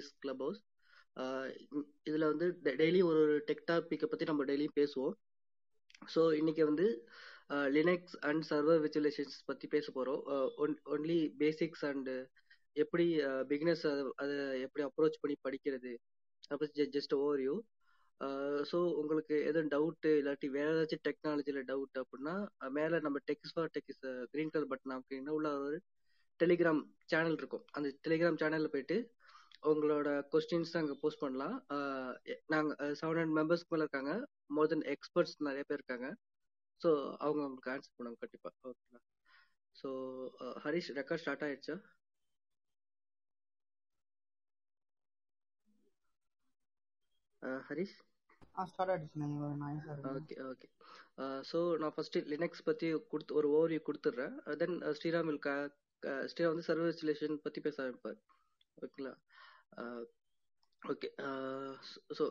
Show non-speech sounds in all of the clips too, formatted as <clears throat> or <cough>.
Is club house இதில் வந்து daily ஒரு ஒரு டெக் டாப்பிக்கை பற்றி நம்ம டெய்லியும் பேசுவோம். ஸோ இன்னைக்கு வந்து லினக்ஸ் அண்ட் சர்வர் விஜுவலைசேஷன்ஸ் பற்றி பேச போகிறோம் ஒன்லி பேசிக்ஸ் அண்டு எப்படி பிகினர்ஸ் அதை அதை எப்படி அப்ரோச் பண்ணி படிக்கிறது. அப்படி ஜஸ்ட் ஓவர் யூ ஸோ உங்களுக்கு எதுவும் டவுட்டு இல்லாட்டி வேற ஏதாச்சும் டெக்னாலஜியில் டவுட் அப்படின்னா மேலே நம்ம text for text green colour button அப்படின்னா உள்ள ஒரு டெலிகிராம் சேனல் இருக்கும். அந்த டெலிகிராம் சேனலில் போயிட்டு உங்களோட கொஸ்டின்ஸ் அங்கே போஸ்ட் பண்ணலாம். நாங்கள் செவன் ஹண்ட்ரட் மெம்பர்ஸ்க்கு மேலே இருக்காங்க. மோர் தென் எக்ஸ்பர்ட்ஸ் நிறைய பேர் இருக்காங்க. ஸோ அவங்க உங்களுக்கு ஆன்சர் பண்ணுவாங்க கண்டிப்பாக ஓகேங்களா ஸோ ஹரிஷ் ரெக்கார்ட் ஸ்டார்ட் ஆயிடுச்சா? ஹரிஷ்? இருக்கு ஓகே ஓகே ஸோ நான் ஃபர்ஸ்ட் லினக்ஸ் பற்றி கொடுத்து ஒரு ஓவர்வியூ கொடுத்துட்றேன். தென் ஸ்ரீராம் வில் ஸ்ரீராம் வந்து சர்வர் இன்ஸ்டலேஷன் பற்றி பேச ஆரம்பிப்பார். ஓகேங்களா ஓகே. ஸோ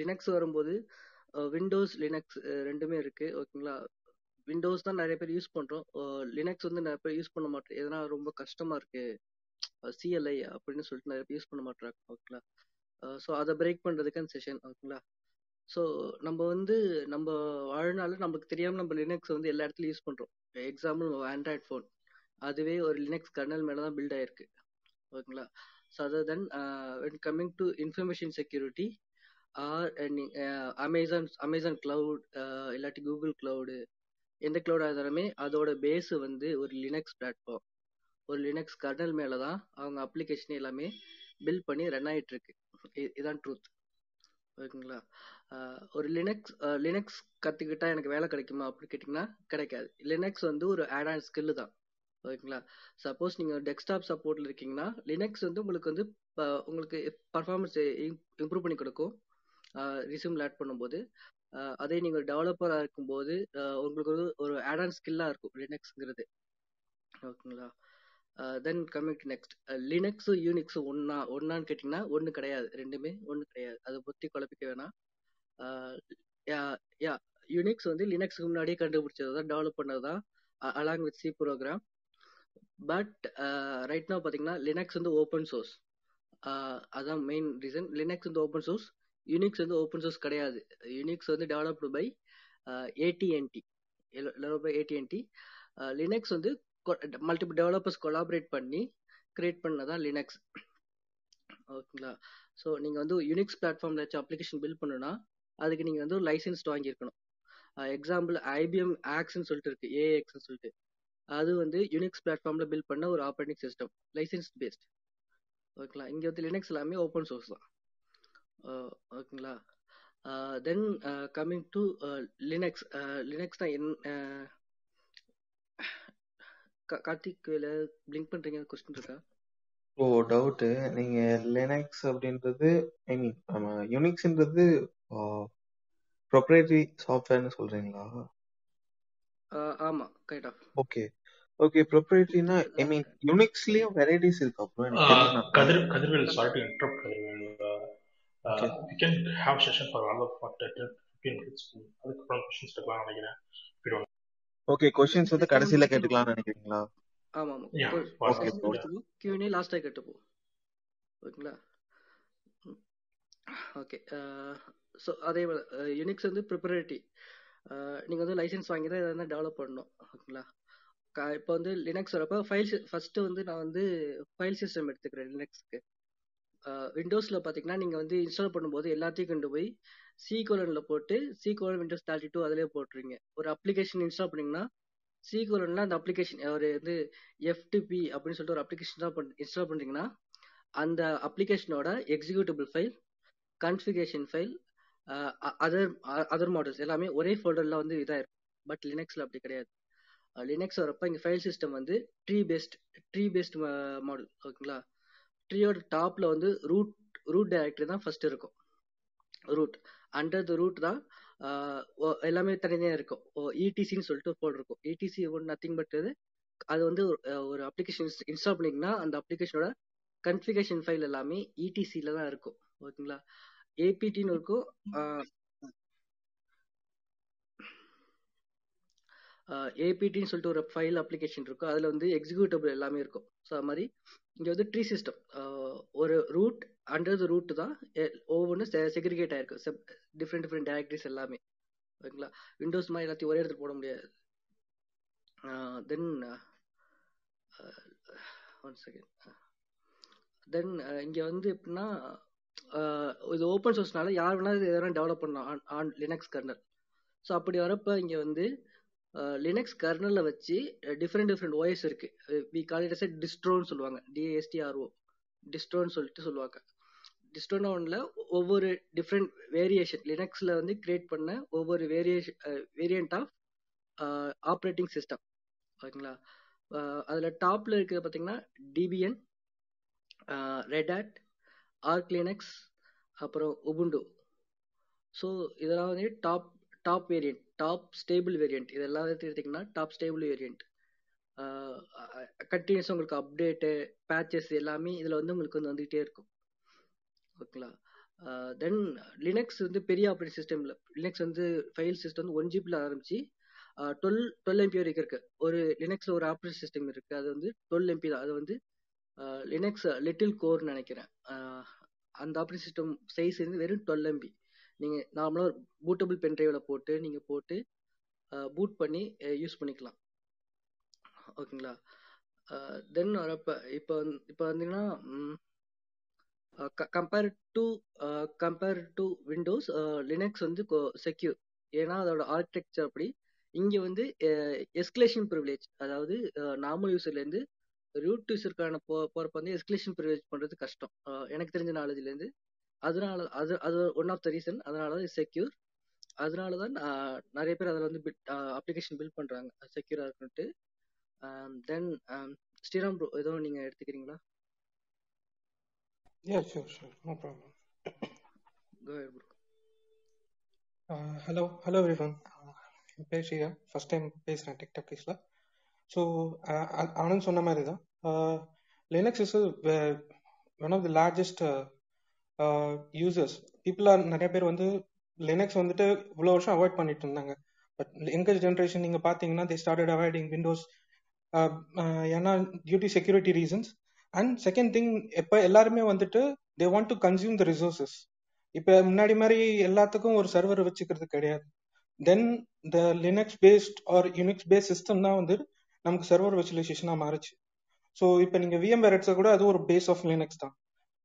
லினக்ஸ் வரும்போது விண்டோஸ் லினக்ஸ் ரெண்டுமே இருக்கு ஓகேங்களா? விண்டோஸ் தான் நிறைய பேர் யூஸ் பண்றோம். லினக்ஸ் வந்து நிறைய பேர் யூஸ் பண்ண மாட்டோம். எதனா ரொம்ப கஷ்டமா இருக்கு சிஎல்ஐ அப்படின்னு சொல்லிட்டு நிறைய பேர் யூஸ் பண்ண மாட்டாங்க ஓகேங்களா? ஸோ அதை பிரேக் பண்றதுக்கான செஷன் ஓகேங்களா? ஸோ நம்ம வந்து நம்ம வாழ்நாள் நமக்கு தெரியாம நம்ம லினக்ஸ் வந்து எல்லா இடத்துலயும் யூஸ் பண்றோம். எக்ஸாம்பிள் ஆண்ட்ராய்ட் ஃபோன் அதுவே ஒரு லினக்ஸ் கர்னல் மேலதான் பில்ட் ஆயிருக்கு ஓகேங்களா? So other then when coming to information security or Amazon Amazon cloud இல்லாட்டி கூகுள் கிளவுடு எந்த கிளவுடாக இருந்தாலுமே அதோட பேஸு வந்து ஒரு லினக்ஸ் பிளாட்ஃபார்ம் ஒரு லினக்ஸ் கர்னல் மேலே தான் அவங்க அப்ளிகேஷன் எல்லாமே பில்ட் பண்ணி ரன் ஆகிட்டு இருக்கு இதுதான் ட்ரூத் ஓகேங்களா? ஒரு லினக்ஸ் லினக்ஸ் கற்றுக்கிட்டா எனக்கு வேலை கிடைக்குமா அப்படின்னு கேட்டிங்கன்னா கிடைக்காது. லினக்ஸ் வந்து ஒரு ஆட் ஆன் ஸ்கில்லு தான். ஓகேங்களா? சப்போஸ் நீங்கள் டெஸ்க்டாப் சப்போர்ட்டில் இருக்கீங்கன்னா லினக்ஸ் வந்து உங்களுக்கு வந்து உங்களுக்கு பர்ஃபார்மன்ஸ் இம்ப்ரூவ் பண்ணி கொடுக்கும். ரிசியூமில் ஆட் பண்ணும்போது. அதே நீங்கள் டெவலப்பராக இருக்கும்போது உங்களுக்கு வந்து ஒரு ஆடான் ஸ்கில்லாக இருக்கும் லினக்ஸுங்கிறது ஓகேங்களா? தென் கம்மிங் டு நெக்ஸ்ட் லினக்ஸும் யூனிக்ஸும் ஒன்னா ஒன்னான்னு கேட்டிங்கன்னா ஒன்று கிடையாது. ரெண்டுமே ஒன்று கிடையாது. அதை பற்றி குழப்பிக்க வேணாம். யா யூனிக்ஸ் வந்து லினக்ஸுக்கு முன்னாடியே கண்டுபிடிச்சது தான் டெவலப் பண்ணது தான் along with C program but right uh, now பார்த்தீங்கன்னா லினக்ஸ் வந்து ஓப்பன் சோர்ஸ் uh, அதான் மெயின் ரீசன் லினக்ஸ் வந்து ஓப்பன் சோர்ஸ் யூனிக்ஸ் வந்து ஓப்பன் சோர்ஸ் கிடையாது. யூனிக்ஸ் வந்து developed by A T and T by A T and T Linux வந்து multiple developers collaborate பண்ணி create பண்ணதான் லினக்ஸ் ஓகேங்களா? ஸோ நீங்கள் வந்து யூனிக்ஸ் பிளாட்ஃபார்மில் வச்சு அப்ளிகேஷன் பில்ட் பண்ணுன்னா அதுக்கு நீங்கள் வந்து ஒரு லைசன்ஸ் வாங்கியிருக்கணும். எக்ஸாம்பிள் ஐபிஎம் ஆக்ஸ்ன்னு சொல்லிட்டு இருக்கு. ஏஎக்ஸ்ன்னு சொல்லிட்டு. அது வந்து யூனிக்ஸ் பிளாட்ஃபார்மில் பில்ட் பண்ண ஒரு ஆப்ரேட்டிங் சிஸ்டம் லைசன்ஸ் பேஸ்ட் ஓகேங்களா? இங்கே வந்து லினக்ஸ் எல்லாமே ஓப்பன் சோர்ஸ் தான். ஓகேங்களா? Then coming to Linux Linux தான் என் கார்த்திக் பிளிங்க் பண்றீங்க? கொஸ்டின் இருக்கா? ஓ டவுட் நீங்க லினக்ஸ் அப்படின்றது ஐ மீன் யூனிக்ஸ்ன்றது ப்ரொப்ரேட்டரி சாஃப்ட்வேர்னு சொல்றீங்களா? ஆமா கைண்ட் ஆஃப் ஓகே. ஓகே ப்ரொப்ரேட்டரினா ஐ மீன் யூனிக்ஸ்லயும் வெரைட்டிஸ் இருக்கு? அப்புறம் Kathir Kathirvel sorry interrupt Kathirvel. We can have session for all of for fifteen minutes அதுக்கப்புறம் கொஸ்டின்ஸ் இருக்கலாம் நினைக்கிறேன். ஓகே கொஸ்டின்ஸ் வந்து கடைசியில கேட்டுக்கலாம்னு நினைக்கிறீங்களா? ஆமா ஆமா. முடிச்சுப்போம் கியூஎன்ஏ லாஸ்டா கேட்டுப்போம். ஓகேங்களா? ஓகே ஸோ அதே யூனிக்ஸ் வந்து ப்ரிப்பரேட்டி நீங்கள் வந்து லைசன்ஸ் வாங்கி தான் இதை டெவலப் பண்ணணும் ஓகேங்களா? இப்போ வந்து லினக்ஸ் வரப்போ ஃபைல் ஃபர்ஸ்ட் வந்து நான் வந்து ஃபைல் சிஸ்டம் எடுத்துக்கிறேன் லினக்ஸ்க்கு விண்டோஸில் பார்த்தீங்கன்னா நீங்கள் வந்து இன்ஸ்டால் பண்ணும்போது எல்லாத்தையும் கொண்டு போய் சி கோலனில் போட்டு C colon Windows thirty two அதிலே போட்டுருங்க ஒரு அப்ளிகேஷன் இன்ஸ்டால் பண்ணிங்கன்னா சி கோலனில் அந்த அப்ளிகேஷன் ஒரு வந்து எஃப்டிபி அப்படின்னு சொல்லிட்டு ஒரு அப்ளிகேஷன் தான் இன்ஸ்டால் பண்ணுறீங்கன்னா அந்த அப்ளிகேஷனோட executable file configuration file other other models எல்லாமே ஒரே ஃபோல்டரில் வந்து இதாக இருக்கும். பட் லினக்ஸில் அப்படி கிடையாது. லினக்ஸ் வரப்போ இங்கே ஃபைல் சிஸ்டம் வந்து tree based tree based model ஓகேங்களா ட்ரீயோட டாப்பில் வந்து ரூட் ரூட் டைரக்டரி தான் ஃபர்ஸ்ட் இருக்கும். ரூட் அண்டர் த ரூட் தான் எல்லாமே தனியாக இருக்கும். இடிசின்னு சொல்லிட்டு ஒரு ஃபோல்டர் இருக்கும். இடிசி ஒன் நத்திங் பட் இது அது வந்து ஒரு அப்ளிகேஷன் இன்ஸ்டால் பண்ணிங்கன்னா அந்த அப்ளிகேஷனோட கன்ஃபிகேஷன் ஃபைல் எல்லாமே இடிசியில் தான் இருக்கும். ஓகேங்களா? ஏபிடின்னு இருக்கும் ஏபிடின்னு சொல்லிட்டு ஒரு ஃபைல் அப்ளிகேஷன் இருக்கும் அதில் வந்து எக்ஸிக்யூட்டபிள் எல்லாமே இருக்கும். ஸோ அது மாதிரி இங்கே வந்து ட்ரீ சிஸ்டம் ஒரு ரூட் அண்டர் த ரூட் தான் ஒவ்வொன்றும் செக்ரிகேட் ஆகிருக்கும் செப் டிஃப்ரெண்ட் டிஃப்ரெண்ட் டேரக்டரிஸ் எல்லாமே. ஓகேங்களா? விண்டோஸ் மாதிரி எல்லாத்தையும் ஒரே இடத்துல போட முடியாது. தென் ஒன் செகண்ட் தென் இங்கே வந்து எப்படின்னா இது ஓப்பன் சோர்ஸ்னால யார் வேணாலும் எதனா டெவலப் பண்ணலாம். On on Linux kernel so அப்படி வரப்போ இங்கே வந்து லினக்ஸ் கர்னலில் வச்சு டிஃப்ரெண்ட் டிஃப்ரெண்ட் ஓஎஸ் இருக்கு. வி கால் இட் எஸ் டிஸ்ட்ரோன்னு சொல்லுவாங்க. D S T R O டிஸ்ட்ரோன்னு சொல்லிட்டு சொல்லுவாங்க. டிஸ்ட்ரோனா ஒன்ல ஒவ்வொரு டிஃப்ரெண்ட் வேரியேஷன் லினக்ஸில் வந்து கிரியேட் பண்ண ஒவ்வொரு variation variant of operating system ஓகேங்களா? அதில் டாப்பில் இருக்கிறது பார்த்தீங்கன்னா Debian Red Hat Arch Linux அப்புறம் உபுண்டு ஸோ இதெல்லாம் வந்து top top variant top stable variant இதெல்லாம் எடுத்துக்கிட்டிங்கன்னா டாப் ஸ்டேபிள் வேரியண்ட் கண்டினியூஸ் உங்களுக்கு அப்டேட்டு பேச்சஸ் எல்லாமே இதில் வந்து உங்களுக்கு வந்து வந்துகிட்டே இருக்கும். ஓகேங்களா? தென் லினக்ஸ் வந்து பெரிய ஆப்ரேட்டிங் சிஸ்டம் இல்லை லினக்ஸ் வந்து ஃபைல் சிஸ்டம் வந்து ஒன் ஜிபியில் ஆரம்பிச்சு டுவெல் டுவெல் எம்பி வரைக்கும் இருக்குது ஒரு லினக்ஸில் ஒரு ஆப்ரேட்டிங் சிஸ்டம் இருக்குது அது வந்து டுவெல் எம்பி தான். அது வந்து லினக்ஸ் லிட்டில் கோர்னு நினைக்கிறேன். அந்த ஆப்ரேட்டிங் சிஸ்டம் சைஸ் வந்து வெறும் டுவெல் எம்பி நீங்கள் நார்மலாக ஒரு பூட்டபிள் பென் ட்ரைவில் போட்டு நீங்கள் போட்டு பூட் பண்ணி யூஸ் பண்ணிக்கலாம். ஓகேங்களா? தென் வரப்போ இப்போ வந்து இப்போ வந்தீங்கன்னா compare to compare to Windows Linux வந்து செக்யூர் ஏன்னா அதோட ஆர்கிடெக்சர் அப்படி. இங்கே வந்து எஸ்கலேஷன் ப்ரிவிலேஜ் அதாவது நார்மல் யூசர்லேருந்து ரூட் யூசருக்கான போ போகிறப்ப வந்து எஸ்கலேஷன் ப்ரிவிலேஜ் பண்ணுறது கஷ்டம் எனக்கு தெரிஞ்ச நாலேஜ்லேருந்து அதனால அது அது ஒன் ஆஃப் த ரீசன் அதனால தான் செக்யூர் அதனால தான் நிறைய பேர் அதில் வந்து பிட் அப்ளிகேஷன் பில்ட் பண்ணுறாங்க செக்யூராக இருக்குன்ட்டு தென் ஸ்ரீராம் ப்ரோ ஏதோ நீங்கள் எடுத்துக்கிறீங்களா Yeah, sure, sure. No problem. Go ahead, bro. Hello, hello everyone. என் பேர் ஸ்ரீராம் ஃபர்ஸ்ட் டைம் பேசுகிறேன் டிக்டாக் கேஸில் ஸோ ஆனந்த் சொன்ன மாதிரி தான் Linux is one of the largest users பீப்புளாக நிறைய பேர் வந்து லினக்ஸ் வந்துட்டு இவ்வளோ வருஷம் அவாய்ட் பண்ணிட்டு இருந்தாங்க. பட் எங்கர் ஜென்ரேஷன் நீங்கள் பார்த்தீங்கன்னா தே ஸ்டார்டட் அவாய்டிங் விண்டோஸ் ஏன்னா due to security reasons and second thing எப்போ எல்லாருமே வந்துட்டு they want to consume the resources இப்போ முன்னாடி மாதிரி எல்லாத்துக்கும் ஒரு சர்வர் வச்சுக்கிறது கிடையாது. Then the Linux based or Unix based system தான் வந்து நமக்கு சர்வர் விர்ச்சுவலைசேஷனாக மாறுச்சு. ஸோ இப்போ நீங்கள் விஎம்வேர் எடுத்த கூட அது ஒரு பேஸ் ஆஃப் லினக்ஸ் தான்.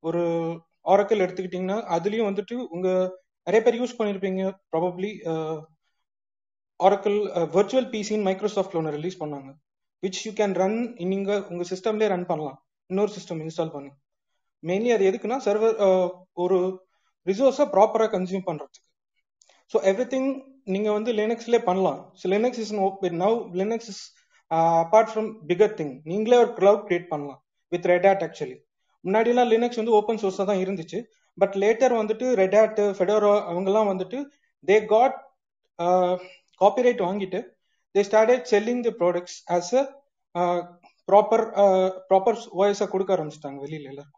ஒரு ஆரக்கல் எடுத்துக்கிட்டிங்கன்னா அதுலேயும் வந்துட்டு உங்கள் நிறைய பேர் யூஸ் பண்ணியிருப்பீங்க ப்ராபப்ளி ஆரக்கல் வர்ச்சுவல் பிசின்னு மைக்ரோசாஃப்ட்ல ஒன்று ரிலீஸ் பண்ணாங்க. விச் யூ கேன் ரன் நீங்கள் உங்கள் சிஸ்டம்லேயே ரன் பண்ணலாம். இன்னொரு சிஸ்டம் இன்ஸ்டால் பண்ணி. மெயின்லி அது எதுக்குன்னா சர்வர் uh, ஒரு ரிசோர்ஸை ப்ராப்பராக கன்சியூம் பண்ணுறதுக்கு ஸோ எவ்ரி திங் நீங்கள் வந்து லினக்ஸ்லேயே பண்ணலாம். So Linux is now Linux is apart from bigger thing நீங்களே ஒரு க்ளவுட் கிரியேட் பண்ணலாம் வித் ரெட் ஹேட் ஆக்சுவலி முன்னாடிலாம் லினக்ஸ் வந்து ஓப்பன் சோர்ஸாக தான் இருந்துச்சு பட் லேட்டர் வந்துட்டு ரெட் ஹேட் ஃபெடோரோ அவங்கெல்லாம் வந்துட்டு தே காட் காப்பிரைட் வாங்கிட்டு they started selling the products as a proper proper வாய்ஸாக கொடுக்க ஆரம்பிச்சிட்டாங்க வெளியில எல்லாருக்கும்.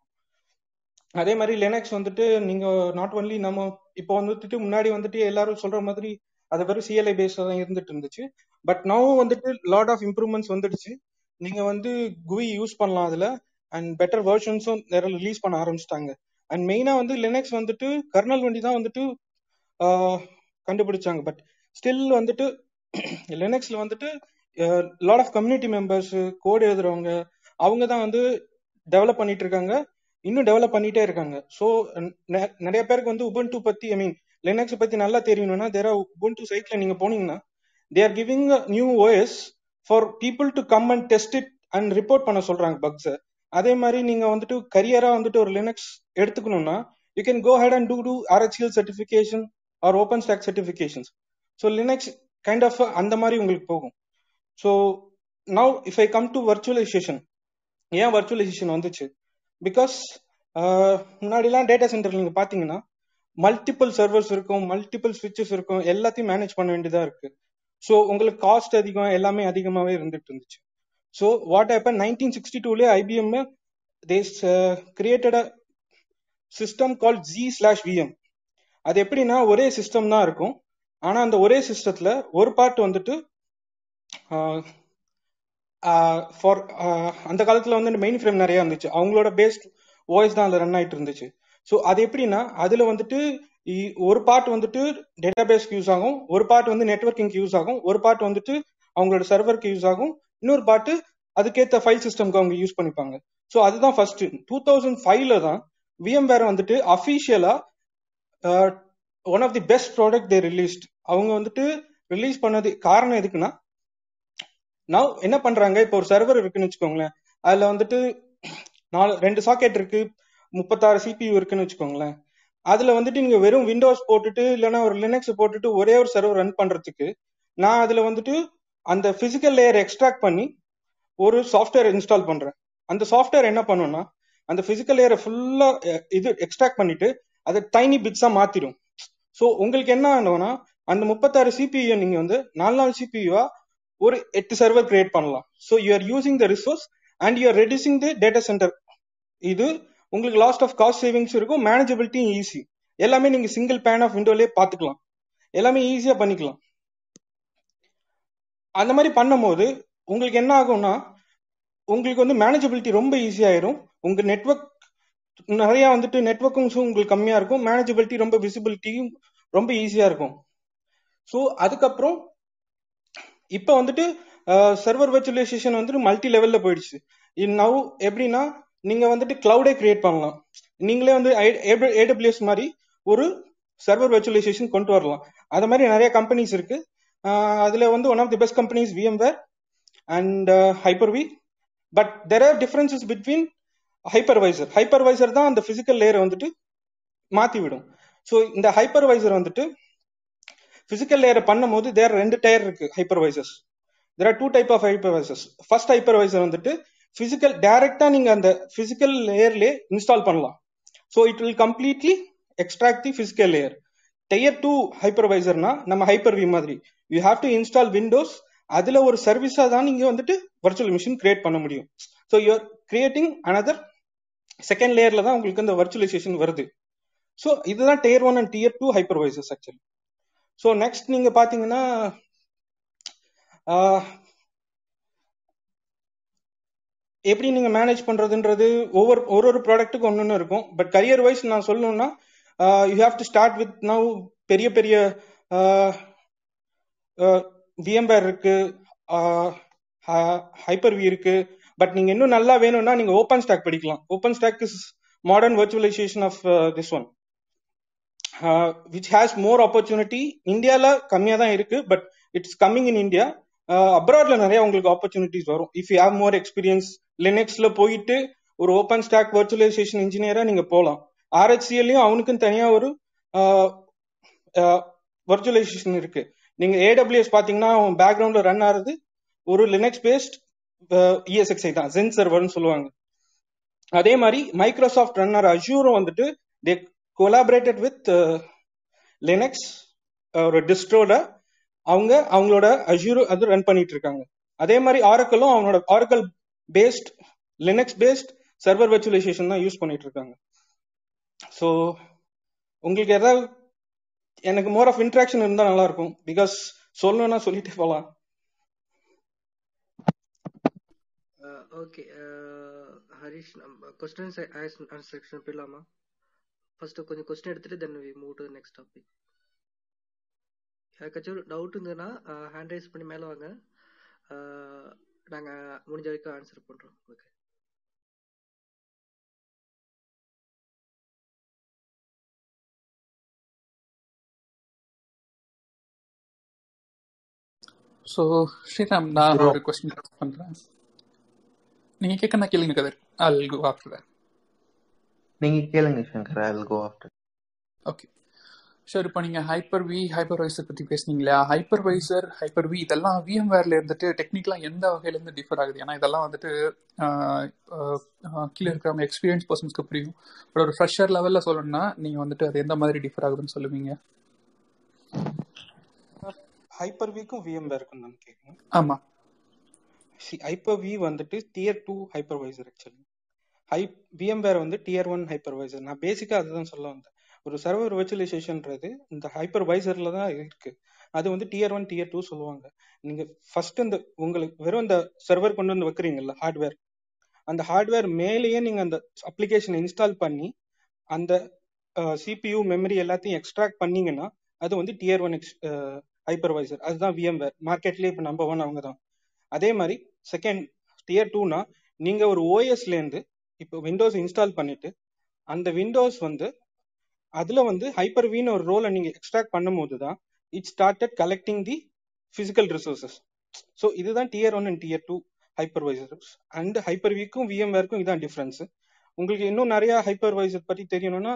அதே மாதிரி லெனக்ஸ் வந்துட்டு நீங்க நாட் ஒன்லி நம்ம இப்போ வந்துட்டு முன்னாடி வந்துட்டு எல்லாரும் சொல்ற மாதிரி அது வெறும் சிஎல்ஐ பேஸ்ல தான் இருந்துட்டு இருந்துச்சு. பட் நவும் வந்துட்டு லாட் ஆஃப் இம்ப்ரூவ்மெண்ட்ஸ் வந்துடுச்சு. நீங்க வந்து குவி யூஸ் பண்ணலாம் அதுல. அண்ட் பெட்டர் வெர்ஷன்ஸும் நிறைய ரிலீஸ் பண்ண ஆரம்பிச்சிட்டாங்க. அண்ட் மெயினா வந்து லினக்ஸ் வந்துட்டு கர்னல் வண்டி தான் வந்துட்டு கண்டுபிடிச்சாங்க. பட் ஸ்டில் வந்துட்டு <clears throat> லினக்ஸ்ல வந்துட்டு lot of community members code எழுதுறவங்க அவங்க தான் வந்து டெவலப் பண்ணிட்டு இருக்காங்க. இன்னும் டெவலப் பண்ணிட்டே இருக்காங்க. ஸோ நிறைய பேருக்கு வந்து உபன் டூ பத்தி ஐ மீன் லினக்ஸ் பத்தி நல்லா தெரியணும்னா தேர் உபன் டூ சைட்ல நீங்க போனீங்கன்னா they are giving new OS for people to come and test it and report பண்ண சொல்றாங்க பக்ஸை அதே மாதிரி நீங்க வந்துட்டு கரியரா வந்துட்டு ஒரு Linux எடுத்துக்கணும்னா you can go ahead and do do R H E L certification or OpenStack certifications so Linux kind of அந்த மாதிரி உங்களுக்கு போகும். So now if I come to virtualization ஏன் வர்ச்சுவலைசேஷன் வந்துச்சு? பிகாஸ் முன்னாடிலாம் டேட்டா சென்டர் நீங்க பாத்தீங்கன்னா multiple servers இருக்கும் மல்டிபிள் ஸ்விட்சஸ் இருக்கும் எல்லாத்தையும் மேனேஜ் பண்ண வேண்டியதா இருக்கு. ஸோ உங்களுக்கு காஸ்ட் அதிகம் எல்லாமே அதிகமாகவே இருந்துட்டு இருந்துச்சு. So what happen nineteen sixty டூலே IBM they created a system call G slash VM அது எப்படின்னா ஒரே சிஸ்டம் தான் இருக்கும். ஆனா அந்த ஒரே சிஸ்டத்துல ஒரு பார்ட் வந்துட்டு uh, uh, ஃபார் uh, அந்த காலத்துல வந்து மெயின் ஃப்ரேம் நிறைய இருந்துச்சு. அவங்களோட பேஸ்ட் ஓஎஸ் தான் அதுல ரன் ஆயிட்டு இருந்துச்சு. ஸோ அது எப்படின்னா அதுல வந்துட்டு இ- ஒரு பார்ட் வந்துட்டு டேட்டா பேஸ்க்கு யூஸ் ஆகும் ஒரு பார்ட் வந்து நெட்வொர்க்கிங்க்கு யூஸ் ஆகும் ஒரு பார்ட் வந்துட்டு அவங்களோட சர்வருக்கு யூஸ் ஆகும் இன்னொரு பார்ட்டு அதுக்கேற்ற ஃபைல் சிஸ்டம்க்கு அவங்க யூஸ் பண்ணிப்பாங்க. ஸோ அதுதான் ஃபர்ஸ்ட் டூ தௌசண்ட் ஃபைவ்ல தான் விஎம் வேற வந்துட்டு அஃபீஷியலா one of the best product they released அவங்க வந்துட்டு ரிலீஸ் பண்ணது காரணம் எதுக்குன்னா நான் என்ன பண்றாங்க? இப்போ ஒரு சர்வர் இருக்குன்னு வச்சுக்கோங்களேன். அதுல வந்துட்டு நாலு ரெண்டு சாக்கெட் இருக்கு. முப்பத்தாறு சிபியூ இருக்குன்னு வச்சுக்கோங்களேன். அதுல வந்துட்டு நீங்க வெறும் விண்டோஸ் போட்டுட்டு இல்லைன்னா ஒரு லினக்ஸ் போட்டுட்டு ஒரே ஒரு சர்வர் ரன் பண்றதுக்கு நான் அதுல வந்துட்டு அந்த பிசிக்கல் லேயர் எக்ஸ்ட்ராக்ட் பண்ணி ஒரு சாஃப்ட்வேர் இன்ஸ்டால் பண்றேன். அந்த சாஃப்ட்வேர் என்ன பண்ணும்னா அந்த பிசிக்கல் லேயரை ஃபுல்லா இது எக்ஸ்ட்ராக்ட் பண்ணிட்டு அதை டைனி பிட்ஸா மாத்திடும். ஸோ உங்களுக்கு என்ன ஆனோம்னா அந்த முப்பத்தாறு சிபியூ நீங்க வந்து நாலு நாலு சிபியூவா ஒரு எட்டு சர்வர் கிரியேட் பண்ணலாம். So you are using the resource and you are reducing the data center இது உங்களுக்கு லாஸ்ட் ஆஃப் காஸ்ட் சேவிங்ஸ் இருக்கும் மேனேஜபிலிட்டியும் ஈஸி எல்லாமே நீங்க சிங்கிள் பேன் ஆஃப் விண்டோலயே பாத்துக்கலாம் எல்லாமே ஈஸியா பண்ணிக்கலாம். அந்த மாதிரி பண்ணும்போது உங்களுக்கு என்ன ஆகும்னா உங்களுக்கு வந்து மேனேஜபிலிட்டி ரொம்ப ஈஸியாயிரும் உங்க நெட்வொர்க் நிறைய வந்துட்டு நெட்வொர்க்கிங்ஸும் உங்களுக்கு கம்மியா இருக்கும். மேனேஜபிலிட்டி ரொம்ப விசிபிலிட்டியும் ரொம்ப ஈஸியா இருக்கும். ஸோ அதுக்கப்புறம் இப்போ வந்துட்டு சர்வர் வெர்ச்சுவலைசேஷன் வந்துட்டு மல்டி லெவல்ல போயிடுச்சு. நவ் எப்படின்னா நீங்க வந்துட்டு கிளவுடே கிரியேட் பண்ணலாம். நீங்களே வந்து ஏடபிள்யூஎஸ் மாதிரி ஒரு சர்வர் வெர்ச்சுவலைசேஷன் கொண்டு வரலாம். அது மாதிரி நிறைய கம்பெனிஸ் இருக்கு. அதுல வந்து one of the best companies VMware and Hyper V but there are differences between hypervisor hypervisor தான் அந்த பிசிக்கல் லேயரை வந்துட்டு மாத்தி விடும் ஸோ இந்த ஹைப்பர்வைசர் வந்துட்டு பிசிக்கல் லேயரை பண்ணும்போது தேர் ரெண்டு டயர் இருக்கு hypervisors there are two type of hypervisors first hypervisor வந்துட்டு பிசிக்கல் டைரக்டா நீங்க அந்த பிசிக்கல் லேயர்லயே இன்ஸ்டால் பண்ணலாம். So it will completely extract the physical layer tier two ஹைப்பர்வைசர்னா நம்ம ஹைப்பர் வி மாதிரி. You have to install Windows அதுல ஒரு சர்வீஸா தான் நீங்க வந்துட்டு வர்ச்சுவல் மிஷின் கிரியேட் பண்ண முடியும். So you are creating another second லேயர்ல தான் உங்களுக்கு அந்த வர்ச்சுவலைசேஷன் வருது. ஸோ இதுதான் tier one and tier two hypervisors actually so next நீங்க பாத்தீங்கன்னா ஆஹ், எப்படி நீங்க மேனேஜ் பண்றதுன்றது ஒவ்வொரு ஒரு ஒரு ப்ராடக்ட்டுக்கு ஒன்று இருக்கும். பட் கரியர் வைஸ் நான் சொல்லணும்னா you have to start with now பெரிய பெரிய விஎம்பேர் இருக்கு ஹைப்பர் வி இருக்கு. பட் நீங்க இன்னும் நல்லா வேணும்னா நீங்க ஓப்பன் ஸ்டாக் படிக்கலாம். OpenStack is modern virtualization of this one which has more opportunity இந்தியாவில் கம்மியாக தான் இருக்கு but it's coming in India அப்ராட்ல நிறைய உங்களுக்கு ஆப்பர்ச்சுனிட்டிஸ் வரும். If you have more experience லினக்ஸ்ல போயிட்டு ஒரு ஓப்பன் ஸ்டாக் வர்ச்சுவலைசேஷன் இன்ஜினியரா நீங்க போகலாம் ஆர்ஹெச்சிஎல்லையும் அவனுக்கும் தனியா ஒரு வர்ச்சுவலைசேஷன் இருக்கு. நீங்க ஏடபிள்யூஎஸ் பாத்தீங்கன்னா அவன் பேக்ரவுண்ட்ல ரன் ஆறது ஒரு லினக்ஸ் பேஸ்ட் இஎஸ்எக்ஸ்ஐ தான். ஜென் சர்வர்னு சொல்லுவாங்க. அதே மாதிரி மைக்ரோசாஃப்ட் ரன்னர் அஜூரும் வந்துட்டு தே கொலாபரேட்டட் வித் லினக்ஸ் ஒரு டிஸ்ட்ரோட அவங்க அவங்களோட அஜூர் அது ரன் பண்ணிட்டு இருக்காங்க அதே மாதிரி ஆரக்கலும் அவனோட Oracle based Linux based server virtualization தான் யூஸ் பண்ணிட்டு இருக்காங்க ஸோ உங்களுக்கு ஏதாவது எனக்கு மோர் ஆஃப் இன்ட்ராக்ஷன் இருந்தா நல்லா இருக்கும் பிகாஸ் சொல்லணும்னா சொல்லிட்டு போகலாம் ஓகே ஹரிஷ் நம்ம கொஸ்டின்ஸ் ஆன்சர் செக்ஷன் போயிடலாமா? ஃபர்ஸ்ட் கொஞ்சம் கொஸ்டின் எடுத்துட்டு then we move to next topic யாருக்காச்சும் டவுட் இருந்ததுன்னா ஹேண்ட் ரைஸ் பண்ணி மேலே வாங்க. அஹ், நாங்க முடிஞ்ச வரைக்கும் ஆன்சர் பண்றோம் ஓகே ஸோ ஸ்ரீராம் நான். ஒரு கொஸ்டின் பண்றேன். நீங்க கேட்க கேளுங்க கதர். I'll go after that. நீங்க கேளுங்க Shankar. Will go after okay sir இப்போ நீங்கள் ஹைப்பர் வி ஹைப்பர்வைசர் பற்றி பேசுனீங்களா? ஹைப்பர்வைசர் ஹைப்பர் வி இதெல்லாம் விஎம்வேர்ல இருந்துட்டு டெக்னிக்கலாக எந்த வகையிலேருந்து டிஃபர் ஆகுது? ஏன்னா இதெல்லாம் வந்துட்டு கீழே இருக்கிற எக்ஸ்பீரியன்ஸ் பர்சன்ஸ்க்கு புரியும். பட் ஒரு ஃப்ரெஷர் லெவலில் சொல்லணும்னா நீங்கள் வந்துட்டு அது எந்த மாதிரி டிஃபர் ஆகுதுன்னு சொல்லுவீங்க? ஹைப்பர் விக்கும் விஎம்வேருக்கும் தான் கேட்கணும். ஆமாம் ஹைப்பர் வி வந்துட்டு டியர் டூ ஹைப்பர்வைசர் ஆக்சுவலி ஹை விஎம்வேர் வந்து டியர் ஒன் ஹைப்பர்வைசர் நான் பேசிக்கா அதுதான் சொல்ல வந்தேன். ஒரு சர்வர் வெர்ச்சுவலைசேஷன்ன்றது இந்த ஹைப்பர்வைசர்ல தான் இருக்கு. அது வந்து டியர் ஒன் டியர் டூ சொல்லுவாங்க. நீங்க ஃபர்ஸ்ட் இந்த உங்களுக்கு வெறும் இந்த சர்வர் கொண்டு வந்து வைக்கிறீங்கல்ல ஹார்ட்வேர் அந்த ஹார்ட்வேர் மேலேயே நீங்க அந்த அப்ளிகேஷனை இன்ஸ்டால் பண்ணி அந்த சிபியூ மெமரி எல்லாத்தையும் எக்ஸ்ட்ராக்ட் பண்ணீங்கன்னா அது வந்து டியர் ஒன் ஹைப்பர்வைசர் அதுதான் விஎம்வேர் மார்க்கெட்லேயே இப்போ நம்பர் ஒன் அவங்க தான். அதே மாதிரி செகண்ட் டியர் டூனா நீங்க ஒரு ஓஎஸ்லேருந்து இப்போ விண்டோஸ் இன்ஸ்டால் பண்ணிட்டு அந்த விண்டோஸ் வந்து அதுல வந்து ஹைப்பர் வீன் ஒரு ரோலை நீங்க எக்ஸ்ட்ராக்ட் பண்ணும்போது தான் it started collecting the physical resources so இதுதான் tier one and tier two hypervisors and hyper விக்கும் விஎம்வேர்க்கும் இதான் டிஃபரன்ஸ் உங்களுக்கு இன்னும் நிறைய ஹைப்பர்வைசர் பத்தி தெரியணும்னா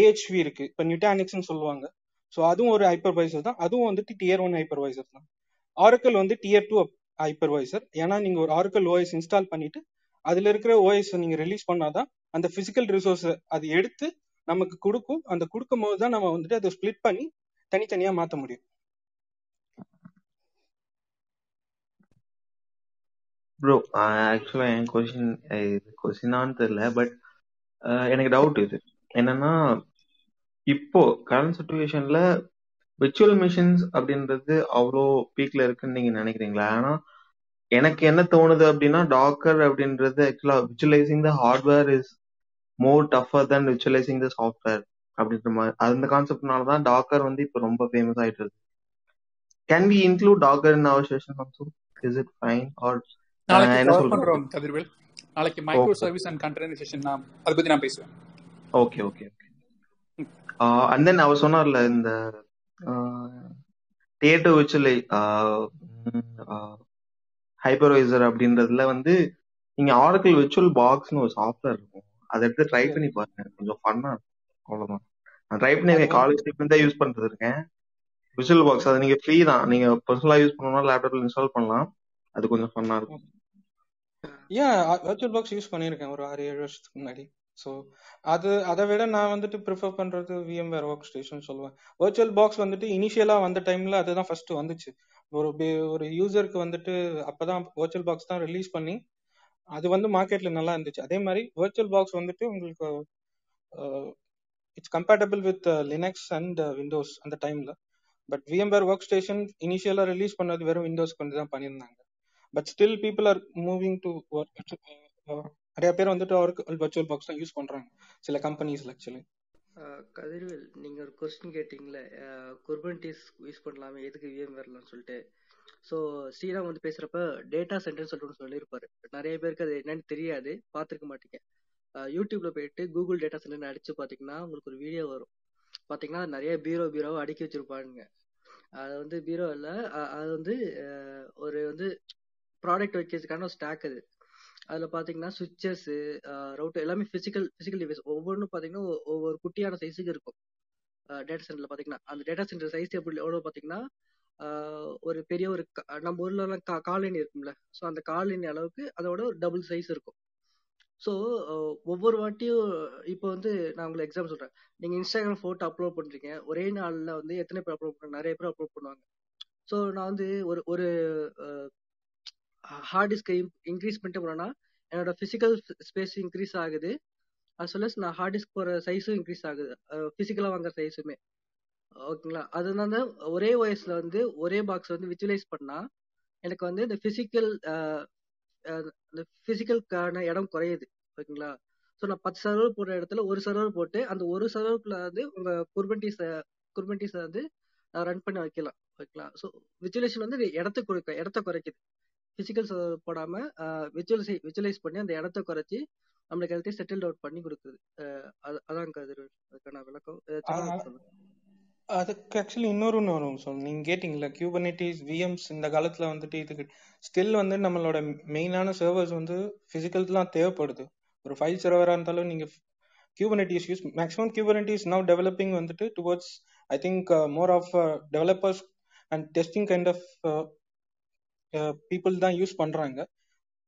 ஏஹெச்வி இருக்கு. இப்போ நியூட்டானிக்ஸ்னு சொல்லுவாங்க. ஸோ அதுவும் ஒரு ஹைப்பர்வைசர் தான். அதுவும் வந்துட்டு டியர் ஒன் ஹைப்பர்வைசர் தான். ஆரக்கல் வந்து டியர் டூ ஹைப்பர்வைசர் ஏன்னா நீங்க ஒரு ஆரக்கல் ஓஎஸ் இன்ஸ்டால் பண்ணிட்டு அதுல இருக்கிற ஓஎஸ் நீங்க ரிலீஸ் பண்ணாதான் அந்த பிசிக்கல் ரிசோர்ஸ் அது எடுத்து நமக்கு கொடுக்கும் அந்த கொடுக்கும் போது தான் நம்ம வந்துட்டு அதை ஸ்பிளிட் பண்ணி தனித்தனியா மாத்த முடியும். ப்ரோ ஆக்சுவலா என் கொஸ்டின் கொஸ்டினான்னு தெரியல பட் எனக்கு டவுட் இது. என்னன்னா இப்போ கரண்ட் சுச்சுவேஷன்ல விர்ச்சுவல் மிஷின்ஸ் அப்படின்றது அவ்வளோ பீக்ல இருக்குன்னு நீங்க நினைக்கிறீங்களா? ஆனா எனக்கு என்ன தோணுது அப்படின்னா டாக்கர் அப்படின்றது ஆக்சுவலா virtualizing the hardware is more tougher than virtualizing the software அப்படின்ற மாதிரி அந்த கான்செப்ட்னால தான் டாக்கர் வந்து இப்போ ரொம்ப ஃபேமஸ் ஆயிட்டு இருக்கு. Can we include Docker in our session also is it fine or என்ன பண்றோம் கதிர்வேல். நாளைக்கு மைக்ரோ சர்வீஸ் அண்ட் கண்டெய்னரைசேஷன் நான் அதை பத்தி நான் பேசுவேன் okay okay okay and then அவர் சொன்னார்ல இந்த தியேட்டர் விர்ச்சுவலை ஹைப்பர்வைசர் அப்படின்றதுல வந்து நீங்க ஆரக்கிள் விர்ச்சுவல் பாக்ஸ்னு ஒரு சாஃப்ட்வேர் இருக்கும். அதை எடுத்து ட்ரை பண்ணி பாருங்க. கொஞ்சம் ஃபன்னா இருக்கும். அவ்வளவுதான். நான் ட்ரை பண்ணி அது இருக்கேன் காலேஜ் தான் யூஸ் பண்ணிட்டு இருக்கேன். விர்ச்சுவல் பாக்ஸ் அது நீங்க ஃப்ரீ தான். நீங்க பர்சனலா யூஸ் பண்ணணும்னா லேப்டாப்ல இன்ஸ்டால் பண்ணலாம். அது கொஞ்சம் ஃபன்னா இருக்கும். ஏன் வர்ச்சுவல் பாக்ஸ் யூஸ் பண்ணியிருக்கேன். ஒரு ஆறு ஏழு வருஷத்துக்கு முன்னாடி. ஸோ அது அதை விட நான் வந்துட்டு ப்ரிஃபர் பண்றது விஎம்வேர் ஒர்க் ஸ்டேஷன் சொல்லுவேன். வர்ச்சுவல் பாக்ஸ் வந்துட்டு இனிஷியலா வந்த டைம்ல அதுதான் ஃபர்ஸ்ட் வந்துச்சு. ஒரு ஒரு யூசருக்கு வந்துட்டு அப்பதான் வர்ச்சுவல் பாக்ஸ் தான் ரிலீஸ் பண்ணி அது வந்து மார்க்கெட்ல நல்லா இருந்துச்சு. அதே மாதிரி வர்ச்சுவல் பாக்ஸ் வந்துட்டு உங்களுக்கு it's compatible with Linux and Windows அந்த டைம்ல பட் விஎம்வேர் ஒர்க் ஸ்டேஷன் இனிஷியலா ரிலீஸ் பண்ணது வெறும் விண்டோஸ் கொண்டு தான் பண்ணியிருந்தாங்க. But still people are moving to work நிறைய பேர் வந்துட்டு அவருக்கு வர்ச்சுவல் பாக்ஸ் தான் யூஸ் பண்றாங்க. சில கம்பெனிஸ்ல ஆக்சுவலி கதிர்வேல் நீங்க ஒரு கொஸ்டின் கேட்டீங்களே குர்பன்டிஸ் யூஸ் பண்ணலாமே எதுக்கு விஎம் வரலாம்னு சொல்லிட்டு? ஸோ ஸ்ரீராம் வந்து பேசுறப்ப டேட்டா சென்டர்னு சொல்லிட்டு ஒன்று சொல்லியிருப்பாரு. நிறைய பேருக்கு அது என்னன்னு தெரியாது. பார்த்துருக்க மாட்டீங்க. ஆஹ் யூடியூப்ல போயிட்டு கூகுள் டேட்டா சென்டர்னு அடிச்சு பார்த்தீங்கன்னா உங்களுக்கு ஒரு வீடியோ வரும். பார்த்தீங்கன்னா நிறைய பீரோ பீரோவை அடுக்கி வச்சிருப்பானுங்க. அது வந்து பீரோ இல்லை அது வந்து ஒரு வந்து ப்ராடக்ட் வைக்கிறதுக்கான ஒரு ஸ்டாக் அது. அதில் பார்த்தீங்கன்னா சுவிச்சஸ்ஸு ரவுட்டர் எல்லாமே ஃபிசிக்கல் ஃபிசிக்கல் டிவைஸ் ஒவ்வொன்றும் பார்த்தீங்கன்னா ஒவ்வொரு குட்டியான சைஸுக்கு இருக்கும். டேட்டா சென்டரில் பார்த்தீங்கன்னா அந்த டேட்டா சென்டர் சைஸ் எப்படி எவ்வளோ பார்த்தீங்கன்னா ஒரு பெரிய ஒரு க- நம்ம ஊர்ல கா- காலனி இருக்கும்ல. ஸோ அந்த காலனி அளவுக்கு அதோட ஒரு டபுள் சைஸ் இருக்கும். ஸோ ஒவ்வொரு வாட்டியும் இப்போ வந்து நான் உங்களுக்கு எக்ஸாம் சொல்றேன். நீங்க இன்ஸ்டாகிராம் போட்டோ அப்லோட் பண்றீங்க. ஒரே நாள்ல வந்து எத்தனை பேர் அப்லோட் பண்ணுறாங்க நிறைய பேர் அப்லோட் பண்ணுவாங்க. ஸோ நான் வந்து ஒரு ஒரு ஹார்ட் டிஸ்கை இன்க்ரீஸ் பண்ணிட்டு போனேன்னா என்னோட பிசிக்கல் ஸ்பேஸ் இன்க்ரீஸ் ஆகுது. அஸ் வெல் அஸ் நான் ஹார்ட் டிஸ்க் போற சைஸும் இன்க்ரீஸ் ஆகுது. பிசிக்கலா வாங்குற சைஸுமே ஓகேங்களா? அதனால ஒரே ஓஎஸ்ல வந்து ஒரே பாக்ஸ் வந்து விஜுவலைஸ் பண்ணா எனக்கு வந்து இந்த பிசிக்கல் இந்த பிசிக்கலுக்கான இடம் குறையுது. ஓகேங்களா? ஸோ நான் பத்து சர்வர் போடுற இடத்துல ஒரு சர்வர் போட்டு அந்த ஒரு சர்வருக்குள்ள வந்து உங்க குர்பன்டிஸ் குர்பன்டிஸை வந்து ரன் பண்ணி வைக்கலாம். ஓகேங்களா? ஸோ விஜுவலேஷன் வந்து இடத்த குறைக்க இடத்த குறைக்குது. பிசிக்கல் சர்வர் போடாம விஜுவலைஸ் விஜுவலைஸ் பண்ணி அந்த இடத்த குறைச்சி நம்மளுக்கு எல்லாத்தையும் செட்டில் அவுட் பண்ணி கொடுக்குது. அஹ் அது- அதான் கதிர் அதுக்கான விளக்கம். சொல்லுங்க. அதுக்கு ஆக்சுவலி இன்னொரு ஒன்று வரும். ஸோ நீங்கள் கேட்டிங்களா கியூபர்னேட்டிஸ் விஎம்ஸ் இந்த காலத்தில் வந்துட்டு இதுக்கு ஸ்டில் வந்து நம்மளோட மெயினான சர்வர்ஸ் வந்து பிசிக்கல் தேவைப்படுது. ஒரு ஃபைல் சர்வராக இருந்தாலும் நீங்கள் Kubernetes use maximum Kubernetes now developing வந்துட்டு towards I think more of developers and testing kind of people தான் யூஸ் பண்ணுறாங்க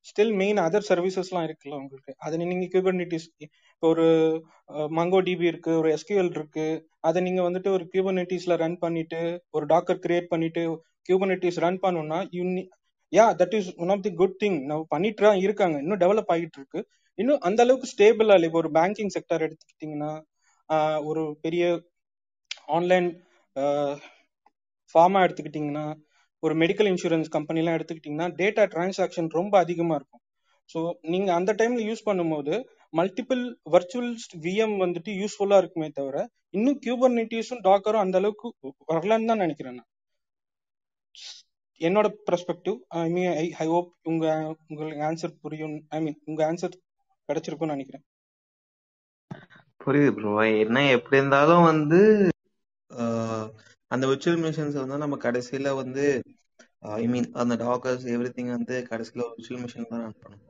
ஸ்டில் மெயின் அதர் சர்வீசஸ்லாம் இருக்குல்ல உங்களுக்கு? அதை நீங்கள் கியூபர்னிட்டிஸ் இப்போ ஒரு மங்கோ டிபி இருக்கு ஒரு எஸ்கியூஎல் இருக்கு. அதை நீங்கள் வந்துட்டு ஒரு கியூபர்னேட்டிஸ்ல ரன் பண்ணிட்டு ஒரு டாக்கர் கிரியேட் பண்ணிட்டு கியூபர்னிட்டிஸ் ரன் பண்ணோம்னா you yeah that is one of the good thing நம்ம பண்ணிட்டு தான் இருக்காங்க. இன்னும் டெவலப் ஆகிட்டு இருக்கு. இன்னும் அந்த அளவுக்கு ஸ்டேபிளா இல்லை. இப்போ ஒரு பேங்கிங் செக்டர் எடுத்துக்கிட்டீங்கன்னா ஒரு பெரிய ஆன்லைன் ஃபார்மா எடுத்துக்கிட்டிங்கன்னா ஒரு மெடிக்கல் இன்சூரன்ஸ் கம்பெனிலாம் எடுத்துக்கிட்டிங்கன்னா டேட்டா டிரான்சாக்ஷன் ரொம்ப அதிகமாக இருக்கும். ஸோ நீங்கள் அந்த டைமில் யூஸ் பண்ணும்போது மல்டிபிள் வர்ச்சுவல் விஎம் வந்துட்டு யூஸ்ஃபுல்லாக இருக்குமே தவிர இன்னும் கியூபர்நெட்டிஸும் டாக்கரும் அந்த அளவுக்கு வரலன்னு தான் நினைக்கிறேன் நான். என்னோட perspective I mean I I hope உங்க உங்களுக்கு ஆன்சர் புரியும் ஐ மீன் உங்க ஆன்சர் கிடைச்சிருக்கும்னு நினைக்கிறேன். புரியுது ப்ரோ என்ன எப்படி இருந்தாலும் வந்து அந்த விர்ச்சுவல் மிஷின்ஸ் வந்து நம்ம கடைசியில வந்து ஐ மீன் அந்த டாக்கர்ஸ் எவ்ரி திங் வந்து கடைசியில ஒரு விர்ச்சுவல் மிஷின் தான் ரன் பண்ணும்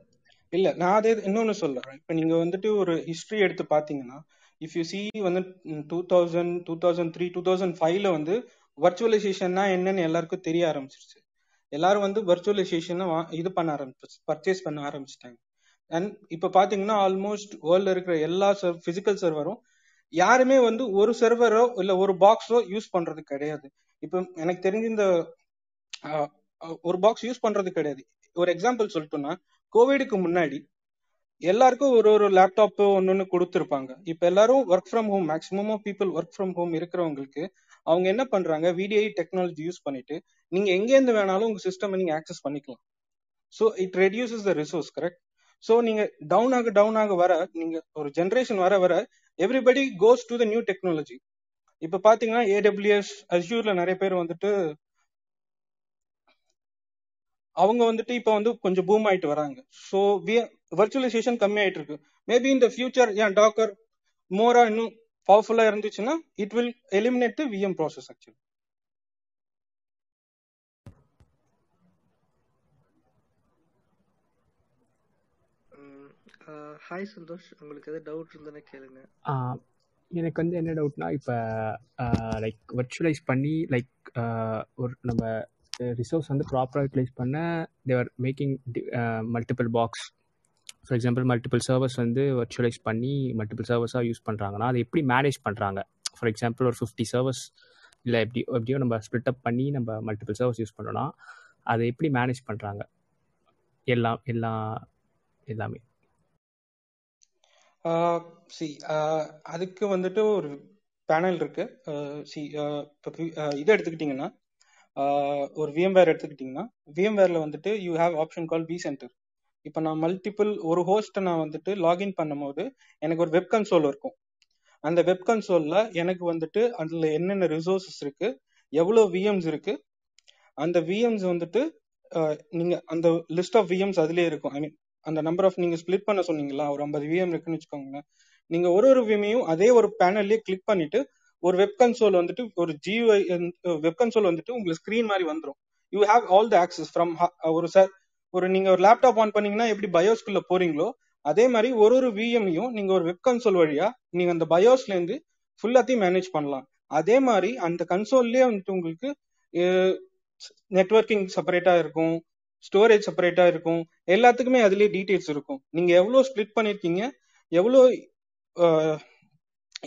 இல்ல நான் அதே இன்னொன்னு சொல்றேன். இப்ப நீங்க வந்துட்டு ஒரு ஹிஸ்டரி எடுத்து பாத்தீங்கன்னா இஃப் யூ சி வந்து two thousand two thousand three two thousand ஃபைவ்ல வந்து வர்ச்சுவலைசேஷன்னா என்னன்னு எல்லாருக்கும் தெரிய ஆரம்பிச்சிருச்சு. எல்லாரும் வந்து வர்ச்சுவலைசேஷனை இது பண்ண ஆரம்பிச்சு பர்ச்சேஸ் பண்ண ஆரம்பிச்சிட்டாங்க. அண்ட் இப்ப பாத்தீங்கன்னா ஆல்மோஸ்ட் வேர்ல்ட்ல இருக்கிற எல்லா பிசிக்கல் சர்வரும் யாருமே வந்து ஒரு சர்வரோ இல்ல ஒரு பாக்ஸோ யூஸ் பண்றது கிடையாது. இப்போ எனக்கு தெரிஞ்ச இந்த ஒரு பாக்ஸ் யூஸ் பண்றது கிடையாது. ஒரு எக்ஸாம்பிள் சொல்லட்டும்னா கோவிடுக்கு முன்னாடி எல்லாருக்கும் ஒரு ஒரு லேப்டாப் ஒன்னொன்னு கொடுத்துருப்பாங்க. இப்ப எல்லாரும் work from home maximum people work from home இருக்கிறவங்களுக்கு அவங்க என்ன பண்றாங்க விடிஐ டெக்னாலஜி யூஸ் பண்ணிட்டு நீங்க எங்கேருந்து வேணாலும் உங்க சிஸ்டம் நீங்க ஆக்சஸ் பண்ணிக்கலாம். So it reduces the resource correct so நீங்க டவுன் ஆக டவுன் ஆக வர நீங்க ஒரு ஜென்ரேஷன் வர வர everybody goes to the new technology இப்ப பாத்தீங்கன்னா ஏடபிள்யூஎஸ் அஸ்யூர்ல நிறைய பேர் வந்துட்டு அவங்க வந்துட்டு இப்ப வந்து கொஞ்சம் பூம் ஆயிட்டு வராங்க. ஸோ வர்ச்சுவலைசேஷன் கம்மி ஆயிட்டு இருக்கு. மேபி இந்த ஃபியூச்சர் ஏன் டாக்கர் மோரா இன்னும் பவர்ஃபுல்லா இருந்துச்சுன்னா it will eliminate VM process actually hi Santhosh. உங்களுக்கு எதாவது டவுட் இருந்ததுன்னா கேளுங்க. எனக்கு வந்து என்ன டவுட்னா இப்போ லைக் வர்ச்சுவலைஸ் பண்ணி லைக் ஒரு நம்ம ரிசோர்ஸ் வந்து ப்ராப்பராக யூட்டிலைஸ் பண்ண they were making multiple box for example multiple servers வந்து வர்ச்சுவலைஸ் பண்ணி மல்டிபிள் சர்வர்ஸாக யூஸ் பண்ணுறாங்கன்னா அதை எப்படி மேனேஜ் பண்ணுறாங்க ஃபார் எக்ஸாம்பிள் ஒரு ஃபிஃப்டி சர்வர்ஸ் இல்லை எப்படி எப்படியோ நம்ம ஸ்ப்ளிட் அப் பண்ணி நம்ம மல்டிபிள் சர்வர்ஸ் யூஸ் பண்ணோன்னா அதை எப்படி மேனேஜ் பண்ணுறாங்க எல்லாம் எல்லாம் எல்லாமே. சி அதுக்கு வந்துட்டு ஒரு பேனல் இருக்கு. சி இப்போ இதை எடுத்துக்கிட்டிங்கன்னா ஒரு விஎம்வேர் எடுத்துக்கிட்டிங்கன்னா VMwareல வந்துட்டு you have option call vCenter இப்போ நான் மல்டிபிள் ஒரு ஹோஸ்ட்டை நான் வந்துட்டு லாகின் பண்ணும்போது எனக்கு ஒரு வெப் கன்சோல் இருக்கும். அந்த வெப் கன்சோலில் எனக்கு வந்துட்டு அதில் என்னென்ன ரிசோர்சஸ் இருக்கு எவ்வளோ விஎம்ஸ் இருக்கு அந்த விஎம்ஸ் வந்துட்டு நீங்கள் அந்த லிஸ்ட் ஆஃப் விஎம்ஸ் அதுலேயே இருக்கும். ஐ மீன் அந்த நம்பர் ஆஃப் நீங்க ஸ்ப்ளிட் பண்ண சொன்னீங்களா ஒரு ஐம்பது விஎம் இருக்குன்னு வச்சுக்கோங்களேன். நீங்க ஒரு ஒரு விஎமையும் அதே ஒரு பேனல்லயே கிளிக் பண்ணிட்டு ஒரு வெப் கன்சோல் வந்துட்டு ஒரு ஜியூஐ வெப் கன்சோல் வந்துட்டு உங்களுக்கு ஸ்கிரீன் மாதிரி வந்துடும் you have all the access from ஒரு சார் ஒரு நீங்க ஒரு லேப்டாப் ஆன் பண்ணீங்கன்னா எப்படி பயோஸ்குள்ள போறீங்களோ அதே மாதிரி ஒரு ஒரு விஎம்யும் நீங்க ஒரு வெப் கன்சோல் வழியா நீங்க அந்த பயோஸ்ல இருந்து ஃபுல்லாத்தையும் மேனேஜ் பண்ணலாம். அதே மாதிரி அந்த கன்சோல்லயே வந்துட்டு உங்களுக்கு நெட்வொர்க்கிங் செப்பரேட்டா இருக்கும். ஸ்டோரேஜ் செப்பரேட்டா இருக்கும். எல்லாத்துக்குமே அதுலயே டீடைல்ஸ் இருக்கும். நீங்க எவ்வளவு ஸ்ப்ளிட் பண்ணிருக்கீங்க எவ்வளோ எவ்வளோ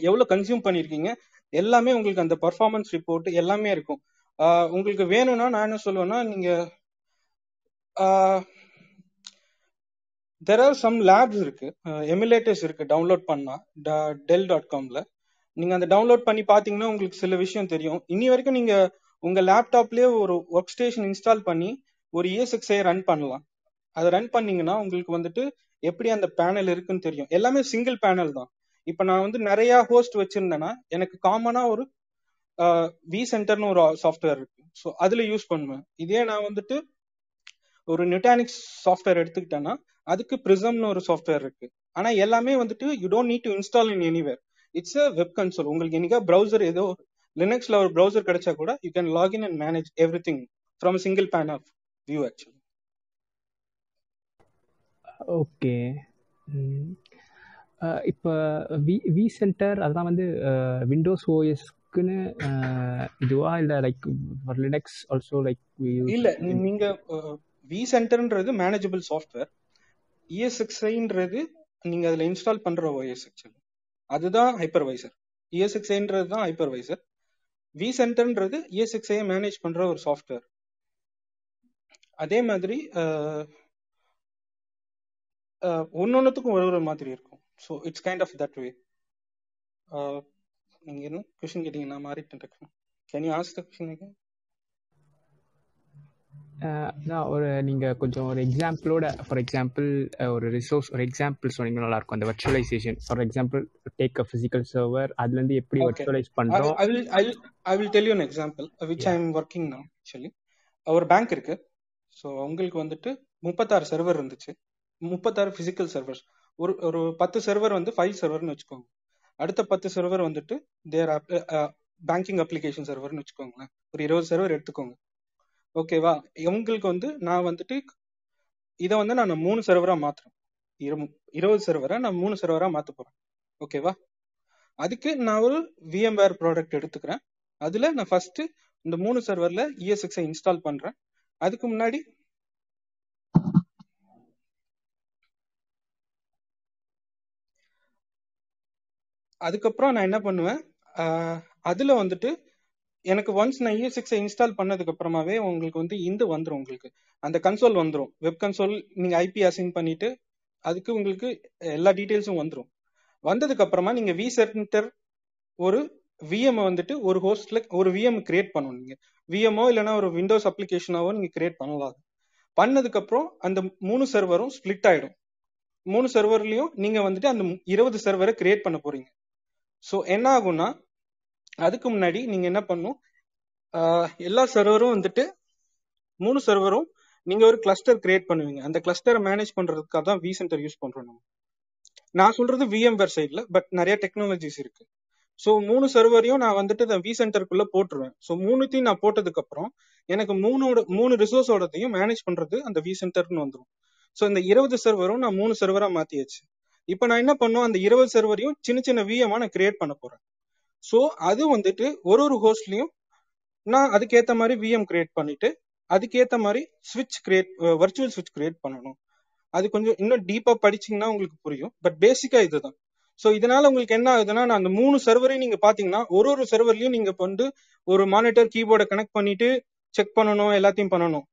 எவ்வளவு கன்சியூம் பண்ணிருக்கீங்க எல்லாமே உங்களுக்கு அந்த பர்ஃபார்மன்ஸ் ரிப்போர்ட் எல்லாமே இருக்கும். உங்களுக்கு வேணும்னா நான் என்ன சொல்லுவேன்னா நீங்க தெர் ஆர் சம் லேப்ஸ் இருக்கு. எமுலேட்டர்ஸ் இருக்கு. டவுன்லோட் பண்ணா டெல் டாட் காம்ல நீங்க அந்த டவுன்லோட் பண்ணி பாத்தீங்கன்னா உங்களுக்கு சில விஷயம் தெரியும். இனி வரைக்கும் நீங்க உங்க லேப்டாப்லயே ஒரு ஒர்க் ஸ்டேஷன் இன்ஸ்டால் பண்ணி ஒரு இஎஸ்எக்ஸ்ஐ ரன் பண்ணலாம். அதை ரன் பண்ணீங்கன்னா உங்களுக்கு வந்துட்டு எப்படி அந்த பேனல் இருக்குன்னு தெரியும். எல்லாமே சிங்கிள் பேனல் தான். இப்போ நான் வந்து நிறைய ஹோஸ்ட் வச்சிருந்தேன்னா எனக்கு காமனா ஒரு வி சென்டர்னு ஒரு சாஃப்ட்வேர் இருக்கு. ஸோ அதுல யூஸ் பண்ணுவேன். இதே நான் வந்துட்டு ஒரு நியூட்டானிக்ஸ் சாஃப்ட்வேர் எடுத்துக்கிட்டேன்னா அதுக்கு ப்ரிசம்னு ஒரு சாஃப்ட்வேர் இருக்கு. ஆனா எல்லாமே வந்துட்டு you don't need to install in anywhere it's a web console உங்களுக்கு என்னைக்கா ப்ரௌசர் ஏதோ லினக்ஸ்ல ஒரு ப்ரௌசர் கிடைச்சா கூட you can login and manage every thing from single pane of view actually okay இப்போ வி வி சென்டர் அதெல்லாம் வந்து விண்டோஸ் ஓஎஸ்க்குன்னு இதுவா? இல்லை லைக் லினக்ஸ் ஆல்சோ லைக் இல்ல நீங்க வி சென்டர்ன்றது மேனேஜபிள் சாஃப்ட்வேர் இஎஸ்எக்ஸ்ஐன்றது நீங்க அதுல இன்ஸ்டால் பண்ற ஓஎஸ் ஆக்சுவலி அதுதான் ஹைப்பர்வைசர் இஎஸ்எக்ஸ்ஐன்றது தான் hypervisor V சென்டர்ன்றது E S X I manage பண்ற ஒரு சாஃப்ட்வேர் அதே மாதிரி ஒன்னொன்னுத்துக்கும் ஒரு ஒரு மாதிரி இருக்கும். So it's kind of that way நீங்க என்ன கொஸ்டின் கேட்டீங்க நான் மாறிட்டேன் டக்குனு can you ask the question again? நான் ஒரு நீங்கள் கொஞ்சம் ஒரு எக்ஸாம்பிளோட ஃபார் எக்ஸாம்பிள் ஒரு ரிசோர்ஸ் ஒரு எக்ஸாம்பிள் சொன்னீங்கன்னா நல்லாயிருக்கும் அந்த virtualization for example take a physical server அதுலேருந்து எப்படி. வர்ச்சுவலைஸ் பண்ணுறோம் I will I will I will tell you an example uh, which Yeah. I am working now actually. ஒரு பேங்க் இருக்கு. ஸோ உங்களுக்கு வந்துட்டு முப்பத்தாறு சர்வர் இருந்துச்சு. முப்பத்தாறு ஃபிசிக்கல் சர்வர்ஸ் ஒரு ஒரு பத்து சர்வர் வந்து ஃபைல் சர்வர்னு வச்சுக்கோங்க. அடுத்த பத்து சர்வர் வந்துட்டு தேர் பேங்கிங் அப்ளிகேஷன் சர்வர்னு வச்சுக்கோங்களேன். ஒரு இருபது சர்வர் எடுத்துக்கோங்க. ஓகேவா இவங்களுக்கு வந்து நான் வந்துட்டு இதை வந்து நான் மூணு சர்வராக மாற்றுறேன் இரு- இருபது சர்வரை நான் மூணு சர்வராக மாற்ற போகிறேன் ஓகேவா அதுக்கு நான் ஒரு VMware ப்ராடக்ட் எடுத்துக்கிறேன். அதில் நான் ஃபஸ்ட்டு இந்த மூணு சர்வரில் இஎஸ்எக்ஸை இன்ஸ்டால் பண்ணுறேன் அதுக்கு முன்னாடி? அதுக்கப்புறம் நான் என்ன பண்ணுவேன்? அதுல வந்துட்டு எனக்கு ஒன்ஸ் நான் யூ சிக்ஸை இன்ஸ்டால் பண்ணதுக்கு அப்புறமாவே உங்களுக்கு வந்து இந்த வந்துடும் உங்களுக்கு. அந்த கன்சோல் வந்துடும் வெப் கன்சோல் நீங்க ஐபி அசைன் பண்ணிட்டு அதுக்கு உங்களுக்கு எல்லா டீட்டெயில்ஸும் வந்துடும் வந்ததுக்கு அப்புறமா நீங்க வி சென்டர் ஒரு விஎம் வந்துட்டு ஒரு ஹோஸ்ட்ல ஒரு விஎம் கிரியேட் பண்ணணும் நீங்க. விஎம்ஓ இல்லைன்னா ஒரு விண்டோஸ் அப்ளிகேஷனாவோ நீங்க கிரியேட் பண்ணலாம். பண்ணதுக்கு அப்புறம் அந்த மூணு சர்வரும் ஸ்ப்ளிட் ஆயிடும். மூணு சர்வர்லயும் நீங்க வந்துட்டு அந்த இருபது சர்வரை கிரியேட் பண்ண போறீங்க. ஸோ என்ன ஆகும்னா அதுக்கு முன்னாடி நீங்க என்ன பண்ணும்? எல்லா சர்வரும் வந்துட்டு மூணு சர்வரும் நீங்க ஒரு கிளஸ்டர் கிரியேட் பண்ணுவீங்க. அந்த கிளஸ்டரை மேனேஜ் பண்றதுக்காக தான் வி சென்டர் யூஸ் பண்றோம் நம்ம. நான் சொல்றது விஎம்வேர் சைட்ல பட் நிறைய டெக்னாலஜிஸ் இருக்கு. ஸோ மூணு சர்வரையும் நான் வந்துட்டு இந்த வி சென்டருக்குள்ள போட்டுருவேன். ஸோ மூணுத்தையும் நான் போட்டதுக்கு அப்புறம் எனக்கு மூணோட மூணு ரிசோர்ஸோடதையும் மேனேஜ் பண்றது அந்த வி சென்டர்னு வந்துடும் ஸோ இந்த இருபது சர்வரும் நான் மூணு சர்வரா மாத்தியாச்சு. இப்போ நான் என்ன பண்ணும்? அந்த இருபது சர்வரையும் சின்ன சின்ன விஎம்மா நான் கிரியேட் பண்ண போறேன். ஸோ அது வந்துட்டு ஒரு ஒரு ஹோஸ்ட்லயும் நான் அதுக்கேற்ற மாதிரி விஎம் கிரியேட் பண்ணிட்டு அதுக்கேத்த மாதிரி ஸ்விட்ச் கிரியேட் வர்ச்சுவல் ஸ்விட்ச் கிரியேட் பண்ணணும். அது கொஞ்சம் இன்னும் டீப்பா படிச்சீங்கன்னா உங்களுக்கு புரியும். பட் பேசிக்கா இதுதான். ஸோ இதனால உங்களுக்கு என்ன ஆகுதுன்னா நான் அந்த மூணு சர்வரையும் நீங்க பாத்தீங்கன்னா ஒரு ஒரு சர்வர்லயும் நீங்க இப்ப வந்து ஒரு மானிட்டர் கீபோர்டை கனெக்ட் பண்ணிட்டு செக் பண்ணணும் எல்லாத்தையும் பண்ணணும்.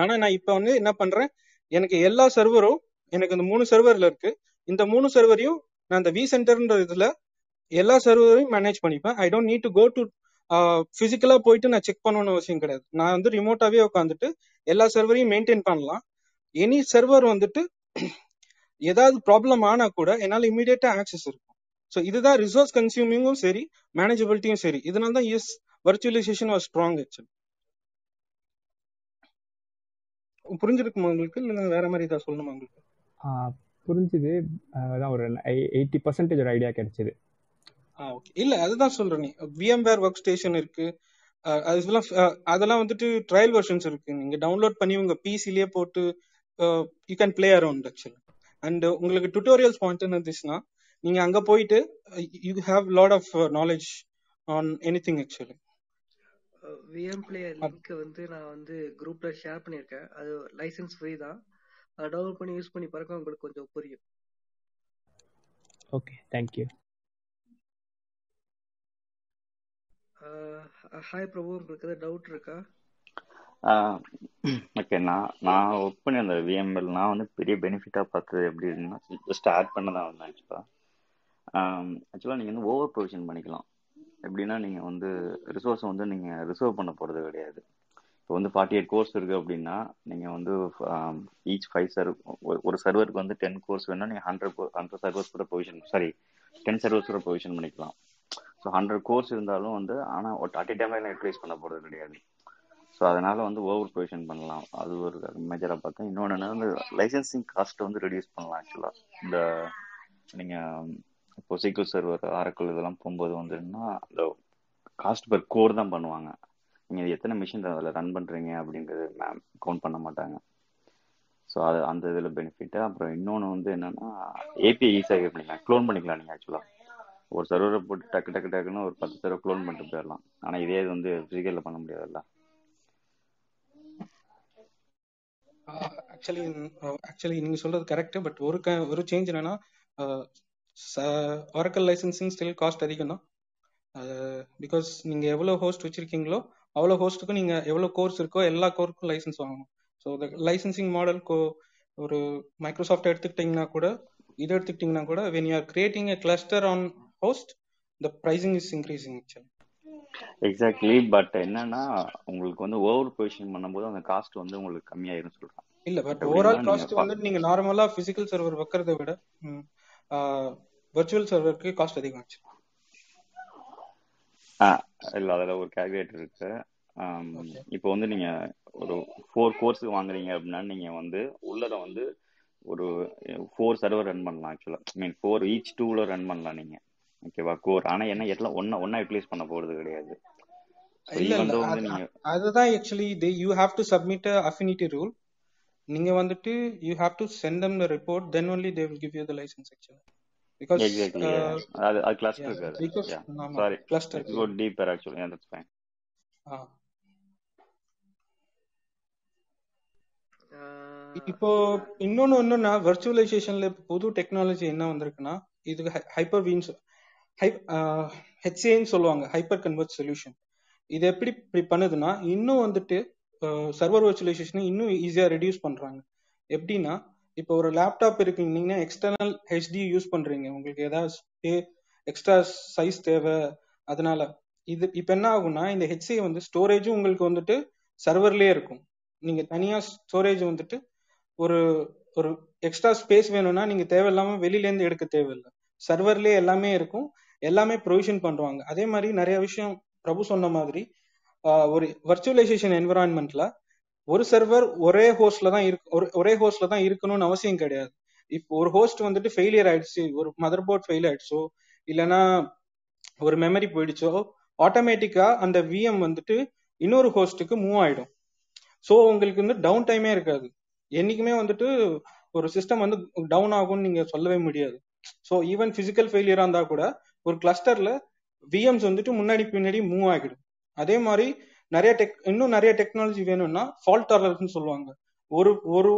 ஆனா நான் இப்ப வந்து என்ன பண்றேன் எனக்கு எல்லா சர்வரும் எனக்கு இந்த மூணு சர்வர்ல இருக்கு. இந்த மூணு சர்வரையும் நான் இந்த வி சென்டர்ன்ற இதுல எல்லா சர்வரையும் மேனேஜ் பண்ணிப்பேன். I don't need to go to பிசிக்கலா போயிட்டு நான் செக் பண்ணணும்னு அவசியம் கிடையாது. நான் வந்து ரிமோட்டாவே உட்காந்துட்டு எல்லா சர்வரையும் மெயின்டைன் பண்ணலாம். எனி சர்வர் வந்துட்டு ஏதாவது ப்ராப்ளம் ஆனா கூட என்னால இமீடியட்டா ஆக்சஸ் இருக்கும். ஸோ இதுதான் ரிசோர்ஸ் கன்சியூமிங்கும் சரி மேனேஜபிலிட்டியும் சரி. இதனால தான் as virtualization was strong actually புரிஞ்சிருக்குமா உங்களுக்கு? இல்லை வேற மாதிரி ஏதாவது சொல்லணுமா உங்களுக்கு? புரிஞ்சுது. அதான் ஒரு எயிட்டி பர்சன்டேஜ் ஒரு ஐடியா கிடைச்சது. ஆ ஓகே இல்ல அதுதான் சொல்றேன் நீ. விஎம்வேர் ஒர்க் ஸ்டேஷன் இருக்கு அதெல்லாம் அதெல்லாம் வந்துட்டு ட்ரையல் வெர்ஷன்ஸ் இருக்கு. நீங்க டவுன்லோட் பண்ணி உங்க பிசிலேயே போட்டு you can play around actually and உங்களுக்கு டுட்டோரியல்ஸ் பாயிண்ட் இருந்துச்சுன்னா நீங்க அங்க போயிட்டு you have lot of knowledge on any thing actually VM player link வந்து நான் வந்து குரூப்ல ஷேர் பண்ணியிருக்கேன். அது லைசன்ஸ் ஃப்ரீ தான். அதை டவுன்லோட் பண்ணி யூஸ் பண்ணி பாருங்க உங்களுக்கு கொஞ்சம் புரியும். ஓகே தேங்க்யூ ஹாய் பிரபு உங்களுக்கு ஏதாவது டவுட் இருக்கா? ஓகே நான் நான் ஒர்க் பண்ணி அந்த விஎம்எல் நான் வந்து பெரிய பெனிஃபிட்டாக பார்த்தது எப்படி இருக்குன்னா ஜஸ்ட் ஆட் பண்ண தான் வந்தேன் ஆக்சுவலாக ஆக்சுவலாக நீங்கள் வந்து ஓவர் ப்ரொவிஷன் பண்ணிக்கலாம். எப்படின்னா நீங்கள் வந்து ரிசோர்ஸை வந்து நீங்கள் ரிசர்வ் பண்ண போகிறது கிடையாது. இப்போ வந்து ஃபார்ட்டி எயிட் கோர்ஸ் இருக்குது அப்படின்னா நீங்கள் வந்து ஈச் ஃபைவ் சர்வ் ஒரு சர்வருக்கு வந்து டென் கோர்ஸ் வேணால் நீங்கள் ஹண்ட்ரட் ஹண்ட்ரட் சர்வர்ஸ் கூட ப்ரொவிஷன் சாரி டென் சர்வர்ஸ் கூட ப்ரொவிஷன் பண்ணிக்கலாம். ஸோ ஹண்ட்ரட் கோர்ஸ் இருந்தாலும் வந்து ஆனால் ஒரு அட் டைமில் யூட்டிலைஸ் பண்ண போகிறது கிடையாது. ஸோ அதனால வந்து ஓவர் ப்ரொவிஷன் பண்ணலாம். அது ஒரு மேஜராக பார்த்தேன் இன்னொன்று என்ன வந்து லைசன்சிங் காஸ்ட் வந்து ரெடியூஸ் பண்ணலாம் ஆக்சுவலாக இந்த நீங்கள் இப்போ சீக்கிள் சர்வர் ஆரக்கிள் இதெல்லாம் போகும்போது வந்துன்னா அந்த காஸ்ட் பர் கோர் தான் பண்ணுவாங்க. நீங்கள் எத்தனை மிஷின் அதில் ரன் பண்ணுறீங்க அப்படிங்கிறது மேம் கவுண்ட் பண்ண மாட்டாங்க. ஸோ அது அந்த இதில் பெனிஃபிட்டு அப்புறம் இன்னொன்று வந்து என்னென்னா ஏபிஐ ஈஸியாக பண்ணிக்கலாம் க்ளோன் பண்ணிக்கலாம் நீங்கள் ஆக்சுவலாக ஒரு சர்வரை போட்டு டக்கு டக்கு டக்குன்னு ஒரு பத்து சர்வர் க்ளோன் பண்ணிட்டு போயிடலாம். ஆனால் இதே இது வந்து ஃபிசிக்கலில் பண்ண முடியாதுல்ல. ஆக்சுவலி ஆக்சுவலி uh, நீங்க சொல்றது கரெக்ட் பட் ஒரு ஒரு சேஞ்ச் என்னன்னா ஒரக்கல் லைசன்சிங் ஸ்டில் காஸ்ட் அதிகம் தான். Uh, பிகாஸ் நீங்க எவ்வளவு ஹோஸ்ட் வச்சிருக்கீங்களோ அவ்வளோ ஹோஸ்ட்டுக்கும் நீங்க எவ்வளவு கோர்ஸ் இருக்கோ எல்லா கோர்க்கும் லைசன்ஸ் வாங்கணும். ஸோ லைசன்சிங் மாடல் ஒரு மைக்ரோசாஃப்ட் எடுத்துக்கிட்டிங்கன்னா கூட இது எடுத்துக்கிட்டிங்கன்னா கூட when you are creating a cluster on host the pricing is increasing actually exactly but என்னன்னா உங்களுக்கு வந்து ஓவர் பொசிஷன் பண்ணும்போது அந்த காஸ்ட் வந்து உங்களுக்கு கம்மியாயிரும் சொல்றேன் இல்ல பட் ஓவரால் காஸ்ட் வந்து நீங்க நார்மலா பிசிக்கல் சர்வர் வைக்கிறத விட வர்ச்சுவல் சர்வருக்கு காஸ்ட் அதிகம் ஆச்சு. ஆ, இல்ல அதுல ஒரு கால்குலேட்டர் இருக்கு. இப்போ வந்து நீங்க ஒரு ஃபோர் கோர்ஸ் வாங்குறீங்க அப்படின்னா நீங்க வந்து உள்ளத வந்து ஒரு ஃபோர் சர்வர் ரன் பண்ணலாம் ஆக்சுவலா மீன் ஃபோர் ஈச் டூல ரன் பண்ணலாம் நீங்க. ஓகேவா கோர் ஆனா என்ன எல்லாம் ஒன்னா ஒன்னா யூட்டிலைஸ் பண்ண போறது கிடையாது. அதுதான் actually they you have to submit affinity rule நீங்க வந்துட்டு you have to send them the report then only they will give you the licence actually because exactly அது அது கிளஸ்டர் இருக்காது sorry cluster go deeper actually that's fine இப்போ இன்னொன்னு என்னன்னா வர்ச்சுவலைசேஷன்ல இப்போ புது டெக்னாலஜி என்ன வந்திருக்குன்னா இது ஹைப்பர் வீன்ஸ் ஹெச்ஏன்னு uh, சொல்லுவாங்க ஹைப்பர் கன்வெர்ட் சொல்யூஷன் இது எப்படி இப்படி பண்ணுதுன்னா இன்னும் வந்துட்டு uh, சர்வர் வர்ச்சுவலைசேஷனை இன்னும் ஈஸியாக ரெடியூஸ் பண்ணுறாங்க எப்படின்னா இப்போ ஒரு லேப்டாப் இருக்குங்கன்னா எக்ஸ்டர்னல் ஹெச்டி யூஸ் பண்ணுறீங்க உங்களுக்கு ஏதாவது எக்ஸ்ட்ரா சைஸ் தேவை அதனால. இது இப்போ என்ன ஆகும்னா இந்த ஹெச்ஏ வந்து ஸ்டோரேஜும் உங்களுக்கு வந்துட்டு சர்வர்லேயே இருக்கும். நீங்கள் தனியாக ஸ்டோரேஜ் வந்துட்டு ஒரு ஒரு எக்ஸ்ட்ரா ஸ்பேஸ் வேணும்னா நீங்கள் தேவையில்லாமல் வெளியிலேருந்து எடுக்க தேவையில்லை. சர்வர்லேயே எல்லாமே இருக்கும். எல்லாமே ப்ரொவிஷன் பண்ணுவாங்க அதே மாதிரி நிறைய விஷயம் பிரபு சொன்ன மாதிரி ஒரு வர்ச்சுவலைசேஷன் என்விரான்மெண்ட்ல ஒரு சர்வர் ஒரே ஹோஸ்ட்ல தான் இருக்கு ஒரே ஹோஸ்ட்ல தான் இருக்கணும்னு அவசியம் கிடையாது. இப்போ ஒரு ஹோஸ்ட் வந்துட்டு ஃபெயிலியர் ஆயிடுச்சு ஒரு மதர் போர்ட் ஃபெயில் ஆயிடுச்சோ இல்லைன்னா ஒரு மெமரி போயிடுச்சோ ஆட்டோமேட்டிக்கா அந்த விஎம் வந்துட்டு இன்னொரு ஹோஸ்ட்டுக்கு மூவ் ஆயிடும். ஸோ உங்களுக்கு வந்து டவுன் டைமே இருக்காது. என்னைக்குமே வந்துட்டு ஒரு சிஸ்டம் வந்து டவுன் ஆகும்னு நீங்க சொல்லவே முடியாது. ஸோ ஈவன் பிசிக்கல் ஃபெயிலியரா இருந்தா கூட ஒரு கிளஸ்டர்ல விஎம்ஸ் வந்துட்டு முன்னாடி பின்னாடி மூவ் ஆகிடும். அதே மாதிரி நிறைய டெக் இன்னும் நிறைய டெக்னாலஜி வேணும்னா ஃபால்ட் டாலரன்ஸ் சொல்லுவாங்க. ஒரு ஒரு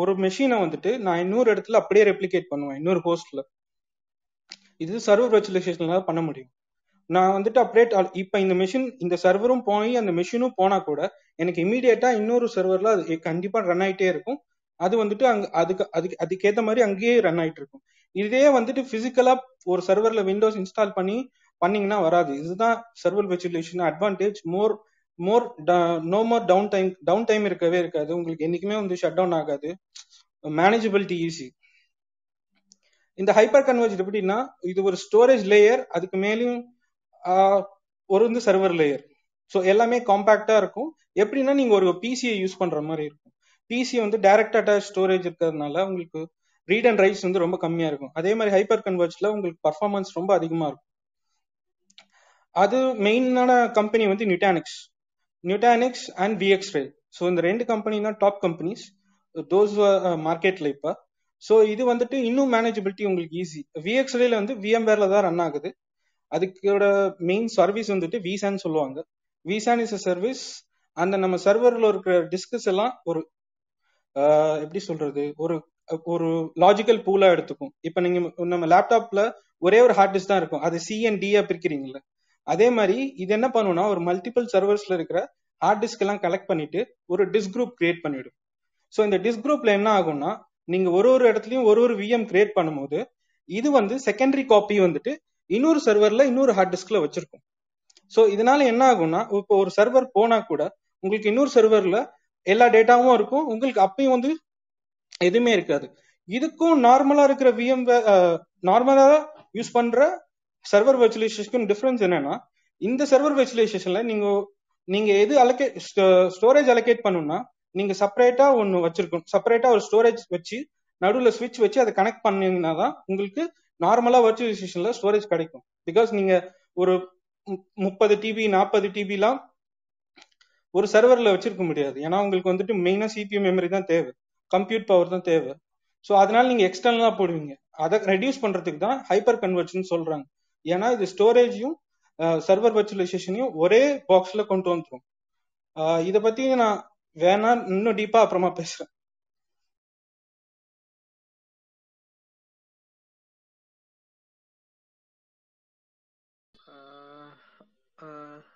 ஒரு மெஷினை வந்துட்டு நான் இன்னொரு இடத்துல அப்படியே ரெப்ளிகேட் பண்ணுவேன் இன்னொரு ஹோஸ்ட்ல இது சர்வர் வர்ச்சுவலைசேஷன்ல பண்ண முடியும். நான் வந்துட்டு அப்டேட் இப்ப இந்த மெஷின் இந்த சர்வரும் போய் அந்த மெஷினும் போனா கூட எனக்கு இமீடியட்டா இன்னொரு சர்வர்ல அது கண்டிப்பா ரன் ஆயிட்டே இருக்கும். அது வந்துட்டு அங்க அதுக்கு அதுக்கு அதுக்கேத்த மாதிரி அங்கேயே ரன் ஆயிட்டு இருக்கும் இதே வந்துட்டு பிசிக்கலா ஒரு சர்வர்ல விண்டோஸ் இன்ஸ்டால் பண்ணி பண்ணீங்கன்னா வராது. இதுதான் server virtualisation advantage more more no more downtime downtime இருக்கவே இருக்காது. உங்களுக்கு என்னைக்குமே வந்து ஷட் டவுன் ஆகாது. மேனேஜபிலிட்டி ஈஸி இந்த ஹைப்பர் கன்வர்ஜ் எப்படின்னா இது ஒரு ஸ்டோரேஜ் லேயர் அதுக்கு மேலேயும் ஒரு வந்து சர்வர் லேயர் ஸோ எல்லாமே காம்பாக்டா இருக்கும். எப்படின்னா நீங்க ஒரு பிசியை யூஸ் பண்ற மாதிரி இருக்கும். பிசி வந்து டைரக்ட் அட்டாச் ஸ்டோரேஜ் இருக்கிறதுனால உங்களுக்கு ரீட் அண்ட் ரைட்ஸ் வந்து ரொம்ப கம்மியா இருக்கும். அதே மாதிரி ஹைப்பர் கன்வர்ஜ்ல உங்களுக்கு பர்ஃபார்மன்ஸ் ரொம்ப அதிகமா இருக்கும். அது மெயினான கம்பெனி வந்து Nutanix Nutanix and VxRail so இந்த ரெண்டு கம்பெனி தான் டாப் கம்பெனிஸ் தோஸ் மார்க்கெட்ல இப்போ. ஸோ இது வந்துட்டு இன்னும் மேனேஜபிலிட்டி உங்களுக்கு ஈஸி விஎக்ஸ் ரேல வந்து விஎம்வேர்ல தான் ரன் ஆகுது. அதுக்கோட மெயின் சர்வீஸ் வந்துட்டு விசான்னு சொல்லுவாங்க. விசான் இஸ் அ சர்வீஸ் அந்த நம்ம சர்வரில் இருக்கிற டிஸ்கஸ் எல்லாம் ஒரு எப்படி சொல்றது? ஒரு ஒரு லாஜிக்கல் பூலா எடுத்துக்கும். இப்போ நீங்க நம்ம லேப்டாப்ல ஒரே ஒரு ஹார்ட் டிஸ்க் தான் இருக்கும். அது சிஎன்டியா பிரிக்கிறீங்கல்ல. அதே மாதிரி இது என்ன பண்ணும்னா ஒரு மல்டிபிள் சர்வர்ஸ்ல இருக்கிற ஹார்ட் டிஸ்க் எல்லாம் கலெக்ட் பண்ணிட்டு ஒரு டிஸ்க் குரூப் கிரியேட் பண்ணிடும். ஸோ இந்த டிஸ்க் குரூப்ல என்ன ஆகும்னா நீங்க ஒரு ஒரு இடத்துலயும் ஒரு ஒரு விஎம் கிரியேட் பண்ணும்போது இது வந்து செகண்டரி காப்பி வந்துட்டு இன்னொரு சர்வர்ல இன்னொரு ஹார்ட் டிஸ்க்ல வச்சிருக்கும். ஸோ இதனால என்ன ஆகும்னா இப்போ ஒரு சர்வர் போனா கூட உங்களுக்கு இன்னொரு சர்வர்ல எல்லா டேட்டாவும் இருக்கும். உங்களுக்கு அப்பயும் வந்து எதுவுமே இருக்காது. இதுக்கும் நார்மலா இருக்கிற விஎம் நார்மலா யூஸ் பண்ற சர்வர் வெர்ச்சுவலைசேஷனுக்கும் டிஃபரன்ஸ் என்னன்னா இந்த சர்வர் வெர்ச்சுவலைசேஷன்ல நீங்க நீங்க எது அலோகேட் ஸ்டோரேஜ் அலோகேட் பண்ணுன்னா நீங்க செப்பரேட்டா ஒன்னு வச்சிருக்கணும். செப்பரேட்டா ஒரு ஸ்டோரேஜ் வச்சு நடுவில் ஸ்விட்ச் வச்சு அதை கனெக்ட் பண்ணீங்கன்னா தான் உங்களுக்கு நார்மலா வர்ச்சுவலைசேஷன்ல ஸ்டோரேஜ் கிடைக்கும். பிகாஸ் நீங்க ஒரு மு- முப்பது டிபி நாற்பது டிபிலாம் ஒரு சர்வரில் வச்சிருக்க முடியாது. ஏன்னா உங்களுக்கு வந்துட்டு மெயினாக சிபியூ மெமரி தான் தேவை. கம்ப்யூட் பவர் தான் தேவை. ஸோ அதனால நீங்கள் எக்ஸ்டர்னலாக போடுவீங்க. அதை ரெடியூஸ் பண்ணுறதுக்கு தான் ஹைப்பர் கன்வர்ஷன் சொல்கிறாங்க ஏன்னா இது ஸ்டோரேஜையும் சர்வர் வர்ச்சுவலைசேஷனையும் ஒரே பாக்ஸில் கொண்டு வந்துரும். இதை பற்றி நான் வேணா இன்னும் டீப்பாக அப்புறமா பேசுகிறேன்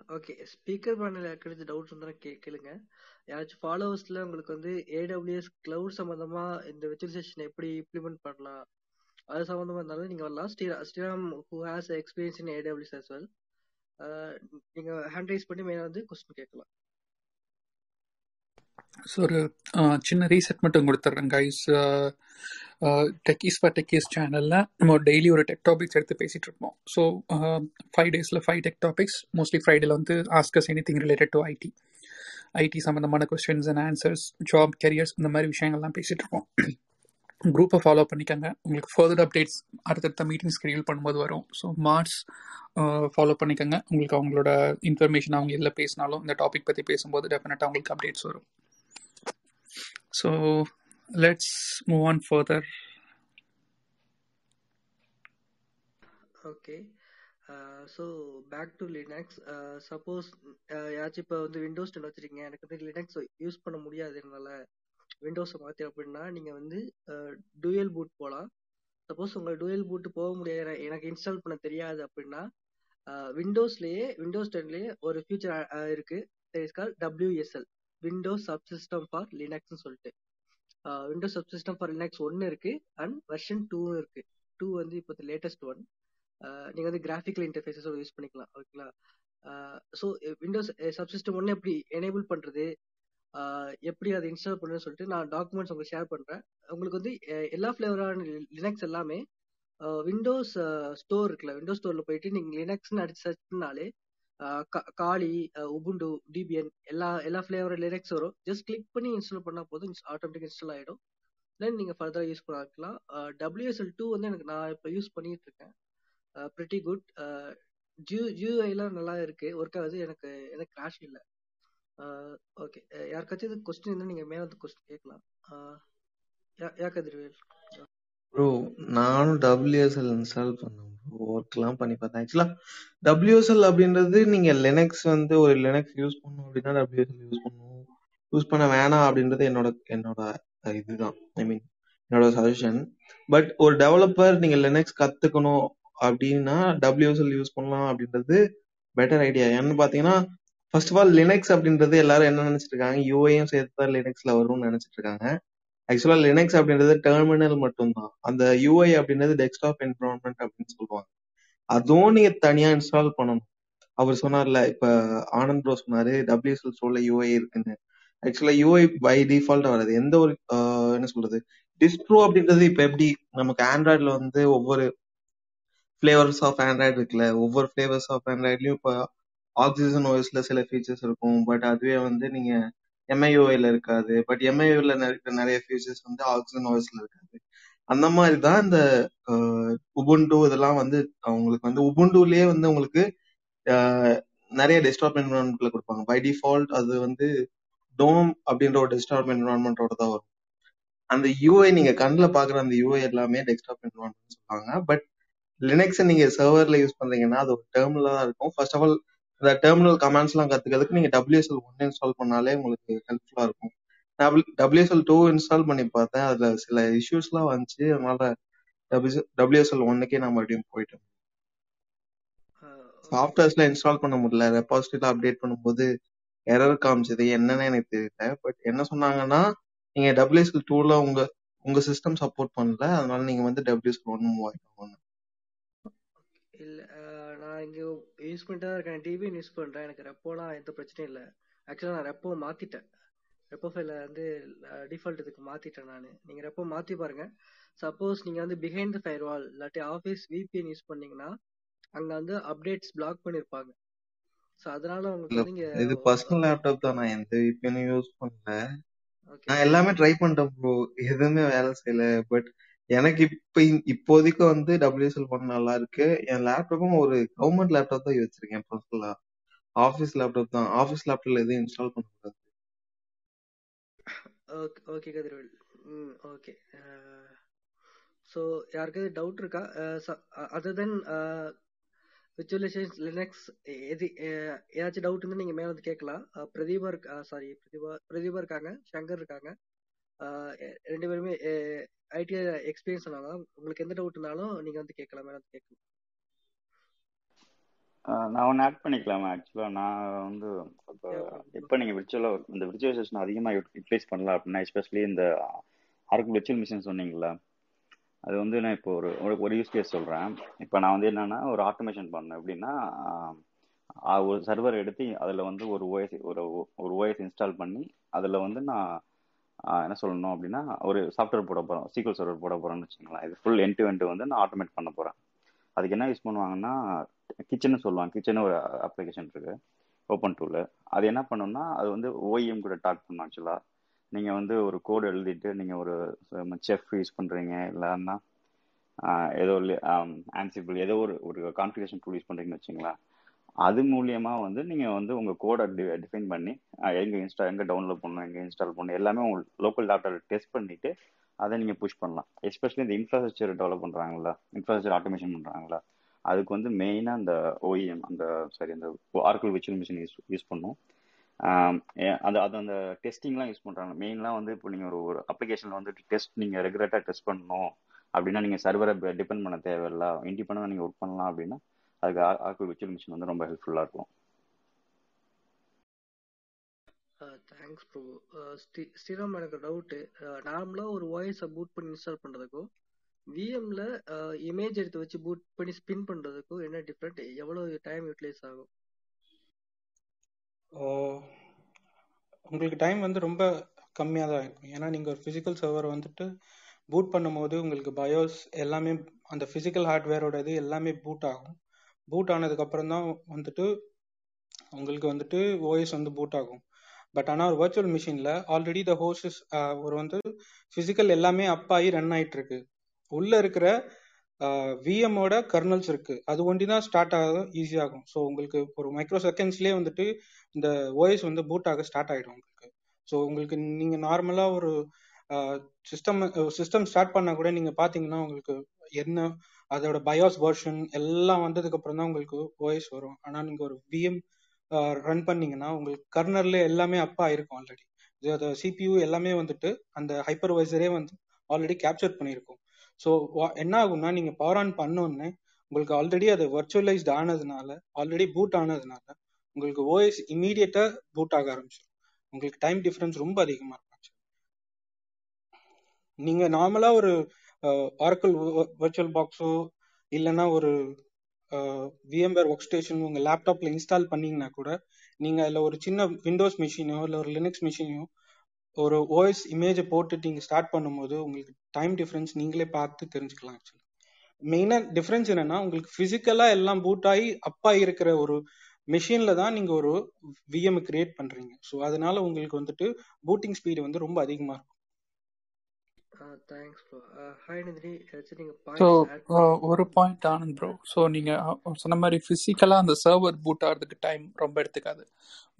ஓகே ஸ்பீக்கர் பேனல் யாருக்காச்சும் டவுட்ஸ் இருந்தா கே கேளுங்க. யாராச்சும் ஃபாலோவர்ஸ்ல உங்களுக்கு வந்து ஏடபிள்யூஎஸ் கிளவுட் சம்பந்தமா இந்த விர்ச்சுவலைசேஷன் எப்படி இம்ப்ளிமெண்ட் பண்ணலாம் அது சம்பந்தமா இருந்தாலும் நீங்க வரலாம். Sri Sriram who has experience in AWS as well நீங்க ஹேண்ட் ரைஸ் பண்ணி மெயினாக வந்து கொஸ்டின் கேட்கலாம். ஸோ ஒரு சின்ன ரீசெட் மட்டும் கொடுத்துட்றேன் கைஸ் டெக்கீஸ் ஃபார் டெக்கீஸ் சேனலில் நம்ம டெய்லி ஒரு டெக் டாபிக்ஸ் எடுத்து பேசிகிட்டு இருப்போம். ஸோ ஃபைவ் டேஸில் ஃபைவ் டெக் டாபிக்ஸ் மோஸ்ட்லி ஃப்ரைடேல வந்து ask us anything related to IT IT சம்மந்தமான questions and answers job careers இந்த மாதிரி விஷயங்கள்லாம் பேசிகிட்டு இருப்போம். குரூப்பை ஃபாலோ பண்ணிக்கோங்க. உங்களுக்கு ஃபர்தர் அப்டேட்ஸ் அடுத்தடுத்த மீட்டிங் ஸ்கெடியூல் பண்ணும்போது வரும். ஸோ மார்ச் ஃபாலோ பண்ணிக்கோங்க. உங்களுக்கு அவங்களோட இன்ஃபர்மேஷன் அவங்க எதில் பேசினாலும் இந்த டாபிக் பற்றி பேசும்போது டெஃபினட்டாக உங்களுக்கு அப்டேட்ஸ் வரும். So let's move on further. Okay so back to Linux suppose யாச்சும் இப்போ வந்து விண்டோஸ் டென் வச்சிருக்கீங்க. எனக்கு வந்து லினக்ஸ் யூஸ் பண்ண முடியாது என்னால். விண்டோஸை மாற்றி அப்படின்னா நீங்கள் வந்து டூயல் பூட் போகலாம் சப்போஸ் உங்கள் டூயல் பூட் போக முடியாது. எனக்கு- இன்ஸ்டால் பண்ண தெரியாது அப்படின்னா விண்டோஸ்லேயே விண்டோஸ் டென்லேயே ஒரு ஃபியூச்சர் இருக்குது is call WSL Windows subsystem for லினக்ஸ்னு சொல்லிட்டு. விண்டோஸ் சப்சிஸ்டம் ஃபார் லினக்ஸ் ஒன்று இருக்கு அண்ட் வெர்ஷன் டூவும் இருக்கு. டூ வந்து இப்போ லேட்டஸ்ட் ஒன் நீங்க வந்து கிராஃபிக்கல் இன்டர்ஃபேஸஸோட யூஸ் பண்ணிக்கலாம் ஓகேங்களா? ஸோ விண்டோஸ் சப்சிஸ்டம் ஒன்று எப்படி எனேபிள் பண்றது? எப்படி அதை இன்ஸ்டால் பண்ணுன்னு சொல்லிட்டு நான் டாக்குமெண்ட்ஸ் உங்களுக்கு ஷேர் பண்றேன். உங்களுக்கு வந்து எல்லா ஃபிளேவரான லினக்ஸ் எல்லாமே விண்டோஸ் ஸ்டோர் இருக்குல்ல விண்டோஸ் ஸ்டோர்ல போயிட்டு நீங்க லினக்ஸ்னு அடிச்சு சர்ச் பண்ணாலே ஆஹ் காலி உபுண்டு டிபிஎன் எல்லா எல்லா ஃப்ளேவர் லிரிக்ஸ் வரும். ஜஸ்ட் கிளிக் பண்ணி இன்ஸ்டால் பண்ணால் போதும் ஆட்டோமேட்டிக் இன்ஸ்டால் ஆகிடும் தென் நீங்கள் ஃபர்தராக யூஸ் பண்ணிக்கலாம் டபிள்யூஎஸ்எல் டூ வந்து எனக்கு நான் இப்போ யூஸ் பண்ணிட்டு இருக்கேன். ப்ரிட்டி குட் ஜியூ ஜியூஐலாம் நல்லா இருக்கு. ஒர்க் ஆகுது. எனக்கு எனக்கு கிராஷ் இல்லை. ஓகே யாருக்காச்சும் இது கொஸ்டின் இருந்தால் நீங்கள் மேலே வந்து கொஸ்டின் கேட்கலாம். யா யா கதிர்வேல் ப்ரோ நானும் டபிள்யூஎஸ்எல் இன்ஸ்டால் பண்ணேன் ஒர்க்லாம் பண்ணி பார்த்தேன். ஆக்சுவலா டபிள்யூஎஸ்எல் அப்படின்றது நீங்க லினக்ஸ் வந்து ஒரு லினக்ஸ் யூஸ் பண்ணணும் அப்படின்னா டபிள்யூஎஸ்எல் யூஸ் பண்ணணும். யூஸ் பண்ண வேணாம் அப்படின்றது என்னோட என்னோட இதுதான். ஐ மீன் என்னோட சஜஷன் பட் ஒரு டெவலப்பர் நீங்க லினக்ஸ் கத்துக்கணும் அப்படின்னா டபிள்யூஎஸ்எல் யூஸ் பண்ணலாம் அப்படின்றது பெட்டர் ஐடியா ஏன்னு பாத்தீங்கன்னா ஃபர்ஸ்ட் ஆஃப் ஆல் லினக்ஸ் அப்படின்றது எல்லாரும் என்ன நினைச்சிட்டு இருக்காங்க? யூஐயும் சேர்த்து தான் லினக்ஸ்ல வரும்னு நினைச்சிட்டு இருக்காங்க. ஆக்சுவலா லினக்ஸ் அப்படின்றது டெர்மினல் மட்டும்தான். அந்த யூஐ அப்படின்றது டெஸ்க்டாப் என்விரான்மெண்ட் அப்படின்னு சொல்லுவாங்க. அதுவும் நீங்க தனியா இன்ஸ்டால் பண்ணணும். அவர் சொன்னார்ல இப்ப ஆனந்த் ப்ரோ சொன்னாரு டபிள்யூஎஸ்எல் ஸ்டோர்ல யூஐ இருக்குன்னு. ஆக்சுவலா யூஐ பை டிஃபால்ட் வராது. எந்த ஒரு என்ன சொல்றது? டிஸ்ப்ரோ அப்படின்றது இப்ப எப்படி? நமக்கு ஆண்ட்ராய்டுல வந்து ஒவ்வொரு ஃபிளேவர்ஸ் ஆஃப் ஆண்ட்ராய்டு இருக்குல்ல. ஒவ்வொரு ஃபிளேவர்ஸ் ஆஃப் ஆண்ட்ராய்ட்லயும் இப்போ ஆக்சிஜன் ஓஎஸ்ல சில ஃபீச்சர்ஸ் இருக்கும். பட் அதுவே வந்து நீங்க எம்ஐஓஐல இருக்காது பட் எம்ஐஓல இருக்கிற நிறைய ஃபியூச்சர்ஸ் வந்து ஆக்சிஜன் ஓஎஸ்ல இருக்காது. அந்த மாதிரி தான் இந்த உபுண்டு இதெல்லாம் வந்து உங்களுக்கு வந்து உபுண்டுலயே வந்து உங்களுக்கு நிறைய டெஸ்க்டாப் என்வரான்மெண்ட்ல கொடுப்பாங்க. பை டிஃபால்ட் அது வந்து டோம் அப்படின்ற ஒரு டெஸ்க்டாப் என்விரான்மெண்டோட தான் வரும். அந்த யூஐ நீங்க கண்ணில் பாக்குற அந்த யூஐ எல்லாமே டெஸ்க்டாப் என்வரான்மெண்ட் சொல்லுவாங்க. பட் லினக்ஸ் நீங்க சர்வர்ல யூஸ் பண்றீங்கன்னா அது ஒரு டேர்ம்ல தான் இருக்கும். ஃபர்ஸ்ட் ஆஃப் ஆல் இந்த டெர்மினல் கமாண்ட்ஸ் எல்லாம் கத்துக்கிறதுக்கு நீங்க டபிள்யூஎஸ்எல் ஒன் இன்ஸ்டால் பண்ணாலே உங்களுக்கு ஹெல்ப்ஃபுல்லா இருக்கும். டபிள்யூஎஸ்எல் டூ இன்ஸ்டால் பண்ணி பார்த்தேன். அதுல சில இஷ்யூஸ் எல்லாம் வந்துச்சு. அதனால டபிள்யூஎஸ்எல் ஒன்னுக்கே நான் மறுபடியும் போயிட்டேன். சாஃப்ட்வேர்ஸ்ல இன்ஸ்டால் பண்ண முடியல. ரெபாசிட்டரியில அப்டேட் பண்ணும்போது எரர் காமிச்சது. என்னன்னு எனக்கு தெரியல. பட் என்ன சொன்னாங்கன்னா நீங்க டபிள்யூஎஸ்எல் டூல உங்க உங்க சிஸ்டம் சப்போர்ட் பண்ணல. அதனால நீங்க வந்து டபிள்யூஎஸ்எல் ஒன் மூவ் ஆயிக்கோங்க இல்லை நான் இங்கே யூஸ் பண்ணிட்டு தான் இருக்கேன் டிவி யூஸ் பண்ணுறேன் எனக்கு ரெப்போலாம் எந்த பிரச்சனையும் இல்லை. ஆக்சுவலாக நான் ரெப்போ மாற்றிட்டேன் ரெப்போ ஃபைல வந்து டிஃபால்ட் இதுக்கு மாற்றிட்டேன் நான். நீங்கள் ரெப்போ மாற்றி பாருங்க. சப்போஸ் நீங்கள் வந்து பிஹைண்ட் த ஃபயர் வால் இல்லாட்டி ஆஃபீஸ் விபிஎன் யூஸ் பண்ணீங்கன்னா அங்கே வந்து அப்டேட்ஸ் பிளாக் பண்ணியிருப்பாங்க ஸோ அதனால உங்களுக்கு இல்ல வந்து இங்கே இது பர்சனல் லேப்டாப் தான். நான் எந்த VPN யூஸ் பண்ணல. ஓகே நான் எல்லாமே ட்ரை பண்ணிட்டேன் ப்ரோ எதுவுமே வேலை செய்யல பட் எனக்கு இப்ப இ- இப்போதைக்கு வந்து டபிள்யூஎஸ்எல் ஒன் நல்லா இருக்கு. என் லேப்டாப்பும் ஒரு கவர்மெண்ட் லேப்டாப் தான் வச்சிருக்கேன் பர்சனலா ஆஃபீஸ் லேப்டாப் தான். ஆஃபீஸ் லேப்டாப்ல எதுவும் இன்ஸ்டால் பண்ணக்கூடாது ஓகே ஓகே கதிரவேல். ம் ஓகே ஸோ யாருக்காவது டவுட் இருக்கா? அதர் தென் விச்சுவலைசேஷன் லினக்ஸ் எது அஹ், ஏதாச்சும் டவுட் இருந்தால் நீங்கள் மேலே வந்து கேட்கலாம். அஹ், பிரதீபா இருக்கா சாரி பிரதீபா பிரதீபா இருக்காங்க. சங்கர் இருக்காங்க. அஹ், எ- ரெண்டு பேருமே ஐடி எக்ஸ்பீரியன்ஸ் சொன்னாங்க. உங்களுக்கு எந்த டவுட் இருந்தாலும் நீங்கள் வந்து கேட்கலாம் வந்து கேட்கலாம். நான் ஒன்று ஆட் பண்ணிக்கலாமா? ஆக்சுவலாக நான் வந்து இப்போ. எப்போ நீங்கள் விர்ச்சுவலாக இந்த விர்ச்சுவலைசேஷன் அதிகமாக யூட்டிலைஸ் பண்ணலாம் அப்படின்னா எஸ்பெஷலி இந்த ஆர்க் விர்ச்சுவல் மிஷின் சொன்னீங்களா அது வந்து நான் இப்போ ஒரு ஒரு- ஒரு யூஸ் கேஸ் சொல்கிறேன் இப்போ நான் வந்து என்னன்னா ஒரு ஆட்டோமேஷன் பண்ணேன். எப்படின்னா ஒரு சர்வர் எடுத்து அதில் வந்து ஒரு ஓஎஸ் ஒரு ஒரு ஓஎஸ் இன்ஸ்டால் பண்ணி அதில் வந்து நான் என்ன சொல்லணும் அப்படின்னா ஒரு சாஃப்ட்வேர் போட போகிறோம் சீக்வல் சர்வர் போட போகிறோம்னு வச்சுக்கலாம் இது ஃபுல் என் டு வந்து நான் ஆட்டோமேட் பண்ண போகிறேன் அதுக்கு என்ன யூஸ் பண்ணுவாங்கன்னா கிச்சன்னு சொல்லுவாங்க. கிச்சன் ஒரு அப்ளிகேஷன் இருக்கு. ஓப்பன் டூல் அது என்ன பண்ணணும்னா அது வந்து ஓஎம் கூட டாக் பண்ணும் ஆக்சுவலாக நீங்கள் வந்து ஒரு கோடு எழுதிட்டு நீங்கள் ஒரு செஃப் யூஸ் பண்ணுறீங்க இல்லைன்னா ஏதோ ஆன்சிபிள் ஏதோ ஒரு ஒரு கான்ஃபிகேஷன் டூல் யூஸ் பண்ணுறீங்கன்னு வச்சுங்களேன் அது மூலியமா வந்து நீங்கள் வந்து உங்கள் கோடை டிஃபைன் பண்ணி எங்க இன்ஸ்டா எங்கே டவுன்லோட் பண்ணணும் எங்கே இன்ஸ்டால் பண்ணணும் எல்லாமே உங்க லோக்கல் லேப்டாப்பில் டெஸ்ட் பண்ணிட்டு அதை நீங்கள் புஷ் பண்ணலாம். எஸ்பெஷலி இந்த இன்ஃப்ராஸ்ட்ரக்சர் டெவலப் பண்ணுறாங்களா இன்ஃப்ராஸ்ட்ரக்சர் ஆட்டோமேஷன் பண்ணுறாங்களா அதுக்கு வந்து மெயினாக அந்த ஓஇஎம் அந்த சாரி அந்த Oracle virtual machine use use பண்ணும். அது அது அந்த டெஸ்டிங்லாம் யூஸ் பண்ணுறாங்க மெயின்லாம் வந்து இப்போ நீங்கள் ஒரு ஒரு அப்ளிகேஷனில் வந்து டெஸ்ட் நீங்கள் ரெகுலேட்டாக டெஸ்ட் பண்ணணும். அப்படின்னா நீங்கள் சர்வரை டிபெண்ட் பண்ண தேவையில்ல. இண்டிபெண்டாக நீங்கள் ஒர்க் பண்ணலாம் அப்படின்னா அதுக்கு ஆர்கல் விர்ச்சுவல் மிஷின் வந்து ரொம்ப ஹெல்ப்ஃபுல்லாக இருக்கும். தேங்க்ஸ் ப்ரோ ஸ்ரீ ஸ்ரீராம் எனக்கு டவுட்டு நார்மலாக ஒரு வாய்ஸை பூட் பண்ணி இன்ஸ்டால் பண்ணுறதுக்கும் விஎம்ல இமேஜ் எடுத்து வச்சு பூட் பண்ணி ஸ்பின் பண்ணுறதுக்கும் என்ன டிஃப்ரெண்ட் எவ்வளோ டைம் யூட்டிலைஸ் ஆகும்? உங்களுக்கு டைம் வந்து ரொம்ப கம்மியாக தான் இருக்கும். ஏன்னா நீங்கள் ஒரு ஃபிசிக்கல் சர்வர் வந்துட்டு பூட் பண்ணும்போது உங்களுக்கு பயோஸ் எல்லாமே அந்த ஃபிசிக்கல் ஹார்ட்வேரோட இது எல்லாமே பூட் ஆகும். பூட் ஆனதுக்கப்புறம் தான் வந்துட்டு உங்களுக்கு வந்துட்டு ஓஎஸ் வந்து பூட் ஆகும். பட் ஆனால் ஒரு வர்ச்சுவல் மிஷினில் ஆல்ரெடி த ஹோஸ்டஸ் ஒரு வந்து ஃபிசிக்கல் எல்லாமே அப் ஆகி ரன் ஆகிட்டு இருக்கு. உள்ளே இருக்கிற விஎம்மோட கர்னல்ஸ் இருக்கு. அது ஒண்டி தான் ஸ்டார்ட் ஆக ஈஸியாகும் ஸோ உங்களுக்கு ஒரு மைக்ரோ செகண்ட்ஸ்லேயே வந்துட்டு இந்த ஓஎஸ் வந்து பூட் ஆக ஸ்டார்ட் ஆகிடும் உங்களுக்கு. ஸோ உங்களுக்கு நீங்கள் நார்மலாக ஒரு சிஸ்டம் சிஸ்டம் ஸ்டார்ட் பண்ணால் கூட நீங்கள் பார்த்தீங்கன்னா உங்களுக்கு என்ன அதோட பயோஸ் வெர்ஷன் எல்லாம் வந்ததுக்கு அப்புறம் தான் உங்களுக்கு ஓஎஸ் வரும். ஆனா நீங்க ஒரு விஎம் ரன் பண்ணீங்கன்னா உங்களுக்கு கர்னர்ல எல்லாமே அப்பா இருக்கும் ஆல்ரெடி அது சிபியூ எல்லாமே வந்துட்டு அந்த ஹைப்பர்வைசரே வந்து ஆல்ரெடி கேப்சர் பண்ணியிருக்கும். ஸோ என்ன ஆகும்னா நீங்க பவர் ஆன் பண்ணோன்னே உங்களுக்கு ஆல்ரெடி அது வர்ச்சுவலைஸ்ட் ஆனதுனால ஆல்ரெடி பூட் ஆனதுனால உங்களுக்கு ஓஎஸ் இமீடியட்டா பூட் ஆக ஆரம்பிச்சிடும் உங்களுக்கு டைம் டிஃபரன்ஸ் ரொம்ப அதிகமா இருக்கும் நீங்க நார்மலா ஒரு ஆரக்கிள் வர்ச்சுவல் பாக்ஸோ இல்லைன்னா ஒரு விஎம்வேர் ஒர்க் ஸ்டேஷன் உங்கள் லேப்டாப்பில் இன்ஸ்டால் பண்ணீங்கன்னா கூட நீங்கள் அதில் ஒரு சின்ன விண்டோஸ் மிஷினோ இல்லை ஒரு லினக்ஸ் மிஷினோ ஒரு ஓஎஸ் இமேஜை போட்டு நீங்கள் ஸ்டார்ட் பண்ணும்போது உங்களுக்கு டைம் டிஃப்ரென்ஸ் நீங்களே பார்த்து தெரிஞ்சுக்கலாம் ஆக்சுவலி மெயினாக டிஃப்ரென்ஸ் என்னன்னா உங்களுக்கு ஃபிசிக்கலாக எல்லாம் பூட் ஆகி அப்பா இருக்கிற ஒரு மிஷினில் தான் நீங்கள் ஒரு விஎம் கிரியேட் பண்ணுறீங்க ஸோ அதனால உங்களுக்கு வந்துட்டு பூட்டிங் ஸ்பீடு வந்து ரொம்ப அதிகமாக இருக்கும். Thanks bro hi Nandini. ஏதாச்சும் நீங்க ஸோ ஒரு பாயிண்ட் ஆனந்த் ப்ரோ ஸோ நீங்கள் சொன்ன மாதிரி ஃபிசிக்கலாக அந்த சர்வர் பூட் ஆகிறதுக்கு டைம் ரொம்ப எடுத்துக்காது.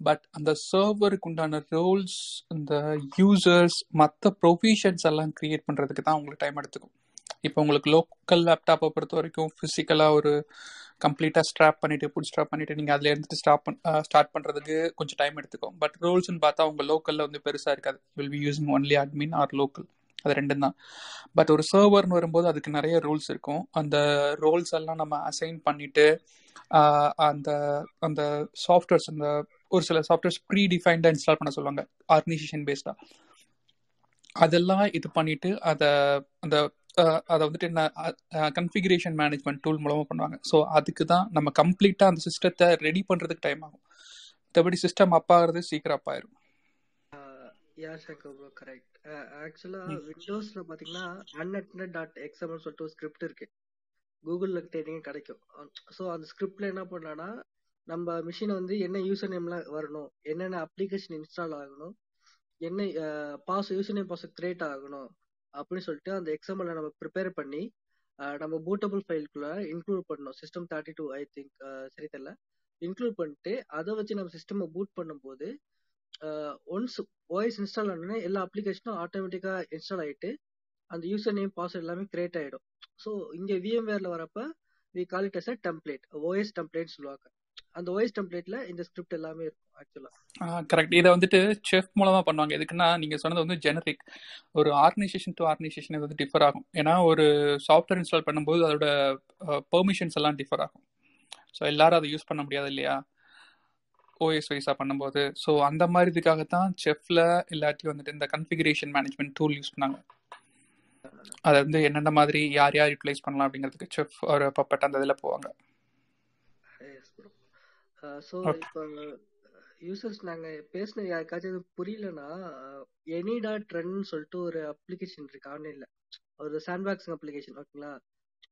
பட் அந்த சர்வருக்கு உண்டான ரோல்ஸ் இந்த யூசர்ஸ் மற்ற ப்ரொவிஷன்ஸ் எல்லாம் கிரியேட் பண்ணுறதுக்கு தான் உங்களுக்கு டைம் எடுத்துக்கும். இப்போ உங்களுக்கு லோக்கல் லேப்டாப்பை பொறுத்த வரைக்கும் ஃபிசிக்கலாக ஒரு கம்ப்ளீட்டாக ஸ்ட்ராப் பண்ணிட்டு புட் ஸ்ட்ராப் பண்ணிட்டு நீங்கள் அதில் இருந்துட்டு ஸ்டாப் ஸ்டார்ட் பண்ணுறதுக்கு கொஞ்சம் டைம் எடுத்துக்கும். பட் ரோல்ஸ்னு பார்த்தா உங்கள் லோக்கலில் வந்து பெருசாக இருக்காது. Will be using only admin or local அது ரெண்டும் தான். பட் ஒரு சர்வர்னு வரும்போது அதுக்கு நிறைய ரூல்ஸ் இருக்கும். அந்த ரோல்ஸ் எல்லாம் நம்ம அசைன் பண்ணிட்டு அந்த அந்த சாஃப்ட்வேர்ஸ் அந்த ஒரு சில சாஃப்ட்வேர்ஸ் ப்ரீ டிஃபைன்டாக இன்ஸ்டால் பண்ண சொல்லுவாங்க. ஆர்கனைசேஷன் பேஸ்டாக அதெல்லாம் இது பண்ணிட்டு அதை அந்த அதை வந்துட்டு என்ன கன்ஃபிகரேஷன் மேனேஜ்மெண்ட் டூல் மூலமாக பண்ணுவாங்க. ஸோ அதுக்கு தான் நம்ம கம்ப்ளீட்டாக அந்த சிஸ்டத்தை ரெடி பண்ணுறதுக்கு டைம் ஆகும். மற்றபடி சிஸ்டம் அப் ஆகிறது சீக்கிரம் அப் ஆயிரும். யா சங்கர் ப்ரோ கரெக்ட் ஆக்சுவலா விண்டோஸ்ல பாத்தீங்கன்னா அன்அட்னட் டாட் எக்ஸ்எம்எல் சொல்லிட்டு ஒரு ஸ்கிரிப்ட் இருக்கு. கூகுள்ல தேடிங்க கிடைக்கும். ஸோ அந்த ஸ்கிரிப்ட்ல என்ன பண்ணானா நம்ம மிஷின் வந்து என்ன யூசர் நேம்லாம் வரணும் என்னென்ன அப்ளிகேஷன் இன்ஸ்டால் ஆகணும் என்ன pass user name pass create ஆகணும் அப்படின்னு சொல்லிட்டு அந்த எக்ஸாம்பிள் நம்ம ப்ரிப்பேர் பண்ணி நம்ம பூட்டபிள் ஃபைலுக்குள்ள இன்க்ளூட் பண்ணணும். System thirty two I think சரி தெரியல. இன்க்ளூட் பண்ணிட்டு அதை வச்சு நம்ம சிஸ்டம் பூட் பண்ணும்போது ஒன்ஸ் ஓஎஸ் இன்ஸ்டால் ஆனோடனே எல்லா அப்ளிகேஷனும் ஆட்டோமேட்டிக்காக இன்ஸ்டால் ஆகிட்டு அந்த யூசர் நேம் பாஸ்வேர்ட் எல்லாமே கிரியேட் ஆகிடும் ஸோ இங்கே விஎம்வேரில் வரப்ப we call it as a template OS template சொல்லுவாங்க. அந்த ஓஎஸ் டெம்ப்ளேட்ல இந்த ஸ்கிரிப்ட் எல்லாமே இருக்கும் ஆக்சுவலா கரெக்ட் இதை வந்துட்டு செஃப் மூலமா பண்ணுவாங்க. எதுக்குன்னா நீங்க சொன்னது வந்து ஜெனரிக் ஒரு ஆர்கனைசேஷன் டு ஆர்கனைசேஷன் இது வந்து டிஃபர் ஆகும். ஏன்னா ஒரு சாஃப்ட்வேர் இன்ஸ்டால் பண்ணும்போது அதோட பெர்மிஷன்ஸ் எல்லாம் டிஃபர் ஆகும். ஸோ எல்லாரும் அதை யூஸ் பண்ண முடியாது இல்லையா? ஓஎஸ் வைஸாக பண்ணும்போது. ஸோ அந்த மாதிரி இதுக்காகத்தான் செஃப்ல இல்லாட்டி வந்துட்டு இந்த கன்ஃபிகரேஷன் மேனேஜ்மெண்ட் டூல் யூஸ் பண்ணாங்க. அதை வந்து என்னென்ன மாதிரி யார் யார் யூட்டிலைஸ் பண்ணலாம் அப்படிங்கிறதுக்கு செஃப் ஒரு பப்பட் அந்த இதில் போவாங்க. ஸோ இப்போ யூசர்ஸ் நாங்க பேசின யாருக்காச்சும் இது புரியலன்னா எனி டாட் ட்ரெண்ட்னு சொல்லிட்டு ஒரு அப்ளிகேஷன் இருக்கு ஆன்லைன்ல ஒரு சாண்ட்பாக்ஸிங் அப்ளிகேஷன் ஓகேங்களா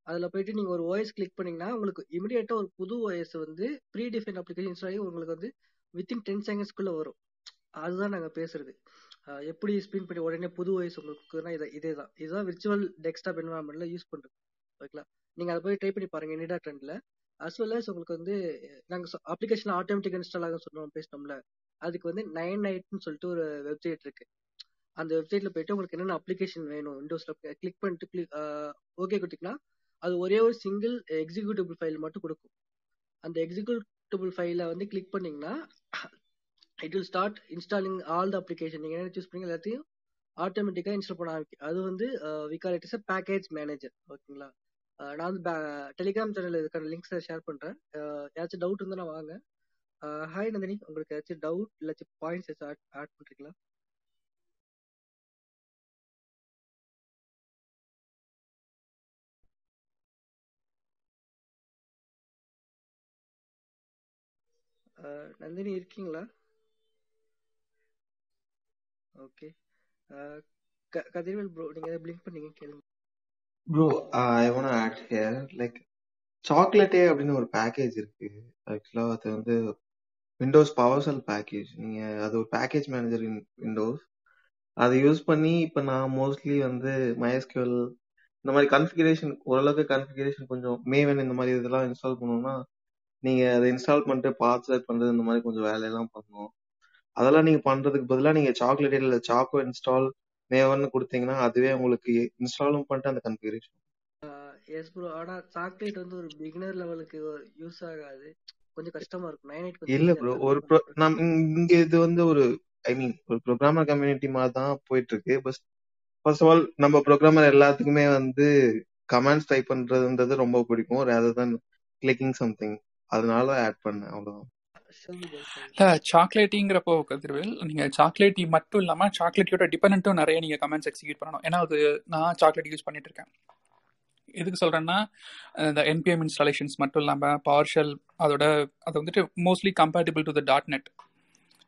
அதுல போயிட்டு நீங்க ஒரு ஓஎஸ் கிளிக் பண்ணீங்கன்னா உங்களுக்கு இமிடியேட்டா ஒரு புது ஓஎஸ் வந்து ப்ரீ டிஃபைன் அப்ளிகேஷன் இன்ஸ்டால் ஆகி உங்களுக்கு வந்து வித்தின் டென் செகண்ட்ஸ்க்குள்ள வரும். அதுதான் நாங்க பேசுறது. எப்படி ஸ்பின் பண்ணி உடனே புது ஓஎஸ் உங்களுக்கு இதை இதே தான் இதுதான் விர்ச்சுவல் டெஸ்க்டாப் என்வரான்மெண்ட்டில் யூஸ் பண்றது. ஓகேங்களா? நீங்க அதை போய் ட்ரை பண்ணி பாருங்க நிடா ட்ரெண்ட்ல அஸ் வெல் அஸ் உங்களுக்கு வந்து நாங்க அப்ளிகேஷன் ஆட்டோமேட்டிக் இன்ஸ்டால் ஆகும் சொன்னோம் பேசினோம்ல. அதுக்கு வந்து நைன் நைட்னு சொல்லிட்டு ஒரு வெப்சைட் இருக்கு. அந்த வெப்சைட்ல போயிட்டு உங்களுக்கு என்னென்ன அப்ளிகேஷன் வேணும்? விண்டோஸ்ல கிளிக் பண்ணிட்டு கிளிக் ஓகே கொடுத்தீங்கன்னா அது ஒரே ஒரு சிங்கிள் எக்ஸிக்யூட்டிபிள் ஃபைல் மட்டும் கொடுக்கும். அந்த எக்ஸிக்யூட்டிபிள் ஃபைலை வந்து கிளிக் பண்ணீங்கன்னா it will start installing all the application நீங்க என்ன சூஸ் பண்ணி எல்லாத்தையும் ஆட்டோமேட்டிக்கா இன்ஸ்டால் பண்ண ஆரம்பிக்கும். அது வந்து we call it is a package manager ஓகேங்களா? Uh, நான் வந்து டெலிகிராம் சேனல் இதுக்கான லிங்க்ஸ் ஷேர் பண்றேன். Uh, ஏதாச்சும் டவுட் இருந்தா வாங்க. Uh, hi Nandini. உங்களுக்கு ஏதாச்சும் டவுட் இல்லாச்சும் பாயிண்ட்ஸ் ஏதாச்சும் ஆட் பண்றீங்களா? பண்ணுறீங்களா நந்தினி இருக்கீங்களா? ஓகே கதிர்வேல் ப்ரோ நீங்க ஏதாவது பிளிங்க் பண்ணீங்க கேளுங்க. Bro I want add here like Chocolatey அப்படின்னு ஒரு பேக்கேஜ் இருக்கு. ஆக்சுவலா அது வந்து விண்டோஸ் பவர் செல் பேக்கேஜ் நீங்க அது ஒரு பேக்கேஜ் மேனேஜர் இன் விண்டோஸ் அதை யூஸ் பண்ணி இப்போ நான் மோஸ்ட்லி வந்து MySQL இந்த மாதிரி கன்ஃபிகரேஷன் ஓரளவுக்கு கன்ஃபிகரேஷன் கொஞ்சம் மேவன் இந்த மாதிரி இதெல்லாம் இன்ஸ்டால் பண்ணோம்னா நீங்க அதை இன்ஸ்டால் பண்ணிட்டு செட் பண்றது இந்த மாதிரி கொஞ்சம் வேலையெல்லாம் பண்ணணும் அதெல்லாம் நீங்க பண்றதுக்கு பதிலா நீங்க சாக்லேட் இல்ல சாக்கோ இன்ஸ்டால் மேவன் கொடுத்தீங்கன்னா அதுவே உங்களுக்கு இன்ஸ்டாலும் பண்ணிட்டு அந்த கன்ஃபிகரேஷன் எஸ் ப்ரோ ஆனா சாக்லேட் வந்து ஒரு பிகினர் லெவலுக்கு யூஸ் ஆகாது. கொஞ்சம் கஷ்டமா இருக்கும். நைன் எயிட் இல்ல ப்ரோ ஒரு pro- நம் இங்க இது வந்து ஒரு ஐ மீன் ஒரு ப்ரோக்ராமர் கம்யூனிட்டி மாதிரி தான் போயிட்டு இருக்கு பஸ் ஃபர்ஸ்ட் ஆஃப் ஆல் நம்ம ப்ரோக்ராமர் எல்லாத்துக்குமே வந்து கமெண்ட்ஸ் டைப் பண்றதுன்றது ரொம்ப பிடிக்கும். ரேதர் than கிளிக்கிங் சம்திங் அதனால ஆட் பண்ணேன் அவ்வளவுதான். இல்ல சாக்லேட்டிங்கிறப்போ கதிர்வேல் நீங்க சாக்லேட்டி மட்டும் இல்லாம சாக்லேட்டியோட டிபெண்ட்டும் நிறைய நீங்க கமெண்ட்ஸ் எக்ஸிக்யூட் பண்ணணும். ஏன்னா அது நான் சாக்லேட் யூஸ் பண்ணிட்டு இருக்கேன். எதுக்கு சொல்றேன்னா இந்த என்பிஎம் இன்ஸ்டாலேஷன்ஸ் மட்டும் இல்லாம பவர் ஷெல் அதோட அது வந்துட்டு mostly compatible to the dot net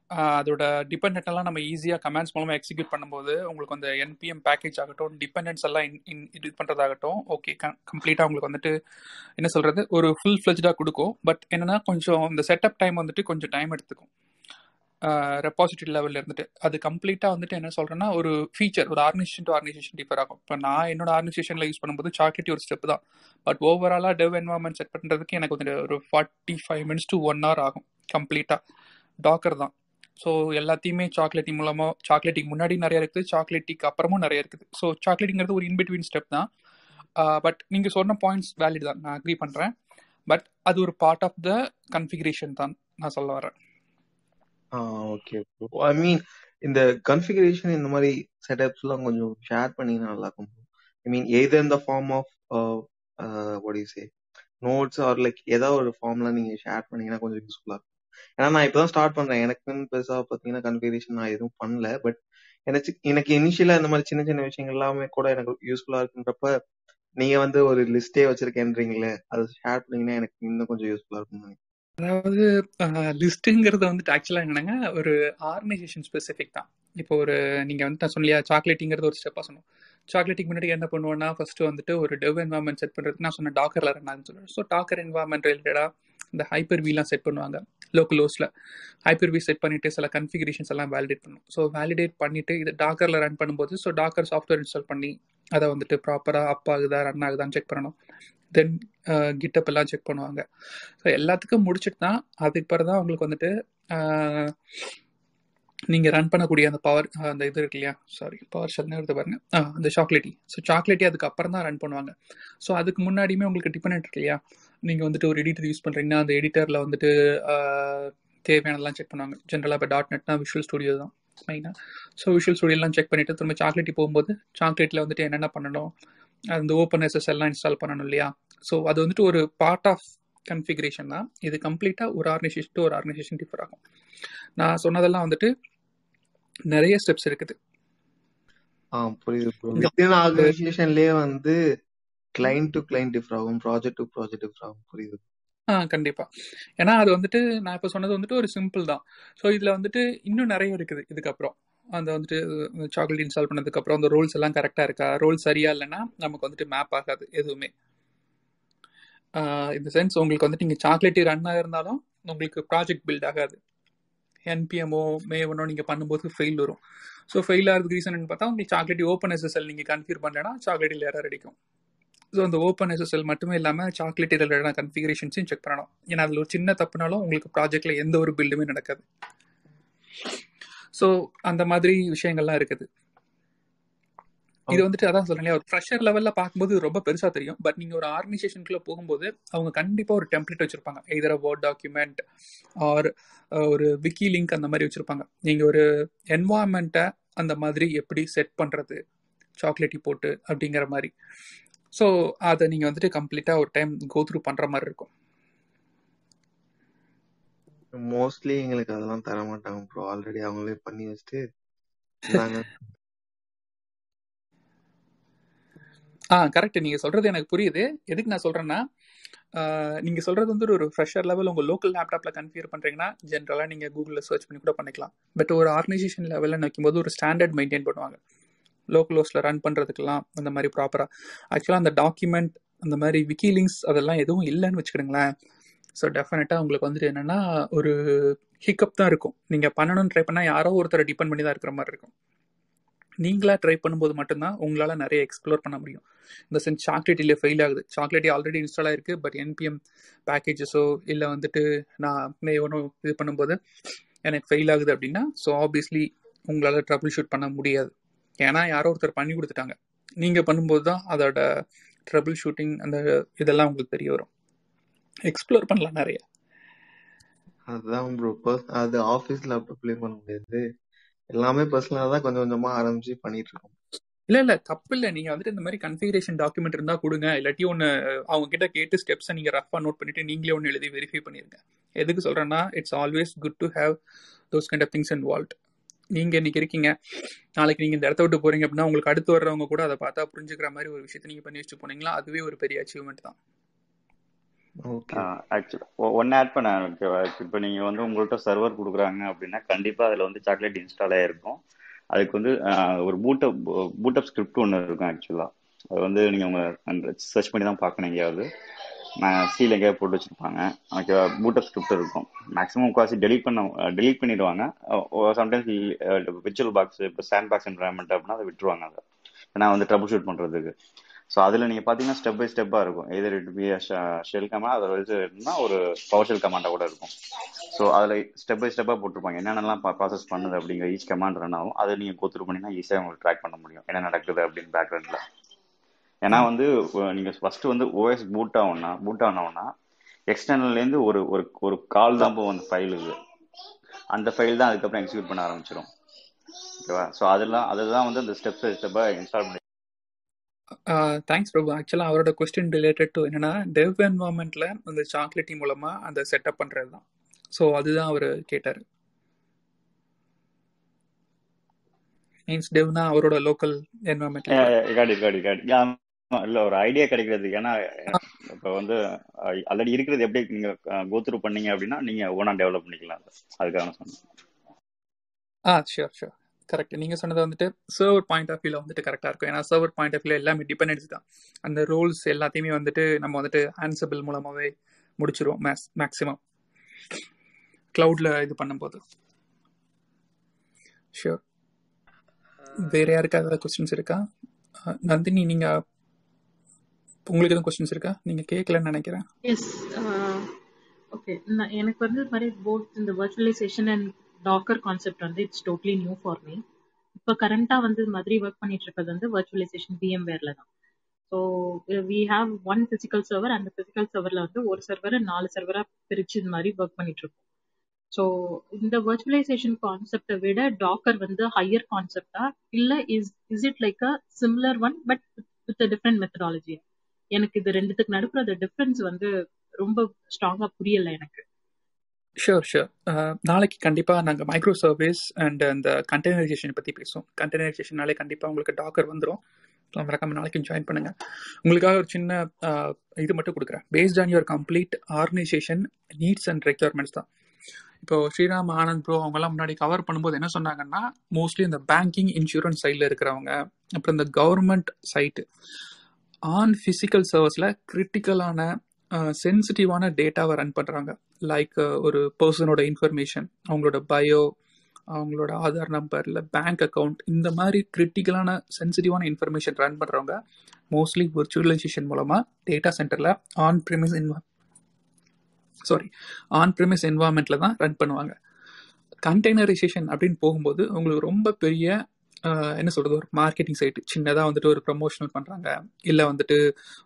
அதோட டிபெண்டன்ட் எல்லாம் நம்ம ஈஸியாக கமெண்ட்ஸ் மூலமாக எக்ஸிக்யூட் பண்ணும்போது உங்களுக்கு அந்த என்பிஎம் பேக்கேஜ் ஆகட்டும் டிபெண்டன்ஸ் எல்லாம் இன் இன் இது பண்ணுறதாகட்டும் ஓகே கம்ப்ளீட்டாக உங்களுக்கு வந்துட்டு என்ன சொல்கிறது ஒரு ஃபுல் ஃப்ளெஜ்டாக கொடுக்கும். பட் என்னென்னா கொஞ்சம் இந்த செட்டப் டைம் வந்துட்டு கொஞ்சம் டைம் எடுத்துக்கும். ரெப்பாசிட்டரி லெவலில் இருந்துட்டு. அது கம்ப்ளீட்டாக வந்துட்டு என்ன சொல்கிறேன்னா ஒரு ஃபீச்சர் ஒரு ஆர்கனைசேஷன் டு ஆர்கனைசேஷன் டிஃபர் ஆகும். இப்போ நான் என்னோட ஆர்கனைசேஷனில் யூஸ் பண்ணும்போது சாக்லேட்டி ஒரு ஸ்டெப் தான். பட் ஓவராலாக டெவ் என்வாரன்மெண்ட் செட் பண்ணுறதுக்கு எனக்கு வந்துட்டு ஒரு forty five minutes to one hour ஆகும் கம்ப்ளீட்டாக டாக்கர் தான். ஸோ எல்லாத்தையுமே சாக்லேட்டிங் மூலமாக சாக்லேட்டிக்கு முன்னாடி நிறைய இருக்குது சாக்லேட்டிக்கு அப்புறமும் நிறைய இருக்குது. ஸோ சாக்லேட்டிங்கிறது ஒரு இன்பிட்வீன் ஸ்டெப் தான். பட் நீங்கள் சொன்ன பாயிண்ட்ஸ் வேலிட் தான். நான் அக்ரி பண்ணுறேன் பட் அது ஒரு பார்ட் ஆஃப் த கன்ஃபிகரேஷன் தான் நான் சொல்ல வரேன். ஓகே ஐ மீன் இந்த கன்ஃபிகரேஷன் இந்த மாதிரி செட்டப்ஸ்லாம் கொஞ்சம் ஷேர் பண்ணீங்கன்னா நல்லா இருக்கும் ஐ மீன் எது இந்த form of what you say notes or like ஏதாவது ஒரு ஃபார்ம்லாம் நீங்கள் ஷேர் பண்ணீங்கன்னா கொஞ்சம் யூஸ்ஃபுல்லாக இருக்கும். ஏன்னா நான் இப்பதான் ஸ்டார்ட் பண்றேன். எனக்குன்னு பெருசா பாத்தீங்கன்னா கன்ஃபிகரேஷன் நான் எதுவும் பண்ணல. பட் எனக்கு எனக்கு இனிஷியலா இந்த மாதிரி சின்ன சின்ன விஷயங்கள் எல்லாமே கூட எனக்கு யூஸ்ஃபுல்லா இருக்குன்றப்ப நீங்க வந்து ஒரு லிஸ்டே வச்சிருக்கேன்றீங்களே அதை ஷேர் பண்ணீங்கன்னா எனக்கு இன்னும் கொஞ்சம் யூஸ்ஃபுல்லா இருக்கும் அதாவது லிஸ்ட்டுங்கிறது வந்துட்டு ஆக்சுவலாக என்னங்க ஒரு ஆர்கனைசேஷன் ஸ்பெசிஃபிக் தான். இப்போ ஒரு நீங்கள் வந்து நான் சொல்லியா சாக்லேட்டிங்கிறது ஒரு ஸ்டெப்பாக சொன்னோம். சாக்லேட்டிங் முன்னாடி என்ன பண்ணுவோம்னா ஃபர்ஸ்ட் வந்துட்டு ஒரு டெவ் என்வாரன்மெண்ட் செட் பண்ணுறதுக்கு நான் சொன்ன டாக்கரில் ரன் சொல்லுவேன். ஸோ டாக்கர் என்வாரன்மெண்ட் ரிலேட்டடாக இந்த ஹைப்பர் வீலாம் செட் பண்ணுவாங்க. லோக்கல் ஹோஸ்ட்ல ஹைப்பர் வி செட் பண்ணிட்டு சில கன்ஃபிகரேஷன்ஸ் எல்லாம் வேலிடேட் பண்ணும். ஸோ வேலிடேட் பண்ணிட்டு இது டாக்கரில் ரன் பண்ணும்போது ஸோ டாக்கர் சாஃப்ட்வேர் இன்ஸ்டால் பண்ணி அதை வந்துட்டு ப்ராப்பராக அப் ஆகுதா ரன் ஆகுதான்னு செக் பண்ணணும். தென் கிட்டப் எல்லாம் செக் பண்ணுவாங்க. ஸோ எல்லாத்துக்கும் முடிச்சுட்டு தான் அதுக்கு பிறகு தான் அவங்களுக்கு வந்துட்டு நீங்கள் ரன் பண்ணக்கூடிய அந்த பவர் அந்த இது இருக்கு இல்லையா? சாரி பவர் ஷெல்னு எடுத்து பாருங்க. அந்த சாக்லேட்டி ஸோ சாக்லேட்டி அதுக்கப்புறம் தான் ரன் பண்ணுவாங்க. ஸோ அதுக்கு முன்னாடியுமே உங்களுக்கு டிபெண்ட் இருக்கு இல்லையா? நீங்கள் வந்துட்டு ஒரு எடிட்டர் யூஸ் பண்ணுறீங்கன்னா அந்த எடிட்டரில் வந்துட்டு தேவையானதெல்லாம் செக் பண்ணுவாங்க. ஜென்ரலாக இப்போ. டாட் நெட்னா விஷுவல் ஸ்டுடியோ தான் மெயினாக ஸோ விஷுவல் ஸ்டுடியோலாம் செக் பண்ணிவிட்டு திரும்ப சாக்லேட்டி போகும்போது சாக்லேட்டில் வந்துட்டு என்னென்ன பண்ணணும்? அந்த ஓப்பன் எஸ்எஸ் எல்லாம் இன்ஸ்டால் பண்ணணும் இல்லையா? ஸோ அது வந்துட்டு ஒரு பார்ட் ஆஃப் கன்ஃபிகரேஷன் தான். இது கம்ப்ளீட்டாக ஒரு ஆர்கனைசேஷன் டு ஒரு ஆர்கனைசேஷன் டிஃபர் ஆகும். நான் சொன்னதெல்லாம் வந்துட்டு நிறைய ஸ்டெப்ஸ் இருக்குது. ஆர்கனைசேஷன்லயே வந்து கிளைண்ட் டு கிளைண்ட் டிஃபர் ஆகும் ப்ராஜெக்ட் டு ப்ராஜெக்ட் டிஃபர் ஆகும் புரியுது. ஆ கண்டிப்பா. ஏன்னா அது வந்துட்டு நான் இப்போ சொன்னது வந்துட்டு ஒரு சிம்பிள் தான். ஸோ இதில் வந்துட்டு இன்னும் நிறைய இருக்குது இதுக்கப்புறம். அந்த வந்துட்டு சாக்லேட் இன்ஸ்டால் பண்ணதுக்கப்புறம் அந்த ரோல்ஸ் எல்லாம் கரெக்டாக இருக்கா? ரோல் சரியா இல்லைன்னா நமக்கு வந்துட்டு மேப் ஆகாது எதுவுமே. இந்த சென்ஸ் உங்களுக்கு வந்துட்டு நீங்கள் சாக்லேட்டி ரன் ஆகிருந்தாலும் உங்களுக்கு ப்ராஜெக்ட் பில்ட் ஆகாது. என்பிஎம்ஓ மேவனோ நீங்கள் பண்ணும்போது ஃபெயில் வரும். ஸோ ஃபெயில் ஆகிறதுக்கு ரீசன் பார்த்தா உங்களுக்கு சாக்லேட் ஓப்பன் எஸ்எஸ்எல் நீங்கள் கன்ஃபியூர் பண்ணலன்னா சாக்லேட்டில் எரர் அடிக்கும். ஸோ அந்த ஓப்பன் எஸ்எஸ்எல் மட்டுமே இல்லாமல் சாக்லேட் ரிலேட்டடான கன்ஃபிகரேஷன்ஸையும் செக் பண்ணணும். ஏன்னா அதில் ஒரு சின்ன தப்புனாலும் உங்களுக்கு ப்ராஜெக்டில் எந்த ஒரு பில்டுமே நடக்காது. ஸோ அந்த மாதிரி விஷயங்கள்லாம் இருக்குது. இது வந்துட்டு அதான் சொல்றேன் ஒரு ப்ரெஷர் லெவல்ல பார்க்கும்போது ரொம்ப பெருசா தெரியும். பட் நீங்க ஒரு ஆர்கனைசேஷனுக்குள்ள போகும்போது அவங்க கண்டிப்பா ஒரு டெம்ப்ளேட் வச்சிருப்பாங்க. இதர வேர்ட் டாக்குமெண்ட் ஆர் ஒரு விக்கி லிங்க் அந்த மாதிரி வச்சிருப்பாங்க. நீங்க ஒரு என்வாயன்மெண்ட்டை அந்த மாதிரி எப்படி செட் பண்றது? சாக்லேட்டி போட்டு அப்படிங்கிற மாதிரி. ஸோ அதை நீங்க வந்துட்டு கம்ப்ளீட்டா ஒரு டைம் கோ த்ரூ பண்ற மாதிரி இருக்கும். மோஸ்ட்லி எங்களுக்கு அதெல்லாம் தர மாட்டாங்க ப்ரோ ஆல்ரெடி அவங்களே பண்ணி வச்சுட்டு நாங்க ஆ கரெக்ட் நீங்க சொல்றது எனக்கு புரியுது. எதுக்கு நான் சொல்றேன்னா நீங்க சொல்றது வந்து ஒரு ஃப்ரெஷர் லெவல் உங்க லோக்கல் லேப்டாப்ல கன்ஃபியர் பண்றீங்கன்னா ஜென்ரலா நீங்க கூகுளில் சர்ச் பண்ணி கூட பண்ணிக்கலாம். பட் ஒரு ஆர்கனைசேஷன் லெவலில் நிற்கும்போது ஒரு ஸ்டாண்டர்ட் மெயின்டைன் பண்ணுவாங்க. லோக்கல் ஹோஸ்ட்ல ரன் பண்றதுக்கெல்லாம் அந்த மாதிரி ப்ராப்பரா ஆக்சுவலா அந்த டாக்குமெண்ட் அந்த மாதிரி விக்கி லிங்க்ஸ் அதெல்லாம் எதுவும் இல்லைன்னு வச்சுக்கிடுங்களேன் ஸோ டெஃபினட்டாக உங்களுக்கு வந்துட்டு என்னென்னா ஒரு ஹிக்கப் தான் இருக்கும். நீங்கள் பண்ணணும்னு ட்ரை பண்ணால் யாரோ ஒருத்தரை டிபெண்ட் பண்ணி தான் இருக்கிற மாதிரி இருக்கும். நீங்களா ட்ரை பண்ணும்போது மட்டும்தான் உங்களால் நிறைய எக்ஸ்ப்ளோர் பண்ண முடியும். இந்த சென்ஸ் சாக்லேட்டிலே ஃபெயில் ஆகுது. சாக்லேட்டி ஆல்ரெடி இன்ஸ்டால் ஆயிருக்கு பட் என்பிஎம் பேக்கேஜஸோ இல்லை வந்துட்டு நான் மேவனோ இது பண்ணும்போது எனக்கு ஃபெயில் ஆகுது அப்படின்னா ஸோ ஆப்வியஸ்லி உங்களால் ட்ரபிள் ஷூட் பண்ண முடியாது. ஏன்னா யாரோ ஒருத்தர் பண்ணி கொடுத்துட்டாங்க. நீங்கள் பண்ணும்போது தான் அதோட ட்ரபிள் ஷூட்டிங் அந்த இதெல்லாம் உங்களுக்கு தெரிய வரும். எக்ஸ்ப்ளோர் பண்ணலாம் நிறைய. அதுதான் ப்ரோ அது ஆஃபீஸில் அப்போ ப்ளே பண்ண முடியாது. எல்லாமே பர்சனலா தான் கொஞ்சம் கொஞ்சமா ஆரம்பிச்சு பண்ணிட்டு இருக்கோம் இல்ல இல்ல தப்பு இல்ல. நீங்க வந்துட்டு இந்த மாதிரி கன்ஃபிகரேஷன் டாக்குமெண்ட் இருந்தா கொடுங்க. இல்லாட்டி ஒன்னு அவங்க கிட்ட கேட்டு ஸ்டெப்ஸை நீங்க ரஃபா நோட் பண்ணிட்டு நீங்களே ஒன்னு எழுதி வெரிஃபை பண்ணிருங்க. எதுக்கு சொல்றேன்னா it's always good to have those kind of things involve நீங்க இன்னைக்கு இருக்கீங்க நாளைக்கு நீங்க இந்த இடத்த விட்டு போறீங்க அப்படின்னா உங்களுக்கு அடுத்து வர்றவங்க கூட அதை பார்த்தா புரிஞ்சுக்கிற மாதிரி ஒரு விஷயத்த நீங்க பண்ணி வச்சு போனீங்களா அதுவே ஒரு பெரிய அச்சீவ்மெண்ட் தான். ஆக்சுவலாக ஒன்று ஆட் பண்ண இப்போ நீங்கள் வந்து உங்கள்கிட்ட சர்வர் கொடுக்குறாங்க அப்படின்னா கண்டிப்பாக அதில் வந்து சாக்லேட் இன்ஸ்டால் ஆகிருக்கும் அதுக்கு வந்து ஒரு பூட்டப் பூட்டப் ஸ்கிரிப்ட் ஒன்று இருக்கும் ஆக்சுவலாக அது வந்து நீங்கள் உங்கள் சர்ச் பண்ணி தான் பார்க்கணும் எங்கேயாவது. நான் சீல் எங்கேயாவது போட்டு வச்சுருப்பாங்க. ஓகேவா பூட்டப் ஸ்கிரிப்ட் இருக்கும். மேக்ஸிமம் முக்காசி டெலிட் பண்ண டெலிட் பண்ணிடுவாங்க. சம்டைம்ஸ் விர்ச்சுவல் பாக்ஸ் இப்போ சாண்ட் பாக்ஸ் என்வரான்மெண்ட் அப்படின்னா அதை விட்டுருவாங்க அதை. ஏன்னா வந்து ட்ரபுள் ஷூட் பண்ணுறதுக்கு ஸோ அதில் நீங்கள் பார்த்தீங்கன்னா ஸ்டெப் பை ஸ்டெப்பாக இருக்கும். எதிர் இட் பி ஷெல் கமாண்ட் அதில் வந்து இருந்தா ஒரு பவர் ஷெல் கமாண்டாக கூட இருக்கும். ஸோ அதில் ஸ்டெப் பை ஸ்டெப்பாக போட்டிருப்பாங்க. என்னென்னலாம் ப்ராசஸ் பண்ணுது அப்படிங்கிற ஈச் கமாண்ட் ரன் ஆகும். அதை நீங்கள் கோத்துரு பண்ணிங்கன்னா ஈஸியாக உங்களுக்கு ட்ராக் பண்ண முடியும். என்ன நடக்குது அப்படின்னு பேக்ரவுண்டில் ஏன்னா வந்து நீங்கள் ஃபஸ்ட்டு வந்து ஓஎஸ் பூட் ஆகணும்னா பூட் ஆனோம்னா எக்ஸ்டர்னல்லேருந்து ஒரு ஒரு ஒரு கால் தான் போகும் அந்த ஃபைலுக்கு அந்த ஃபைல் தான் அதுக்கப்புறம் எக்ஸிக்யூட் பண்ண ஆரம்பிச்சிடும் ஓகேவா ஸோ அதெல்லாம் அதெல்லாம் வந்து அந்த ஸ்டெப்ஸ் ஸ்டெப்பாக இன்ஸ்டால் பண்ணி தேங்க்ஸ் பிரபு. ஆக்சுவலாக அவரோட கொஸ்டின் ரிலேட்டட் டு என்னன்னா டெவ் என்வாமெண்ட்ல அந்த சாக்லேட்டி மூலமா அந்த செட்டப் பண்றது தான் ஸோ அதுதான் அவர் கேட்டார். மீன்ஸ் டெவ்னா அவரோட லோக்கல் காடி காடி காடி இல்ல ஒரு ஐடியா கிடைக்கிறது ஏன்னா இப்போ வந்து ஆல்ரெடி இருக்கிறது எப்படி நீங்க கோத்ரூ பண்ணீங்க அப்படின்னா நீங்க ஓனா டெவலப் பண்ணிக்கலாம். அதுக்காக சொன்னேன். ஆ ஷியோர் ஷியோர் கரெக்ட் நீங்க சொன்னது வந்துட்டு சர்வர் பாயிண்ட் ஆஃப் வியூல வந்துட்டு கரெக்டா இருக்கும். ஏன்னா சர்வர் பாயிண்ட் ஆஃப் வியூ எல்லாமே டிபெண்டன்சி தான். அந்த ரோல்ஸ் எல்லாத்தையுமே வந்துட்டு நம்ம வந்துட்டு ஆன்சபிள் மூலமாவே முடிச்சிருவோம் மேக்ஸ் மேக்ஸிமம் கிளவுட்ல இது பண்ணும்போது. ஷியோர் வேற யாருக்காக கொஸ்டின்ஸ் இருக்கா? நந்தினி நீங்க உங்களுக்கு எதுவும் கொஸ்டின்ஸ் இருக்கா? நீங்க கேட்கலன்னு நினைக்கிறேன். எஸ் ஓகே எனக்கு வந்து மாதிரி போத் இந்த வர்ச்சுவலைசேஷன் அண்ட் டாக்கர் கான்செப்ட் வந்து it's totally new for me இப்போ கரண்டாக வந்து மாதிரி ஒர்க் பண்ணிட்டு இருக்கிறது வந்து வர்ச்சுவலைசேஷன் பிஎம் வேர்ல தான். So we have one physical server அந்த பிசிக்கல் சர்வரில் வந்து ஒரு சர்வரை நாலு சர்வராக பிரிச்சு இந்த மாதிரி ஒர்க் பண்ணிட்டு இருக்கோம். ஸோ இந்த வர்ச்சுவலைசேஷன் கான்செப்டை விட டாக்கர் வந்து ஹையர் கான்செப்டா இல்லை is is it like a similar one but with different methodology எனக்கு இது ரெண்டுத்துக்கு நடுப்புற அந்த டிஃப்ரென்ஸ் வந்து ரொம்ப ஸ்ட்ராங்காக புரியலை எனக்கு. ஷோர் ஷோர் uh, நாளைக்கு கண்டிப்பாக நாங்கள் மைக்ரோ சர்வீஸ் அண்ட் அந்த கண்டெய்னரைசேஷன் பற்றி பேசுவோம். கண்டெய்னரைசேஷனாலே கண்டிப்பாக உங்களுக்கு டாக்கர் வந்துடும் மறக்காமல் நாளைக்கு ஜாயின் பண்ணுங்கள் உங்களுக்காக ஒரு சின்ன uh, இது மட்டும் கொடுக்குறேன். Based on your complete organisation needs and requirements தான். இப்போ ஸ்ரீராம் ஆனந்த் ப்ரோ அவங்கெல்லாம் முன்னாடி கவர் பண்ணும்போது என்ன சொன்னாங்கன்னா மோஸ்ட்லி இந்த பேங்கிங் இன்சூரன்ஸ் சைடில் இருக்கிறவங்க அப்புறம் இந்த கவர்மெண்ட் சைட்டு ஆன் ஃபிசிக்கல் சர்வீஸில் கிரிட்டிக்கலான சென்சிட்டிவான டேட்டாவை ரன் பண்ணுறாங்க லைக் ஒரு பர்சனோட இன்ஃபர்மேஷன் அவங்களோட பயோ அவங்களோட ஆதார் நம்பர் இல்லை பேங்க் அக்கவுண்ட் இந்த மாதிரி கிரிட்டிக்கலான சென்சிட்டிவான இன்ஃபர்மேஷன் ரன் பண்ணுறவங்க மோஸ்ட்லி விர்ச்சுவலைசேஷன் மூலமாக டேட்டா சென்டரில் on premise sorry on premise என்வாயன்மெண்ட்டில் தான் ரன் பண்ணுவாங்க. கண்டெய்னரைசேஷன் அப்படின்னு போகும்போது உங்களுக்கு ரொம்ப பெரிய என்ன சொல்கிறது ஒரு மார்க்கெட்டிங் சைட்டு சின்னதாக வந்துட்டு ஒரு ப்ரமோஷனல் பண்ணுறாங்க இல்லை வந்துட்டு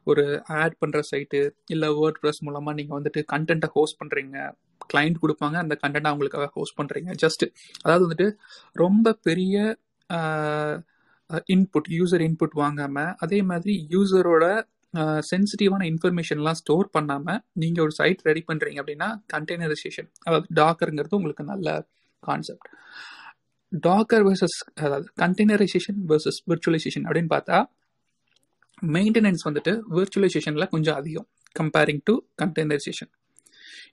ஒரு ஆட் பண்ணுற சைட்டு இல்லை வேர்ட் ப்ரெஸ் மூலமாக நீங்கள் வந்துட்டு கண்டென்ட்டை ஹோஸ்ட் பண்ணுறீங்க கிளைண்ட் கொடுப்பாங்க அந்த கண்டென்ட் அவங்களுக்காக ஹோஸ்ட் பண்ணுறீங்க ஜஸ்ட் அதாவது வந்துட்டு ரொம்ப பெரிய இன்புட் யூசர் இன்புட் வாங்காமல் அதே மாதிரி யூசரோட சென்சிட்டிவான இன்ஃபர்மேஷன்லாம் ஸ்டோர் பண்ணாமல் நீங்கள் ஒரு சைட் ரெடி பண்ணுறீங்க அப்படின்னா கண்டெய்னரைசேஷன் அதாவது டாக்கருங்கிறது உங்களுக்கு நல்ல கான்செப்ட் டாக்கர் வெர்சஸ் அதாவது கண்டெய்னரைசேஷன் வெர்சஸ் விர்ச்சுவலைசேஷன் அப்படின்னு பார்த்தா மெயின்டெனன்ஸ் வந்துட்டு விர்ச்சுவலைசேஷனில் கொஞ்சம் அதிகம் கம்பேரிங் டு கண்டெய்னரைசேஷன்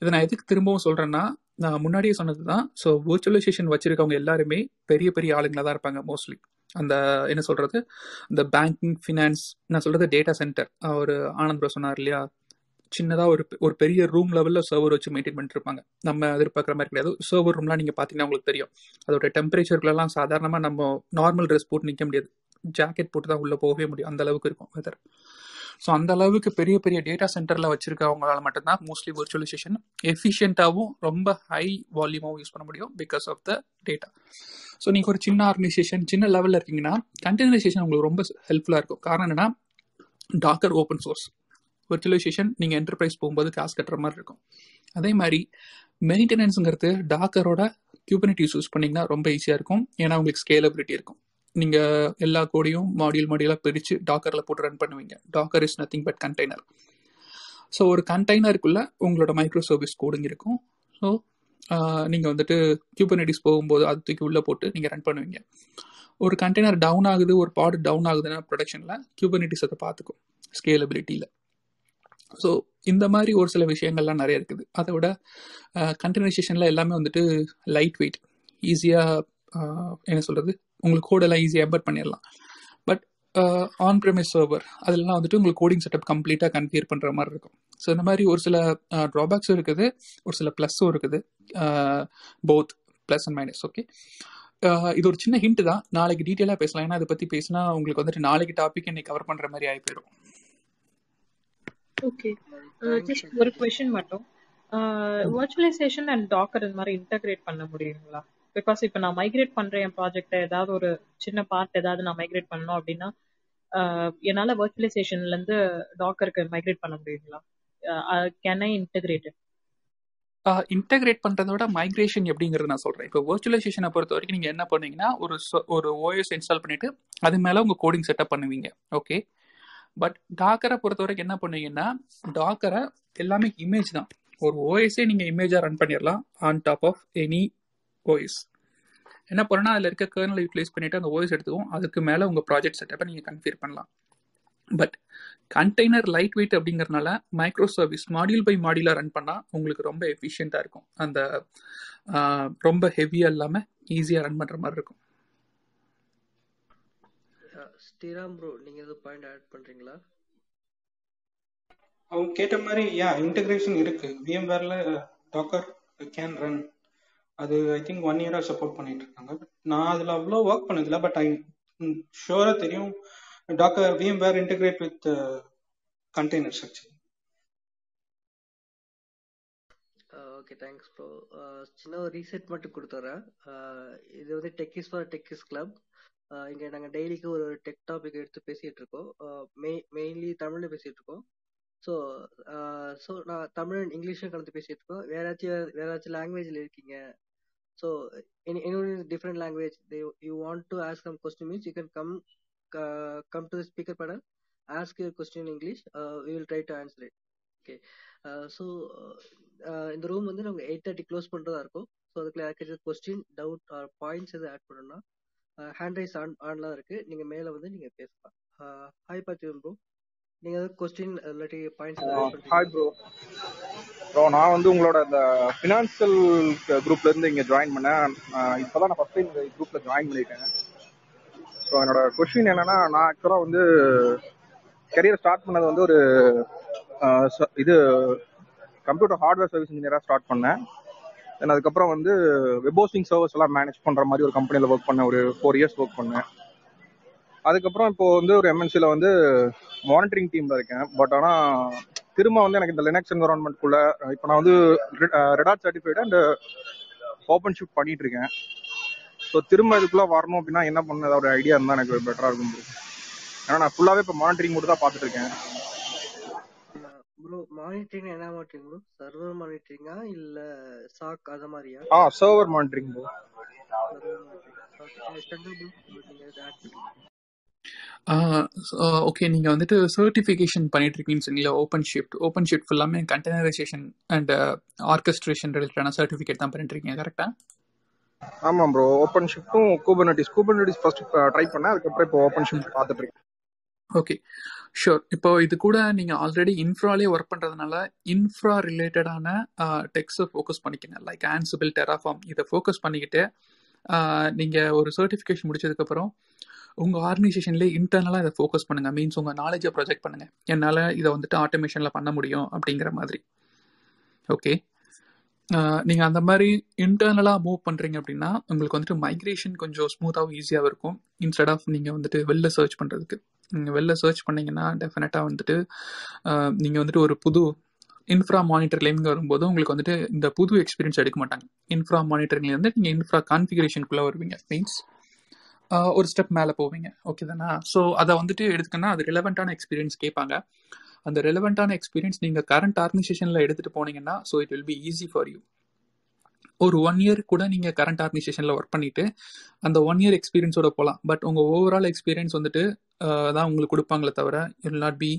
இதை நான் எதுக்கு திரும்பவும் சொல்கிறேன்னா நான் முன்னாடியே சொன்னது தான் ஸோ விர்ச்சுவலைசேஷன் வச்சுருக்கவங்க எல்லாருமே பெரிய பெரிய ஆளுங்களாக தான் இருப்பாங்க மோஸ்ட்லி அந்த என்ன சொல்கிறது இந்த பேங்கிங் ஃபினான்ஸ் நான் சொல்கிறது டேட்டா சென்டர் ஒரு ஆனந்த் ப்ரோ சொன்னார் இல்லையா? சின்னதாக ஒரு ஒரு பெரிய ரூம் லெவலில் சர்வர் வச்சு மெயின்டைன் பண்ணிருப்பாங்க இருப்பாங்க நம்ம எதிர்பார்க்குற மாதிரி கிடையாது. சர்வர் ரூம்லாம் நீங்கள் பார்த்தீங்கன்னா உங்களுக்கு தெரியும். அதோட டெம்பரேச்சருக்குலாம் சாதாரணமாக நம்ம நார்மல் ட்ரெஸ் போட்டு நிற்க முடியாது. ஜாக்கெட் போட்டு தான் உள்ளே போகவே முடியும். அந்த அளவுக்கு இருக்கும் வெதர் ஸோ அந்த அளவுக்கு பெரிய பெரிய டேட்டா சென்டரில் வச்சிருக்கவங்களால மட்டும்தான் மோஸ்ட்லி விர்ச்சுவலைசேஷன் எஃபிஷியண்ட்டாகவும் ரொம்ப ஹை வால்யூமாகவும் யூஸ் பண்ண முடியும் because of the data so நீங்கள் ஒரு சின்ன ஆர்கனைசேஷன் சின்ன லெவலில் இருக்கீங்கன்னா கண்டெய்னரைசேஷன் உங்களுக்கு ரொம்ப ஹெல்ப்ஃபுல்லாக இருக்கும். காரணம் என்னன்னா டாக்கர் ஓப்பன் சோர்ஸ் விர்ச்சுவலைசேஷன் நீங்கள் என்டர்பிரைஸ் போகும்போது காசு கட்டுற மாதிரி இருக்கும். அதே மாதிரி மெயின்டெனன்ஸுங்கிறது டாக்கரோட கியூபனிட்டிஸ் யூஸ் பண்ணிங்கன்னா ரொம்ப ஈஸியாக இருக்கும். ஏன்னா உங்களுக்கு ஸ்கேலபிலிட்டி இருக்கும். நீங்கள் எல்லா கோடையும் மாடியூல் மாடியூலாக பிரித்து டாக்கரில் போட்டு ரன் பண்ணுவீங்க. Docker is nothing but container so ஒரு கண்டெய்னருக்குள்ளே உங்களோட மைக்ரோ சர்வீஸ் கோடுங்க இருக்கும் ஸோ நீங்கள் வந்துட்டு கியூபனிட்டிஸ் போகும்போது அது தூக்கி உள்ளே போட்டு நீங்கள் ரன் பண்ணுவீங்க. ஒரு கண்டெய்னர் டவுன் ஆகுது ஒரு பாடு டவுன் ஆகுதுன்னா ப்ரொடக்ஷனில் கியூபனிட்டிஸ் அதை பார்த்துக்கும். ஸ்கேலபிலிட்டியில் ஸோ இந்த மாதிரி ஒரு சில விஷயங்கள்லாம் நிறைய இருக்குது. அதை விட கண்டெய்னரைசேஷனில் எல்லாமே வந்துட்டு லைட் வெயிட் ஈஸியாக என்ன சொல்கிறது உங்களுக்கு கோடெல்லாம் ஈஸியாக எம்பர் பண்ணிடலாம். பட் ஆன் ப்ரெமிஸ் சர்வர் அதெல்லாம் வந்துட்டு உங்களுக்கு கோடிங் செட்டப் கம்ப்ளீட்டாக கன்ஃபியர் பண்ணுற மாதிரி இருக்கும். ஸோ இந்த மாதிரி ஒரு சில ட்ராபேக்ஸும் இருக்குது ஒரு சில ப்ளஸ்ஸும் இருக்குது. Both plus and minus okay இது ஒரு சின்ன ஹிண்ட் தான். நாளைக்கு டீட்டெயிலாக பேசலாம். ஏன்னா அதை பற்றி பேசினா உங்களுக்கு வந்துட்டு நாளைக்கு டாபிக் இன்னைக்கு கவர் பண்ணுற மாதிரி ஆகி போயிடும். ஓகே ஜஸ்ட் ஒரு கொஸ்டின் மட்டும். வர்ச்சுவலைசேஷன் அண்ட் டாக்கர் இந்த மாதிரி இன்டகிரேட் பண்ண முடியுங்களா? பிகாஸ் இப்போ நான் மைக்ரேட் பண்றேன் என் ப்ராஜெக்ட்டை ஏதாவது ஒரு சின்ன பார்ட் ஏதாவது நான் மைக்ரேட் பண்ணணும் அப்படின்னா என்னால் வர்ச்சுவலைசேஷன்ல இருந்து டாக்கருக்கு மைக்ரேட் பண்ண முடியுங்களா? கேன் ஐ இன்டகிரேட் இன்டகிரேட் பண்ணுறத விட மைக்ரேஷன் எப்படிங்கிறது நான் சொல்கிறேன் இப்போ வர்ச்சுவலைசேஷனை பொறுத்த வரைக்கும் நீங்கள் என்ன பண்ணுவீங்கன்னா ஒரு ஒரு ஓஎஸ் இன்ஸ்டால் பண்ணிட்டு அது மேலே உங்கள் கோடிங் செட்டப் பண்ணுவீங்க. ஓகே பட் டாக்கரை பொறுத்த வரைக்கும் என்ன பண்ணுவீங்கன்னா டாக்கரை எல்லாமே இமேஜ் தான். ஒரு ஓஎஸே நீங்கள் இமேஜாக ரன் பண்ணிடலாம் on top of any OS என்ன பண்ணுன்னா அதில் இருக்க கேர்னலை யூட்டிலைஸ் பண்ணிவிட்டு அந்த ஓஎஸ் எடுத்துக்கும் அதுக்கு மேலே உங்கள் ப்ராஜெக்ட் செட்டப்பை நீங்கள் கன்ஃபியர் பண்ணலாம். பட் கண்டெய்னர் லைட் வெயிட் அப்படிங்கிறனால மைக்ரோ சர்வீஸ் மாடியூல் பை மாடியூலாக ரன் பண்ணால் உங்களுக்கு ரொம்ப எஃபிஷியண்ட்டாக இருக்கும். அந்த ரொம்ப ஹெவியாக இல்லாமல் ஈஸியாக ரன் பண்ணுற மாதிரி இருக்கும். ஸ்ரீராம் ப்ரோ நீங்கள் எதுவும் பாயிண்ட் ஆட் பண்ணுறீங்களா அவங்க கேட்ட மாதிரி யா இன்டகிரேஷன் இருக்கு. விஎம்வேர்ல டாக்கர் கேன் ரன் அது ஐ திங்க் ஒன் இயரா சப்போர்ட் பண்ணிட்டு இருக்காங்க. நான் அதுல அவ்வளோ ஒர்க் பண்ணதில்ல பட் ஐ ஷோரா தெரியும் Docker VMware integrate with containers actually okay thanks bro சின்ன ஒரு ரீசெட் மட்டும் கொடுத்துறேன். இது வந்து டெக்கிஸ் ஃபார் டெக்கிஸ் கிளப் இங்கே நாங்கள் டெய்லிக்கு ஒரு டெக் டாபிக் எடுத்து பேசிகிட்டு இருக்கோம் மெய் மெயின்லி தமிழில் பேசிகிட்டு இருக்கோம் ஸோ ஸோ நான் தமிழ் இங்கிலீஷும் கலந்து பேசிகிட்டு இருக்கோம் வேறாச்சும் வேறாச்சும் லாங்குவேஜில் இருக்கீங்க? So any any different language they you want to ask some question means you come come uh, come to the speaker panel ask your question in english uh, we will try இந்த room வந்து நாங்கள் eight thirty close பண்ணுறதா இருக்கும். So அதுக்குள்ள யாருக்காச்சும் question doubt or points எதுவும் add பண்ணணும்னா hand raise on ஆன்லாம் இருக்கு. நீங்கள் மேலே வந்து நீங்கள் பேசலாம் ஹாய் பார்த்திபன் ப்ரோ நீங்க ஏதாவது கொஸ்டின் இல்லாட்டி பாயிண்ட்ஸ் ஹாய் ப்ரோ ப்ரோ நான் வந்து உங்களோட இந்த ஃபினான்சியல் குரூப்ல இருந்து இங்க ஜாயின் பண்ணேன். இப்பதான் நான் ஃபர்ஸ்ட் டைம் இந்த குரூப்ல ஜாயின் பண்ணிருக்கேன். ஸோ என்னோட கொஸ்டின் என்னன்னா நான் ஆக்சுவலா வந்து கரியர் ஸ்டார்ட் பண்ணது வந்து ஒரு இது கம்ப்யூட்டர் ஹார்ட்வேர் சர்வீஸ் இன்ஜினியரா ஸ்டார்ட் பண்ணேன். தென் அதுக்கப்புறம் வந்து வெப் ஹோஸ்டிங் சர்வர்ஸ் எல்லாம் மேனேஜ் பண்ற மாதிரி ஒரு கம்பெனியில் ஒர்க் பண்ணேன். ஒரு ஃபோர் இயர்ஸ் ஒர்க் பண்ணேன். அதுக்கப்புறம் இப்போ வந்து ஒரு எம்என்சில வந்து மானிட்டரிங் டீம்ல இருக்கேன். பட் ஆனா திரும்ப வந்து எனக்கு இந்த லினக்ஸ் என்வரான்மெண்ட்குள்ள இப்போ நான் வந்து Red Hat certified and OpenShift பண்ணிட்டு இருக்கேன். ஸோ திரும்ப இதுக்குள்ள வரணும் அப்படின்னா என்ன பண்ண ஏதாவது ஒரு ஐடியா இருந்தால் எனக்கு பெட்டரா இருக்கும். ஏன்னா நான் ஃபுல்லாவே இப்போ மானிட்டரிங் மட்டும் தான் பார்த்துட்டு இருக்கேன். ப்ரோ மானிட்டரிங் என்ன மானிட்டரிங் ப்ரோ சர்வர் மானிட்டரிங்கா இல்ல சாக் அது மாதிரியா? ஆ சர்வர் மானிட்டரிங் ப்ரோ ஓகே நீங்க வந்துட்டு சர்டிஃபிகேஷன் பண்ணிட்டு இருக்கீங்கன்னு சொன்னீங்களா ஓப்பன் ஷிஃப்ட் ஓப்பன் ஷிஃப்ட் ஃபுல்லாமே கண்டெய்னரைசேஷன் அண்ட் ஆர்கஸ்ட்ரேஷன் ரிலேட்டடான சர்டிஃபிகேட் தான் பண்ணிட்டு இருக்கீங்க கரெக்டா ஆமாம் ப்ரோ ஓப்பன் ஷிஃப்ட்டும் கூபர்னட்டிஸ் கூபர்னட்டிஸ் ஃபர்ஸ்ட் ட்ரை பண்ணேன் அதுக்கப்புறம் இப்போ ஓப்பன் ஷிஃப்ட் பார்த்துட்டு இருக்கேன் ஓகே ஷோர் இப்போ இது கூட நீங்க ஆல்ரெடி இன்ஃப்ராலே ஒர்க் பண்றதுனால இன்ஃப்ரா ரிலேட்டடான டெக்ஸை ஃபோக்கஸ் பண்ணிக்கங்க. லைக் ஆன்சிபிள் டெராஃபார்ம் இதை ஃபோக்கஸ் பண்ணிக்கிட்டு நீங்கள் நீங்க ஒரு சர்டிஃபிகேஷன் முடிச்சதுக்கப்புறம் உங்கள் உங்க ஆர்கனைசேஷன்லேயே இன்டர்னலாக இதை ஃபோக்கஸ் பண்ணுங்க. மீன்ஸ் உங்க நாலேஜை ப்ரொஜெக்ட் பண்ணுங்க. என்னால் இதை வந்துட்டு ஆட்டோமேஷனில் பண்ண முடியும் அப்படிங்கிற மாதிரி. ஓகே நீங்கள் அந்த மாதிரி இன்டர்னலாக மூவ் பண்ணுறீங்க அப்படின்னா உங்களுக்கு வந்துட்டு மைக்ரேஷன் கொஞ்சம் ஸ்மூத்தாகவும் ஈஸியாகவும் இருக்கும். இன்ஸ்டெட் ஆஃப் நீங்கள் வந்துட்டு வெளில சர்ச் பண்ணுறதுக்கு நீங்கள் வெளில சர்ச் பண்ணிங்கன்னா டெஃபினட்டாக வந்துட்டு நீங்கள் வந்துட்டு ஒரு புது இன்ஃப்ரா மானிட்டர்லேருந்து வரும்போது உங்களுக்கு வந்துட்டு இந்த புது எக்ஸ்பீரியன்ஸ் எடுக்க மாட்டாங்க. இன்ஃப்ரா மானிட்டரிங்லேருந்து நீங்கள் இன்ஃப்ரா கான்ஃபிகரேஷனுக்குள்ளே வருவீங்க மீன்ஸ் ஒரு ஸ்டெப் மேலே போவீங்க. ஓகே தானே? ஸோ அதை வந்துட்டு எடுத்துக்கன்னா அது ரிலவெண்ட்டான எக்ஸ்பீரியன்ஸ் கேட்பாங்க. அந்த ரெலவெண்ட்டான எக்ஸ்பீரியன்ஸ் நீங்கள் கரண்ட் ஆர்கனைசேஷனில் எடுத்துகிட்டு போனீங்கன்னா so it will be easy for you ஒரு ஒன் இயர் கூட நீங்கள் கரண்ட் ஆர்கனைசேஷனில் ஒர்க் பண்ணிவிட்டு அந்த ஒன் இயர் எக்ஸ்பீரியன்ஸோட போகலாம் பட் உங்கள் ஓவரால் எக்ஸ்பீரியன்ஸ் வந்துட்டு தான் உங்களுக்கு கொடுப்பாங்களே தவிர இல் நாட் பி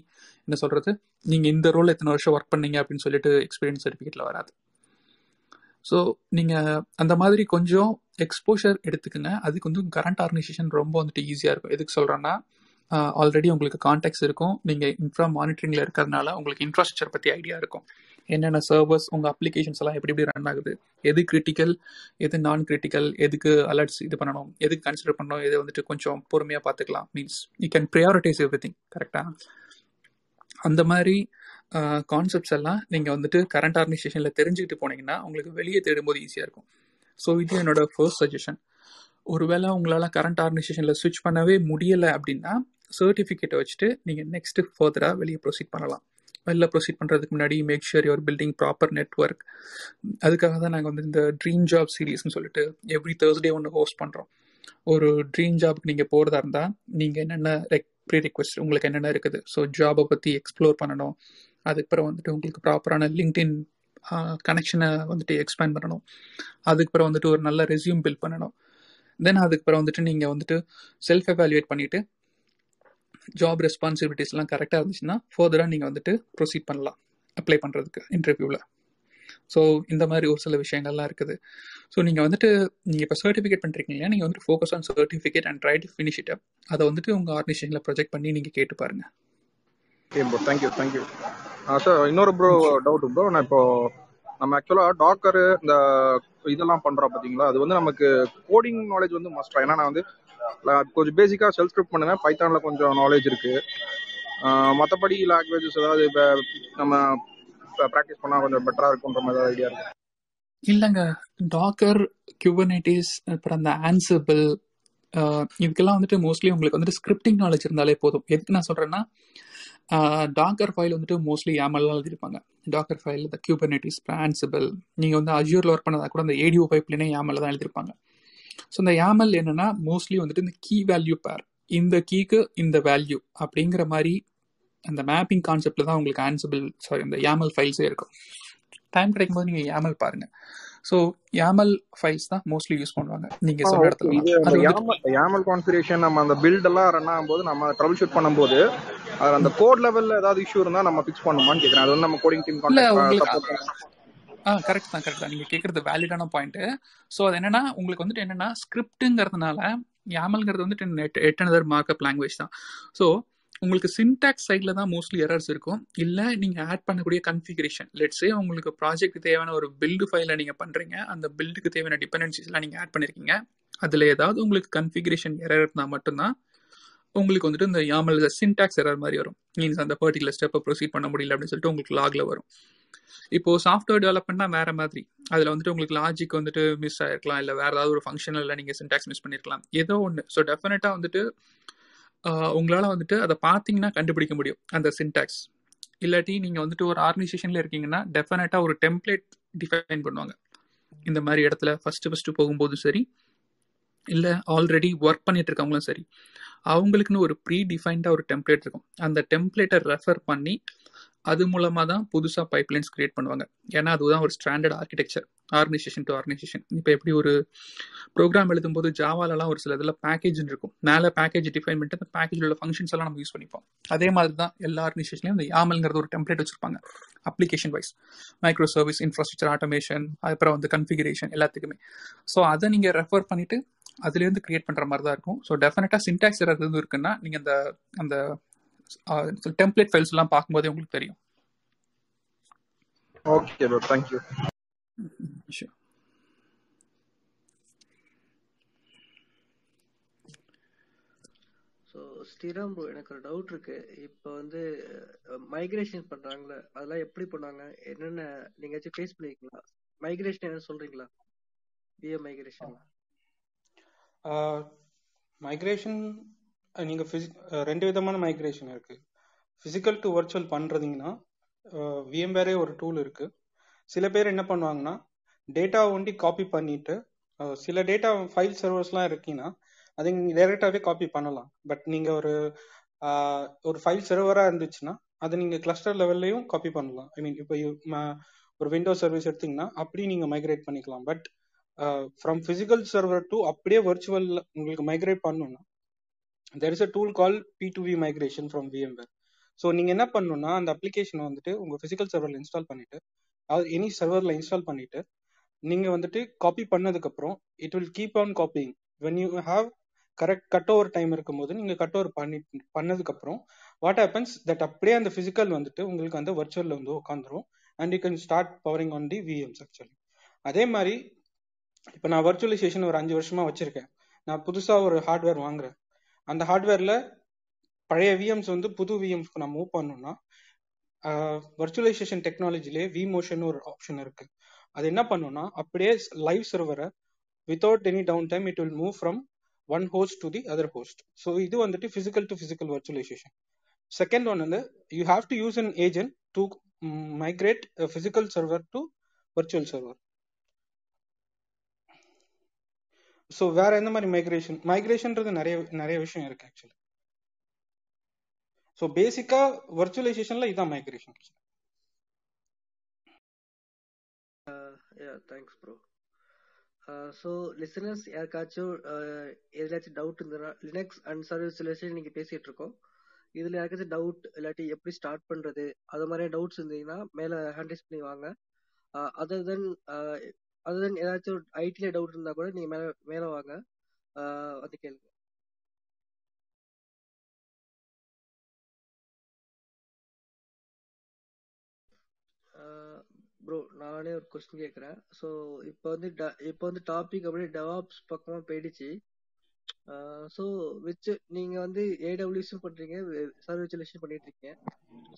என்ன சொல்கிறது நீங்கள் இந்த ரோல் எத்தனை வருஷம் ஒர்க் பண்ணீங்க அப்படின்னு சொல்லிட்டு எக்ஸ்பீரியன்ஸ் சர்டிஃபிகேட்டில் வராது. ஸோ நீங்கள் அந்த மாதிரி கொஞ்சம் எக்ஸ்போஷர் எடுத்துக்கங்க. அதுக்கு வந்து கரண்ட் ஆர்கனைசேஷன் ரொம்ப வந்துட்டு ஈஸியாக இருக்கும். எதுக்கு சொல்கிறேன்னா ஆல்ரெடி உங்களுக்கு கான்டாக்ட்ஸ் இருக்கும். நீங்கள் இன்ஃப்ரா மானிட்டரிங்கில் இருக்கிறதுனால உங்களுக்கு இன்ஃப்ராஸ்ட்ரக்சர் பற்றி ஐடியா இருக்கும். என்னென்ன சர்வர்ஸ் உங்கள் அப்ளிகேஷன்ஸ் எல்லாம் எப்படி எப்படி ரன் ஆகுது? எது கிரிட்டிக்கல் எது நான் கிரிட்டிக்கல் எதுக்கு அலர்ட்ஸ் இது பண்ணணும்? எதுக்கு கன்சிடர் பண்ணணும்? எது வந்துட்டு கொஞ்சம் பொறுமையாக பார்த்துக்கலாம். Means you can prioritise everything கரெக்டாக அந்த மாதிரி கான்செப்ட்ஸ் எல்லாம் நீங்கள் வந்துட்டு கரண்ட் ஆர்கனைசேஷனில் தெரிஞ்சுக்கிட்டு போனீங்கன்னா உங்களுக்கு வெளியே தேடும்போது ஈஸியாக இருக்கும். ஸோ இது என்னோட ஃபர்ஸ்ட் சஜஷன் ஒருவேளை உங்களால் கரண்ட் ஆர்கனைசேஷனில் ஸ்விட்ச் பண்ணவே முடியலை அப்படின்னா சர்டிஃபிகேட்டை வச்சுட்டு நீங்கள் நெக்ஸ்ட்டு ஃபர்தராக வெளியே ப்ரொசீட் பண்ணலாம். வெளில ப்ரொசீட் பண்ணுறதுக்கு முன்னாடி make sure your building proper network அதுக்காக தான் நாங்கள் வந்து இந்த ட்ரீம் ஜாப் சீரீஸ்னு சொல்லிட்டு எவ்ரி தேர்ஸ்டே ஒன்று ஹோஸ்ட் பண்ணுறோம் ஒரு ட்ரீம் ஜாப்க்கு நீங்கள் போகிறதா இருந்தால் நீங்கள் என்னென்ன ரெக் ப்ரீ ரிக்வெஸ்ட் உங்களுக்கு என்னென்ன இருக்குது? ஸோ ஜாபை பற்றி எக்ஸ்ப்ளோர் பண்ணணும். அதுக்கப்புறம் வந்துட்டு உங்களுக்கு ப்ராப்பரான லிங்க்டின் கனெக்ஷனை வந்துட்டு எக்ஸ்பேண்ட் பண்ணணும். அதுக்கப்புறம் வந்துட்டு ஒரு நல்ல ரெஸ்யூம் பில்ட் பண்ணணும். தென் அதுக்கப்புறம் வந்துட்டு நீங்கள் வந்துட்டு செல்ஃப் எவாலுவேட் பண்ணிவிட்டு ஜாப் ரெஸ்பான்சிபிலிட்டிஸ்லாம் கரெக்டாக இருந்துச்சுன்னா ஃபர்தராக நீங்கள் வந்துட்டு ப்ரொசீட் பண்ணலாம் அப்ளை பண்ணுறதுக்கு இன்டர்வியூவில் ஸோ இந்த மாதிரி ஒரு சில விஷயங்கள்லாம் இருக்குது. ஸோ நீங்கள் வந்துட்டு நீங்கள் இப்போ சர்டிஃபிகேட் பண்ணுறீங்க நீங்கள் வந்துட்டு focus on certificate and try to finish it up அதை வந்துட்டு உங்கள் ஆர்கனைசேஷனில் ப்ரொஜெக்ட் பண்ணி நீங்கள் கேட்டு பாருங்கள் okay bro thank you thank you sir இன்னொரு ப்ரோ டவுட் ப்ரோ நான் இப்போ நம்ம ஆக்சுவலாக டாக்கர் இந்த இதெல்லாம் பண்ணுறோம் பார்த்தீங்களா அது வந்து நமக்கு கோடிங் நாலேஜ் வந்து மஸ்ட் ஏன்னா நான் வந்து கொஞ்சம் பேசிக்காக செல்ஃப் ஸ்கிரிப்ட் பண்ணுங்க பைத்தானில் கொஞ்சம் நாலேஜ் இருக்கு. மற்றபடி லாங்குவேஜஸ் ஏதாவது இப்போ நம்ம ப்ராக்டிஸ் பண்ணால் கொஞ்சம் பெட்டராக இருக்குன்ற மாதிரி ஏதாவது ஐடியா இருக்கு? இல்லைங்க. டாக்கர் குபர்னேட்டிஸ் அப்புறம் அந்த ஆன்சபிள் இதுக்கெல்லாம் வந்துட்டு மோஸ்ட்லி உங்களுக்கு வந்துட்டு ஸ்கிரிப்டிங் நாலேஜ் இருந்தாலே போதும். எதுக்கு நான் சொல்கிறேன்னா டாக்கர் ஃபைல் வந்துட்டு மோஸ்ட்லி ஏமெல்லாம் எழுதிருப்பாங்க டாக்கர் ஃபைல் இந்த கியூபர்னேட்டிஸ் ஆன்சபிள் நீங்கள் வந்து அஜூரில் ஒர்க் பண்ணதாக கூட அந்த ஏடிஓ பைப்லேனே ஏமெல்லாம் தான் எழுதிருப்பாங்க ஸோ இந்த யாமல் என்னன்னா மோஸ்ட்லி வந்துட்டு இந்த கீ வேல்யூ பேர் இந்த கீக்கு இந்த வேல்யூ அப்படிங்கிற மாதிரி அந்த மேப்பிங் கான்செப்ட்ல தான் உங்களுக்கு ஆன்சபிள் சாரி இந்த யாமல் ஃபைல்ஸே இருக்கும். டைம் கிடைக்கும் போது நீங்கள் யாமல் பாருங்க. ஸோ யாமல் ஃபைல்ஸ் தான் மோஸ்ட்லி யூஸ் பண்ணுவாங்க. சொன்ன ஓகே இடத்துல யாமல் யாமல் கான்ஃபிகரேஷன் நம்ம அந்த பில்ட் எல்லாம் ரன் ஆகும்போது நம்ம ட்ரபிள் ஷூட் பண்ணும்போது அது அந்த கோட் லெவல்ல ஏதாவது இஷ்யூ இருந்தா நம்ம ஃபிக்ஸ் பண்ணுமான்னு கேக்குறேன். அது வந்து நம்ம கோடிங் டீம் ஆ கரெக்ட் தான் கரெக்ட் தான். நீங்கள் கேட்குறது வேலிடான பாயிண்ட்டு ஸோ அது என்னன்னா உங்களுக்கு வந்துட்டு என்னன்னா ஸ்கிரிப்ட்டுங்கிறதுனால யாமல்ங்கிறது வந்துட்டு it it another markup language தான். ஸோ உங்களுக்கு சின்டாக்ஸ் சைடில் தான் மோஸ்ட்லி எரர்ஸ் இருக்கும். இல்லை நீங்கள் ஆட் பண்ணக்கூடிய கன்ஃபிகரேஷன் லெட்ஸே உங்களுக்கு ப்ராஜெக்ட் தேவையான ஒரு பில்டு ஃபைலை நீங்கள் பண்ணுறீங்க அந்த பில்டுக்கு தேவையான டிபெண்டன்சிஸ்லாம் நீங்கள் ஆட் பண்ணியிருக்கீங்க அதில் ஏதாவது உங்களுக்கு கன்ஃபிகரேஷன் எரர் இருந்தால் மட்டும்தான் உங்களுக்கு வந்துட்டு இந்த யாமல் சின்டாக்ஸ் எரர் மாதிரி வரும். மீன்ஸ் அந்த பர்டிகுலர் ஸ்டெப்பை ப்ரொசீட் பண்ண முடியல அப்படின்னு சொல்லிட்டு உங்களுக்கு லாகில் வரும். இப்போ சாஃப்ட்வேர் டெவலப்மெண்ட்னா வேற மாதிரி. அதில் வந்துட்டு உங்களுக்கு லாஜிக் வந்துட்டு மிஸ் ஆயிருக்கலாம். இல்லை வேற ஏதாவது ஒரு ஃபங்க்ஷனில் நீங்கள் சின்டாக்ஸ் மிஸ் பண்ணியிருக்கலாம் ஏதோ ஒன்று ஸோ டெஃபினட்டாக வந்துட்டு உங்களால் வந்துட்டு அதை பார்த்தீங்கன்னா கண்டுபிடிக்க முடியும் அந்த சின்டாக்ஸ் இல்லாட்டி நீங்கள் வந்துட்டு ஒரு ஆர்கனைசேஷனில் இருக்கீங்கன்னா டெஃபினட்டாக ஒரு டெம்ப்ளேட் டிஃபைன் பண்ணுவாங்க. இந்த மாதிரி இடத்துல ஃபஸ்ட்டு ஃபஸ்ட்டு போகும்போதும் சரி இல்லை ஆல்ரெடி ஒர்க் பண்ணிட்டு இருக்கவங்களும் சரி அவங்களுக்குன்னு ஒரு ப்ரீ டிஃபைன்டாக ஒரு டெம்ப்ளேட் இருக்கும். அந்த டெம்ப்ளேட்டை ரெஃபர் பண்ணி அது மூலமாக தான் புதுசாக பைப்லைன்ஸ் கிரியேட் பண்ணுவாங்க. ஏன்னா அதுதான் ஒரு standard architecture organisation to organisation இப்போ எப்படி ஒரு ப்ரோக்ராம் எழுதும்போது ஜாவாலலாம் ஒரு சில இதில் பேக்கேஜ் இருக்கும். மேலே பேக்கேஜ் டிஃபைன் பண்ணிட்டு அந்த பேக்கேஜில் உள்ள ஃபங்க்ஷன்ஸ் எல்லாம் நம்ம யூஸ் பண்ணிப்போம். அதே மாதிரி தான் எல்லா ஆர்கனைசேஷன்லையும் இந்த யாமல்ங்கிறது ஒரு டெம்ப்ளேட் வச்சிருப்பாங்க application wise micro service infrastructure automation அப்புறம் வந்து கன்ஃபிகரேஷன் எல்லாத்துக்குமே. ஸோ அதை நீங்கள் ரெஃபர் பண்ணிவிட்டு அதுலேருந்து கிரியேட் பண்ணுற மாதிரி தான் இருக்கும் ஸோ டெஃபினட்டாக சின்டாக்ஸ் எதாவது இருக்குன்னா நீங்கள் அந்த அந்த டெம்ப்ளேட் ஃபைல்ஸ் எல்லாம் பார்க்கும்போதே உங்களுக்கு தெரியும். Okay bro thank you sure so Sriram bro, எனக்கு ஒரு டவுட் இருக்கு. இப்போ வந்து மைக்ரேஷன் பண்றாங்கல்ல அதெல்லாம் எப்படி பண்ணாங்க? என்னென்ன நீங்க ஏதாச்சும் ஃபேஸ் பண்ணிருக்கீங்களா? மைக்ரேஷன் என்ன சொல்றீங்களா? பிஏ மைக்ரேஷன் மைக்ரேஷன் நீங்கள் ஃபிசி ரெண்டு விதமான மைக்ரேஷன் இருக்குது ஃபிசிக்கல் டு வர்ச்சுவல் பண்ணுறதிங்கன்னா விஎம்பேரே ஒரு டூல் இருக்குது சில பேர் என்ன பண்ணுவாங்கன்னா டேட்டா ஒண்டி காப்பி பண்ணிட்டு சில டேட்டா ஃபைல் சர்வர்ஸ்லாம் இருக்கீங்கன்னா அதை நீங்கள் டைரெக்டாகவே காப்பி பண்ணலாம். பட் நீங்கள் ஒரு ஒரு ஃபைல் சர்வராக இருந்துச்சுன்னா அதை நீங்கள் கிளஸ்டர் லெவல்லையும் காப்பி பண்ணலாம். ஐ மீன் இப்போ ஒரு விண்டோ சர்வீஸ் எடுத்தீங்கன்னா அப்படி நீங்கள் மைக்ரேட் பண்ணிக்கலாம். But from physical server to அப்படியே வர்ச்சுவல் உங்களுக்கு மைக்ரேட் பண்ணணும்னா there is a tool call P to V migration from VMware so நீங்கள் என்ன பண்ணணும்னா அந்த அப்ளிகேஷனை வந்துட்டு உங்கள் ஃபிசிக்கல் சர்வரில் இன்ஸ்டால் பண்ணிவிட்டு அது எனி சர்வரில் இன்ஸ்டால் பண்ணிவிட்டு நீங்கள் வந்துட்டு காப்பி பண்ணதுக்கப்புறம் it will keep on copying when you have correct cut over time இருக்கும்போது நீங்கள் கட் ஓவர் பண்ணி பண்ணதுக்கப்புறம் வாட் ஹேப்பன்ஸ் தட் அப்படியே அந்த ஃபிசிக்கல் வந்துட்டு உங்களுக்கு அந்த வர்ச்சுவலில் வந்து உட்காந்துரும் and you can start powering on the VMs actually அதே மாதிரி இப்போ நான் வர்ச்சுவலைசேஷன் ஒரு அஞ்சு வருஷமா வச்சிருக்கேன். நான் புதுசாக ஒரு ஹார்ட்வேர் வாங்குறேன். அந்த ஹார்ட்வேர்ல பழைய விஎம்ஸ் வந்து புது விஎம்ஸ்க்கு நான் மூவ் பண்ணணும்னா வர்ச்சுவலைசேஷன் டெக்னாலஜிலே வி மோஷன் ஒரு ஆப்ஷன் இருக்கு. அது என்ன பண்ணும்னா அப்படியே லைவ் சர்வரை without any down time it will move from one host to the other host so இது வந்துட்டு physical to physical virtualisation second one வந்து you have to use an agent to migrate physical server to virtual server so வேற எந்த மாதிரி migration மைக்ரேஷன்ன்றது நிறைய நிறைய விஷயம் இருக்கு ஆக்சுவலி ஸோ பேசிக்கா வர்ச்சுவலைசேஷன்ல இதான் migration yeah thanks bro so listeners யாருக்காச்சும் uh, எதுலாச்சும் டவுட் இருந்ததுன்னா லினக்ஸ் அண்ட் சர்வீஸ் நீங்கள் பேசிட்டு இருக்கோம். இதில் யாருக்காச்சும் டவுட் இல்லாட்டி எப்படி ஸ்டார்ட் பண்ணுறது அது மாதிரி டவுட்ஸ் இருந்தீங்கன்னா மேலே ஹேண்டில் பண்ணி வாங்க. Uh, other than other than ஏதாச்சும் ஐடியில் டவுட் இருந்தால் கூட நீங்கள் மேலே மேலே வாங்க. வந்து கேளுங்க. ப்ரோ நானே ஒரு கொஸ்டின் கேட்குறேன் ஸோ இப்போ வந்து இப்போ வந்து டாபிக் அப்படியே டெவாப்ஸ் பக்கமாக போயிடுச்சு. ஸோ விச் நீங்கள் வந்து ஏடபிள்யூஸும் பண்ணுறீங்க சர்வச்சுவலைசேஷன் பண்ணிட்டு இருக்கீங்க.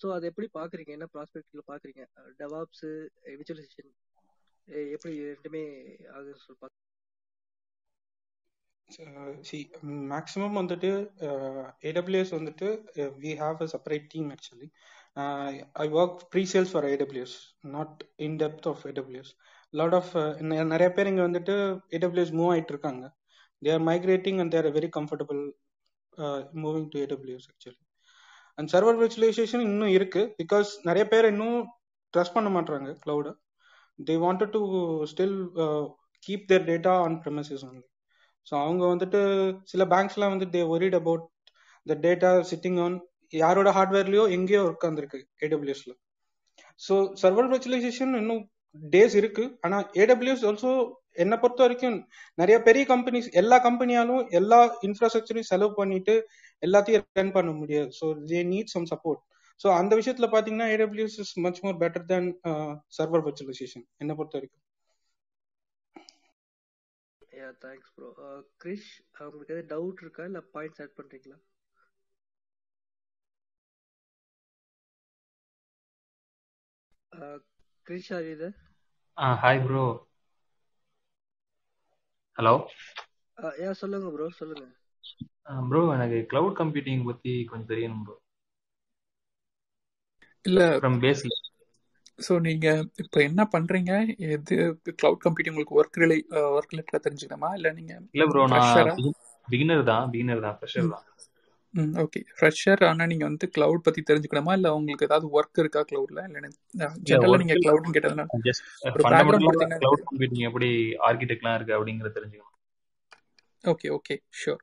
ஸோ அதை எப்படி பார்க்குறீங்க என்ன ப்ராஸ்பெக்டில் பார்க்குறீங்க டெவாப்ஸு விச்சுவலைசேஷன் எப்படி ரெண்டுமே ஆகுதுன்னு சொல்லி சி மேக்ஸிமம் வந்துட்டு ஏடபிள்யூஎஸ் வந்துட்டு we have a separate team actually I work pre sales for AWS not in depth of AWS lot of நிறைய பேர் இங்கே வந்துட்டு ஏடபிள்யூஎஸ் மூவ் ஆகிட்டு இருக்காங்க they are migrating and they're very comfortable moving to AWS actually and server virtualisation இன்னும் இருக்கு because நிறைய பேர் இன்னும் ட்ரஸ்ட் பண்ண மாட்டாங்க க்ளவுடை they wanted to still keep their data on premises only so அவங்க வந்துட்டு சில பேங்க்ஸ்லாம் வந்து they worried about the data sitting on யாரோட ஹார்ட்வேர்லயோ எங்கேயோ உட்காந்துருக்கு ஏடபிள்யூஎஸ்ல ஸோ சர்வர் விர்ச்சுவலைசேஷன் இன்னும் டேஸ் இருக்கு. ஆனா ஏடபிள்யூஎஸ் ஆல்சோ என்னை பொறுத்த வரைக்கும் நிறைய பெரிய கம்பெனிஸ் எல்லா கம்பெனியாலும் எல்லா இன்ஃப்ராஸ்ட்ரக்சரையும் செலவு பண்ணிட்டு எல்லாத்தையும் ரன் பண்ண முடியாது. So they need some support so அந்த விஷயத்துல பாத்தீங்கன்னா AWS is much more better than server virtualisation என்னை பொறுத்த வரைக்கும்? யா தேங்க்ஸ் ப்ரோ கிரிஷ் உங்களுக்கு எதாவது டவுட் இருக்கா? இல்லை பாயிண்ட்ஸ் ஆட் பண்ணுறீங்களா கிரிஷ் ஆர் இது ஆ ஹாய் ப்ரோ ஹலோ யா சொல்லுங்க ப்ரோ சொல்லுங்க. ப்ரோ எனக்கு கிளவுட் கம்ப்யூட்டிங் பத்தி கொஞ்சம் தெரியணும் ப்ரோ இல்ல. ஸோ நீங்க இப்போ என்ன பண்றீங்க? எது கிளவுட் கம்ப்யூட்டிங் உங்களுக்கு ஒர்க் ரிலே ஒர்க் ரிலேட்டடா தெரிஞ்சுக்கணுமா? இல்ல நீங்க இல்ல ப்ரோ நான் பிகினர் தான் பிகினர் தான் ஃப்ரெஷர் தான். ம் ஓகே ஃப்ரெஷர் ஆனா நீங்க வந்து கிளவுட் பத்தி தெரிஞ்சுக்கணுமா? இல்ல உங்களுக்கு ஏதாவது ஒர்க் இருக்கா கிளவுட்ல இல்ல ஜென்ரலா நீங்க கிளவுட்னு கேட்டதுனால கிளவுட் கம்ப்யூட்டிங் எப்படி ஆர்கிடெக்ட்லாம் இருக்கு அப்படிங்கறத தெரிஞ்சுக்கணும். Okay okay sure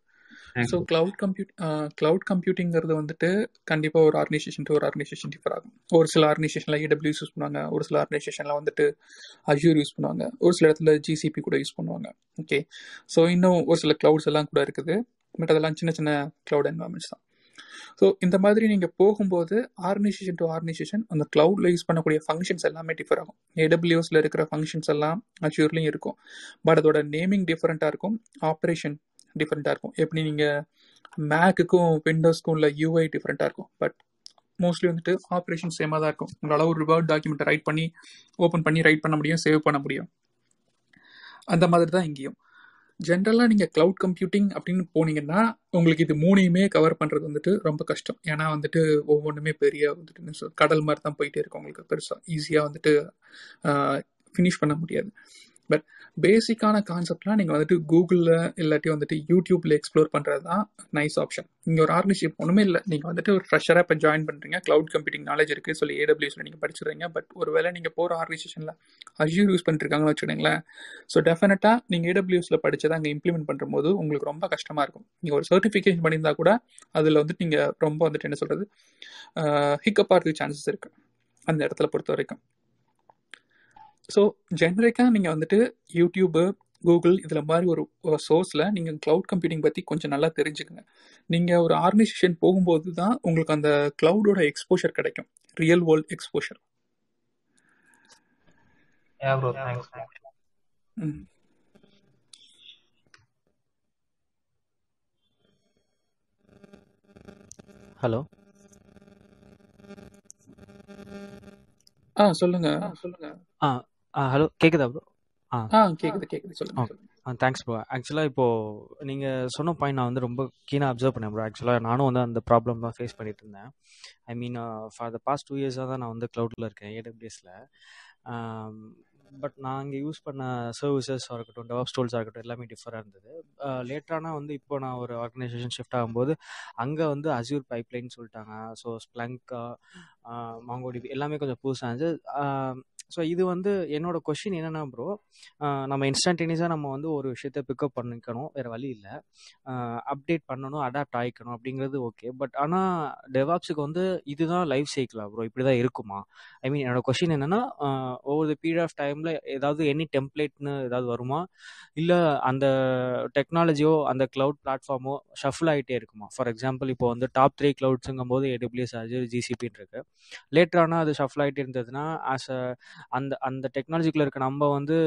so cloud compute cloud கம்ப்யூட்டிங்கிறது வந்துட்டு கண்டிப்பாக ஒரு ஆர்கனைசேஷன் டு ஒரு ஆர்கனைசேஷன் டிஃபர் ஆகும். ஒரு சில ஆர்கனைசேஷனில் ஏடபிள்யூஸ் யூஸ் பண்ணுவாங்க. ஒரு சில ஆர்கனைசேஷனில் வந்துட்டு அஜூர் யூஸ் பண்ணுவாங்க. ஒரு சில இடத்துல ஜிசிபி கூட யூஸ் பண்ணுவாங்க. ஓகே ஸோ இன்னும் ஒரு சில கிளவுட்ஸ் எல்லாம் கூட இருக்குது. பட் அதெல்லாம் சின்ன சின்ன கிளவுட் என்வரான்மெண்ட்ஸ் தான். ஸோ இந்த மாதிரி நீங்கள் போகும்போது ஆர்கனைசேஷன் டு ஆர்கனைசேஷன் அந்த க்ளவுடில் யூஸ் பண்ணக்கூடிய ஃபங்க்ஷன்ஸ் எல்லாமே டிஃபர் ஆகும். ஏடபிள்யூஎஸில் இருக்கிற ஃபங்க்ஷன்ஸ் எல்லாம் அச்சூர்லேயும் இருக்கும். பட் அதோட நேமிங் டிஃப்ரெண்ட்டாக இருக்கும். ஆப்ரேஷன் டிஃப்ரெண்ட்டாக இருக்கும். எப்படி நீங்கள் மேக்குக்கும் விண்டோஸ்க்கும் உள்ள யூஐ டிஃப்ரெண்ட்டாக இருக்கும். பட் மோஸ்ட்லி வந்துட்டு ஆப்ரேஷன் சேமாக தான் இருக்கும். உங்களால் ஒரு வேர்ட் டாக்குமெண்ட்டை ரைட் பண்ணி ஓப்பன் பண்ணி ரைட் பண்ண முடியும் சேவ் பண்ண முடியும். அந்த மாதிரி தான் இங்கேயும். ஜென்ரலாக நீங்கள் க்ளவுட் கம்ப்யூட்டிங் அப்படின்னு போனீங்கன்னா உங்களுக்கு இது மூணையுமே கவர் பண்ணுறது வந்துட்டு ரொம்ப கஷ்டம். ஏன்னா வந்துட்டு ஒவ்வொன்றுமே பெரிய வந்துட்டு கடல் மாதிரி தான் போயிட்டே இருக்கும் உங்களுக்கு. பெருசாக ஈஸியாக வந்துட்டு ஃபினிஷ் பண்ண முடியாது. பட் பேசிக்கான கான்செப்ட்லாம் நீங்கள் வந்துட்டு கூகுளில் இல்லாட்டி வந்துட்டு யூடியூப்பில் எக்ஸ்ப்ளோர் பண்ணுறது தான் நைஸ் ஆப்ஷன் இங்கே ஒரு ஆர்கனைசேஷன் ஒன்றுமே இல்லை. நீங்கள் வந்துட்டு ஒரு ஃப்ரெஷராக இப்போ ஜாயின் பண்ணுறீங்க க்ளவுட் கம்ப்யூட்டிங் நாலேஜ் இருக்குது சொல்லி ஏடபிள்யூஸில் நீங்கள் படிச்சிடுறீங்க. பட் ஒரு வேளை நீங்கள் போகிற ஆர்கனைசேஷனில் அஜூர் யூஸ் பண்ணிருக்காங்கன்னு வச்சுக்கோங்களேன். ஸோ டெஃபினட்டாக நீங்கள் ஏடபிள்யூஸில் படித்ததை அங்கே இம்ப்ளிமெண்ட் பண்ணும்போது உங்களுக்கு ரொம்ப கஷ்டமாக இருக்கும். நீங்கள் ஒரு சர்டிஃபிகேஷன் பண்ணியிருந்தா கூட அதில் வந்துட்டு நீங்கள் ரொம்ப வந்துட்டு என்ன சொல்கிறது ஹிக்கப் ஆகிறதுக்கு சான்சஸ் இருக்குது அந்த இடத்துல பொறுத்த வரைக்கும் ஸோ ஜென்ரிக்காக நீங்கள் வந்துட்டு யூடியூபு கூகுள் இதில் மாதிரி ஒரு சோர்ஸில் நீங்கள் க்ளவுட் கம்ப்யூட்டிங் பற்றி கொஞ்சம் நல்லா தெரிஞ்சுக்கங்க. நீங்கள் ஒரு ஆர்கனைசேஷன் போகும்போது தான் உங்களுக்கு அந்த க்ளவுடோட எக்ஸ்போஷர் கிடைக்கும். ரியல் வேர்ல்ட் எக்ஸ்போஷர் ஹலோ ஆ சொல்லுங்க. சொல்லுங்க. ஆ ஹலோ கேட்குதா ப்ரோ ஆ. ஆ கேக்குது கேக்குது. சொல்லுங்க ஆ தேங்க்ஸ் ப்ரோ ஆக்சுவலாக இப்போது நீங்கள் சொன்ன பாயிண்ட் நான் வந்து ரொம்ப கீனாக அப்சர்வ் பண்ணேன் ப்ரோ ஆக்சுவலாக நானும் வந்து அந்த ப்ராப்ளம் தான் ஃபேஸ் பண்ணிட்டு இருந்தேன். I mean for the past two இயர்ஸாக தான் நான் வந்து க்ளவுடில் இருக்கேன் ஏடபிள்யூஎஸில் பட் நான் இங்கே யூஸ் பண்ண சர்வீசஸாக இருக்கட்டும் டெவலப் டூல்ஸாக இருக்கட்டும் எல்லாமே டிஃபராக இருந்தது. லேட்டரானா வந்து இப்போ நான் ஒரு ஆர்கனைசேஷன் ஷிஃப்ட் ஆகும்போது அங்கே வந்து அசியூர் பைப்லைன் சொல்லிட்டாங்க. ஸோ ஸ்ப்ளங்கா மாங்கோடிபி எல்லாமே கொஞ்சம் புதுசாக இருந்துச்சு. ஸோ இது வந்து என்னோட கொஷின் என்னென்னா ப்ரோ நம்ம இன்ஸ்டன்டேனியஸாக நம்ம வந்து ஒரு விஷயத்த பிக்கப் பண்ணிக்கணும். வேறு வழி இல்லை. அப்டேட் பண்ணணும் அடாப்ட் ஆகிக்கணும் அப்படிங்கிறது ஓகே பட் ஆனால் டெவாப்ஸுக்கு வந்து இதுதான் லைஃப் சைக்கிளா ப்ரோ இப்படி தான் இருக்குமா? ஐ மீன் என்னோட கொஷின் என்னென்னா ஓவர் த பீரியட் ஆஃப் டைமில் ஏதாவது எனி டெம்ப்ளேட்னு ஏதாவது வருமா? இல்லை அந்த டெக்னாலஜியோ அந்த க்ளவுட் பிளாட்ஃபார்மோ ஷஃபில் ஆகிட்டே இருக்குமா? ஃபார் எக்ஸாம்பிள் இப்போ வந்து டாப் த்ரீ க்ளவுட்ஸுங்கும் போது ஏடபிள்யூஎஸ் ஆஜர் ஜிசிபின்னு இருக்கு. லேட்டரானா அது ஷஃபில் ஆகிட்டு இருந்ததுன்னா ஆஸ் அ அந்த அந்த டெக்னாலஜிக்குள்ளே இருக்க நம்ம வந்து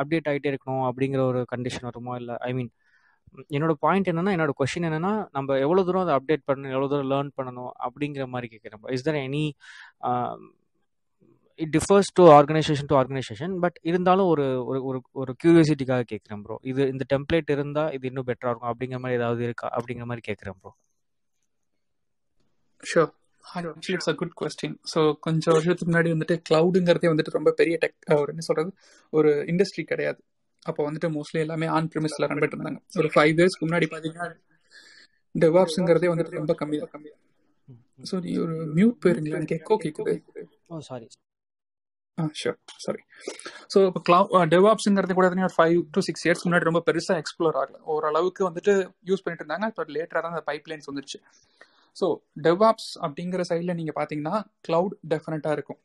அப்டேட் ஆகிட்டே இருக்கணும் அப்படிங்கிற ஒரு கண்டிஷன் வருமோ இல்லை? ஐ மீன் என்னோட பாயிண்ட் என்னன்னா என்னோட கொஷின் என்னன்னா நம்ம எவ்வளோ தூரம் அதை அப்டேட் பண்ணணும் எவ்வளோ தூரம் லேர்ன் பண்ணணும் அப்படிங்கிற மாதிரி கேட்குறோம் is there any it differs to organisation to organisation but இருந்தாலும் ஒரு ஒரு ஒரு ஒரு கியூரியாசிட்டிக்காக கேட்குறேன் ப்ரோ இது இந்த டெம்ப்ளேட் இருந்தால் இது இன்னும் பெட்டராக இருக்கும் அப்படிங்கிற மாதிரி ஏதாவது இருக்கா அப்படிங்கிற மாதிரி கேட்குறேன் bro sure actually it's a good question so கொஞ்சம் வருஷத்துக்கு முன்னாடி வந்துட்டு கிளவுடுங்கிறதே வந்துட்டு ரொம்ப பெரிய டெக் ஒரு என்ன சொல்றது? ஒரு இண்டஸ்ட்ரி கிடையாது. அப்போ வந்துட்டு மோஸ்ட்லி எல்லாமே ஆன் ப்ரிமிஸ்ல ரன் பண்ணிட்டு இருந்தாங்க ஒரு ஃபைவ் இயர்ஸ்க்கு முன்னாடி பார்த்தீங்கன்னா டெவாப்ஸுங்கிறதே வந்துட்டு ரொம்ப கம்மி தான். கம்மி ஸோ நீ ஒரு மியூட் போயிருங்களா எனக்கு எக்கோ கேட்குது ஓ சாரி ஆ ஷூர் சாரி ஸோ இப்போ கிளவு டெவாப்ஸுங்கிறது கூட ஒரு ஃபைவ் டு சிக்ஸ் இயர்ஸ் முன்னாடி ரொம்ப பெருசாக எக்ஸ்ப்ளோர் ஆகல. ஓரளவுக்கு வந்துட்டு யூஸ் பண்ணிட்டு இருந்தாங்க. இப்போ லேட்டராக தான் அந்த பைப் லைன்ஸ் வந்துருச்சு. ஸோ டெவாப்ஸ் அப்படிங்கிற சைடில் நீங்கள் பார்த்தீங்கன்னா க்ளவுட் டெஃபினட்டாக இருக்கும்.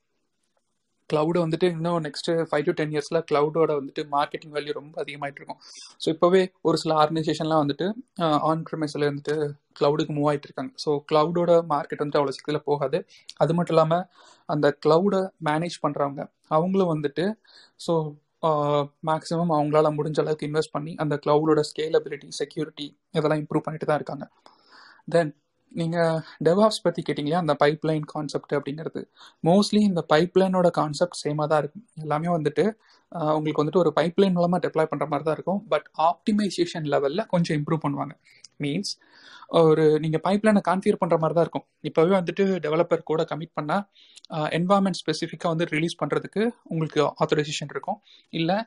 க்ளவுடு வந்துட்டு இன்னும் நெக்ஸ்ட் ஃபைவ் டு டென் இயர்ஸில் க்ளவுடோட வந்துட்டு மார்க்கெட்டிங் வேல்யூ ரொம்ப அதிகமாகிட்டு இருக்கும். ஸோ இப்போவே ஒரு சில ஆர்கனைசேஷன்லாம் வந்துட்டு ஆன் ப்ரிமைஸில் வந்துட்டு க்ளவுடுக்கு மூவ் ஆகிட்டு இருக்காங்க. ஸோ க்ளவுடோட மார்க்கெட் வந்துட்டு அவ்வளோ சீக்கிரத்தில் போகாது. அது மட்டும் இல்லாமல் அந்த க்ளவுடை மேனேஜ் பண்ணுறவங்க அவங்களும் வந்துட்டு ஸோ மேக்ஸிமம் அவங்களால முடிஞ்ச அளவுக்கு இன்வெஸ்ட் பண்ணி அந்த க்ளவுடோட ஸ்கேலபிலிட்டி செக்யூரிட்டி இதெல்லாம் இம்ப்ரூவ் பண்ணிட்டு தான் இருக்காங்க. தென் நீங்கள் டெவாப்ஸ் பற்றி கேட்டிங்களா? அந்த பைப்லைன் கான்செப்ட் அப்படிங்கிறது. மோஸ்ட்லி இந்த பைப்லைனோட கான்செப்ட் சேமாக தான் இருக்கும். எல்லாமே வந்துட்டு உங்களுக்கு வந்துட்டு ஒரு பைப்லைன் மூலமாக டெப்ளாய் பண்ணுற மாதிரி தான் இருக்கும். பட் ஆப்டிமைசேஷன் லெவலில் கொஞ்சம் இம்ப்ரூவ் பண்ணுவாங்க. மீன்ஸ் ஒரு நீங்கள் பைப்லைனை கான்ஃபியர் பண்ணுற மாதிரி தான் இருக்கும். இப்போவே வந்துட்டு டெவலப்பர் கூட கமிட் பண்ணால் என்வாயன்மெண்ட் ஸ்பெசிஃபிக்காக வந்து ரிலீஸ் பண்ணுறதுக்கு உங்களுக்கு ஆத்தரைசேஷன் இருக்கும். இல்லை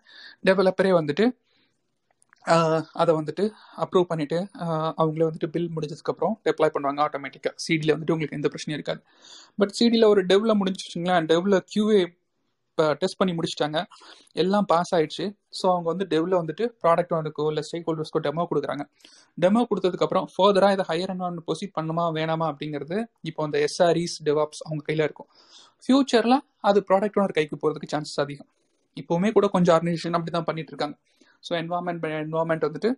டெவலப்பரே வந்துட்டு அதை வந்துட்டு அப்ரூவ் பண்ணிவிட்டு அவங்கள அவங்களே வந்துட்டு பில் முடிஞ்சதுக்கப்புறம் டெப்ளாய் பண்ணுவாங்க ஆட்டோமேட்டிக்காக சிடியில் வந்துட்டு உங்களுக்கு எந்த பிரச்சனையும் இருக்காது. பட் சிடியில் ஒரு டெவ்ல முடிஞ்சிச்சிங்களேன் டெவ்ல கியூஏ டெஸ்ட் பண்ணி முடிச்சிட்டாங்க. எல்லாம் பாஸ் ஆயிடுச்சு. ஸோ அவங்க வந்து டெவ்ல வந்துட்டு ப்ராடக்ட் ஒன்றுக்கோ இல்லை ஸ்டேக் ஹோல்டர்ஸ்க்கோ டெமோ கொடுக்குறாங்க. டெமோ கொடுத்ததுக்கப்புறம் ஃபர்தராக இதை ஹையர் அண்ட் ப்ரொசீட் பண்ணுமா வேணாமா அப்படிங்கிறது இப்போ அந்த எஸ்ஆர்இஸ் டெவாப்ஸ் அவங்க கையில் இருக்கும். ஃப்யூச்சரில் அது ப்ராடக்ட் ஓனர் கைக்கு போகிறதுக்கு சான்சஸ் அதிகம். இப்போவுமே கூட கொஞ்சம் ஆர்கனைசேஷன் அப்படி தான் பண்ணிட்டு இருக்காங்க. ஸோ என்வாமெண்ட் என்வாமெண்ட் வந்துட்டு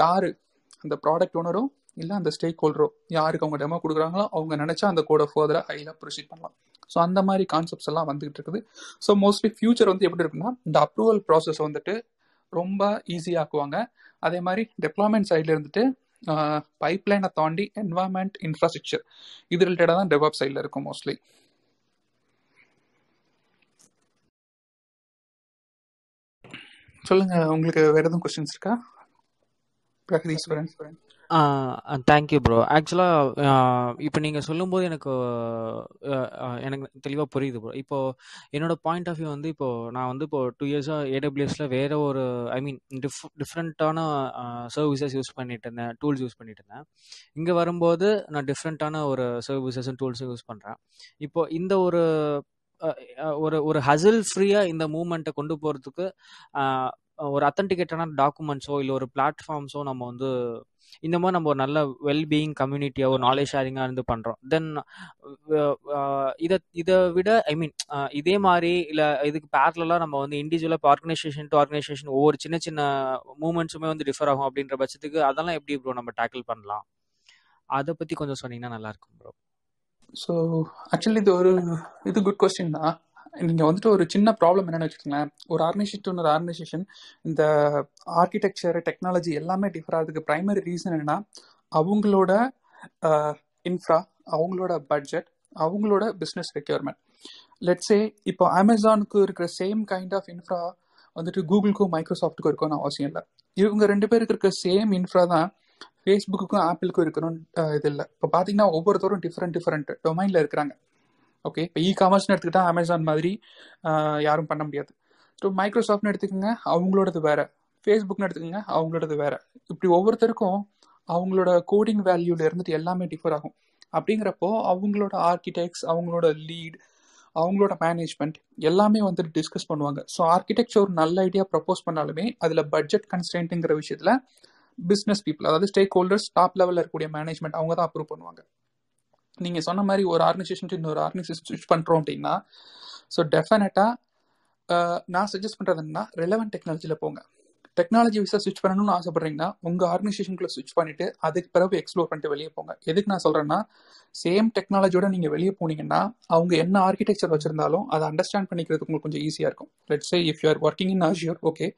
யார் அந்த ப்ராடக்ட் ஓனரோ இல்லை அந்த ஸ்டேக் ஹோல்டரோ யாருக்கு அவங்க டெமோ கொடுக்குறாங்களோ அவங்க நினச்சா அந்த கோடை ஃபர்தராக ஹையில் ப்ரொசீட் பண்ணலாம். ஸோ அந்த மாதிரி கான்செப்ட்ஸ் எல்லாம் வந்துகிட்டு இருக்குது. ஸோ மோஸ்ட்லி ஃபியூச்சர் வந்து எப்படி இருக்குன்னா இந்த அப்ரூவல் ப்ராசஸ் வந்துட்டு ரொம்ப ஈஸியாக்குவாங்க அதே மாதிரி டெப்ளாய்மெண்ட் சைடில் இருந்துட்டு பைப்லைனை தாண்டி என்வாயன்மெண்ட் இன்ஃப்ராஸ்ட்ரக்சர் இது ரிலேட்டடாக தான் டெவலப் சைடில் இருக்கும் மோஸ்ட்லி சொல்லுங்க உங்களுக்கு வேற எதுவும் கொஸ்டின்ஸ் இருக்கா? பிரகதீஸ்வரன் தேங்க்யூ ப்ரோ ஆக்சுவலாக இப்போ நீங்கள் சொல்லும்போது எனக்கு எனக்கு தெளிவாக புரியுது ப்ரோ இப்போ என்னோட பாயிண்ட் ஆஃப் வியூ வந்து இப்போது நான் வந்து இப்போ டூ இயர்ஸாக ஏடபிள்யூஎஸில் வேறு ஒரு ஐ மீன் டிஃப் டிஃப்ரெண்ட்டான சர்வீசஸ் யூஸ் பண்ணிட்டு இருந்தேன் டூல்ஸ் யூஸ் பண்ணிட்டு இருந்தேன். இங்கே வரும்போது நான் டிஃப்ரெண்ட்டான ஒரு சர்வீசஸும் டூல்ஸும் யூஸ் பண்ணுறேன் இப்போ இந்த ஒரு ஒரு ஒரு ஹசில் ஃப்ரீயா இந்த மூமெண்ட்டை கொண்டு போறதுக்கு ஒரு அத்தன்டிகேட்டான டாக்குமெண்ட்ஸோ இல்லை ஒரு பிளாட்ஃபார்ம்ஸோ நம்ம வந்து இந்த மாதிரி நம்ம ஒரு நல்ல வெல்பீயிங் கம்யூனிட்டியாக ஒரு நாலேஜ் ஷேரிங்காக இருந்து பண்ணுறோம் தென் இதை இதை விட ஐ மீன் இதே மாதிரி இல்லை இதுக்கு பேரலாக நம்ம வந்து இண்டிவிஜுவலாக இப்போ ஆர்கனைசேஷன் டு ஆர்கனைசேஷன் ஒவ்வொரு சின்ன சின்ன மூமெண்ட்ஸுமே வந்து டிஃபர் ஆகும் அப்படின்ற பட்சத்துக்கு அதெல்லாம் எப்படி ப்ரோ நம்ம டேக்கிள் பண்ணலாம்? அதை பற்றி கொஞ்சம் சொன்னீங்கன்னா நல்லா இருக்கும் ப்ரோ ஸோ ஆக்சுவலி இது ஒரு இது குட் கொஸ்டின் தான். நீங்கள் வந்துட்டு ஒரு சின்ன ப்ராப்ளம் என்னென்னு வச்சுக்கோங்களேன். ஒரு ஆர்கனைசேஷன் ஒரு ஆர்கனைசேஷன் இந்த ஆர்கிடெக்சர் டெக்னாலஜி எல்லாமே டிஃபர் ஆகுதுக்கு ப்ரைமரி ரீசன் என்னென்னா அவங்களோட இன்ஃப்ரா அவங்களோட பட்ஜெட் அவங்களோட பிஸ்னஸ் ரெக்யர்மெண்ட் லெட்ஸே இப்போ அமேசானுக்கு இருக்கிற சேம் கைண்ட் ஆஃப் இன்ஃப்ரா வந்துட்டு கூகுளுக்கும் மைக்ரோசாஃப்ட்டுக்கும் இருக்கணும்னு அவசியம் இல்லை. இவங்க ரெண்டு பேருக்கு இருக்கிற சேம் இன்ஃப்ரா தான் ஃபேஸ்புக்குக்கும் ஆப்பிளுக்கும் இருக்கணும்னு இது இல்லை. இப்போ பார்த்தீங்கன்னா ஒவ்வொருத்தரும் டிஃப்ரெண்ட் டிஃப்ரெண்ட் டொமைனில் இருக்கிறாங்க. ஓகே இப்போ இ காமர்ஸ்னு எடுத்துக்கிட்டா அமேசான் மாதிரி யாரும் பண்ண முடியாது. ஸோ மைக்ரோசாஃப்ட்னு எடுத்துக்கோங்க அவங்களோடது வேற. ஃபேஸ்புக்னு எடுத்துக்கோங்க அவங்களோடது வேற. இப்படி ஒவ்வொருத்தருக்கும் அவங்களோட கோடிங் வேல்யூவில் இருந்துட்டு எல்லாமே டிஃபர் ஆகும். அப்படிங்கிறப்போ அவங்களோட ஆர்கிடெக்ட்ஸ் அவங்களோட லீட் அவங்களோட மேனேஜ்மெண்ட் எல்லாமே வந்துட்டு டிஸ்கஸ் பண்ணுவாங்க. ஸோ ஆர்கிடெக்சர் ஒரு நல்ல ஐடியா ப்ரப்போஸ் பண்ணாலுமே அதில் பட்ஜெட் கன்ஸ்டன்ட்டுங்கிற விஷயத்தில் பிஸ்னஸ் பீப்புள் அதாவது ஸ்டேக் ஹோல்டர்ஸ் டாப் லெவலில் இருக்கக்கூடிய மேனேஜ்மெண்ட் அவங்க தான் அப்ரூவ் பண்ணுவாங்க. நீங்கள் சொன்ன மாதிரி ஒரு ஆர்கனைசேஷன் இன்னொரு ஆர்கனைசேஷன் ஸ்விட்ச் பண்ணுறோம் அப்படின்னா ஸோ டெஃபினட்டாக நான் சஜஸ்ட் பண்ணுறது என்னன்னா ரெலவெண்ட் டெக்னாலஜியில் போங்க. டெக்னாலஜி விசா ஸ்விட்ச் பண்ணணும்னு ஆசைப்படுறீங்கன்னா உங்கள் ஆர்கனைசேஷனுக்குள்ள ஸ்விட்ச் பண்ணிட்டு அதுக்கு பிறகு எக்ஸ்ப்ளோர் பண்ணிட்டு வெளியே போங்க. எதுக்கு நான் சொல்கிறேன்னா சேம் டெக்னாலஜியோட நீங்கள் வெளியே போனீங்கன்னா அவங்க என்ன ஆர்கிடெக்சர் வச்சிருந்தாலும் அதை அண்டர்ஸ்டாண்ட் பண்ணிக்கிறதுக்கு உங்களுக்கு கொஞ்சம் ஈஸியாக இருக்கும். Let's say if you are working in Azure okay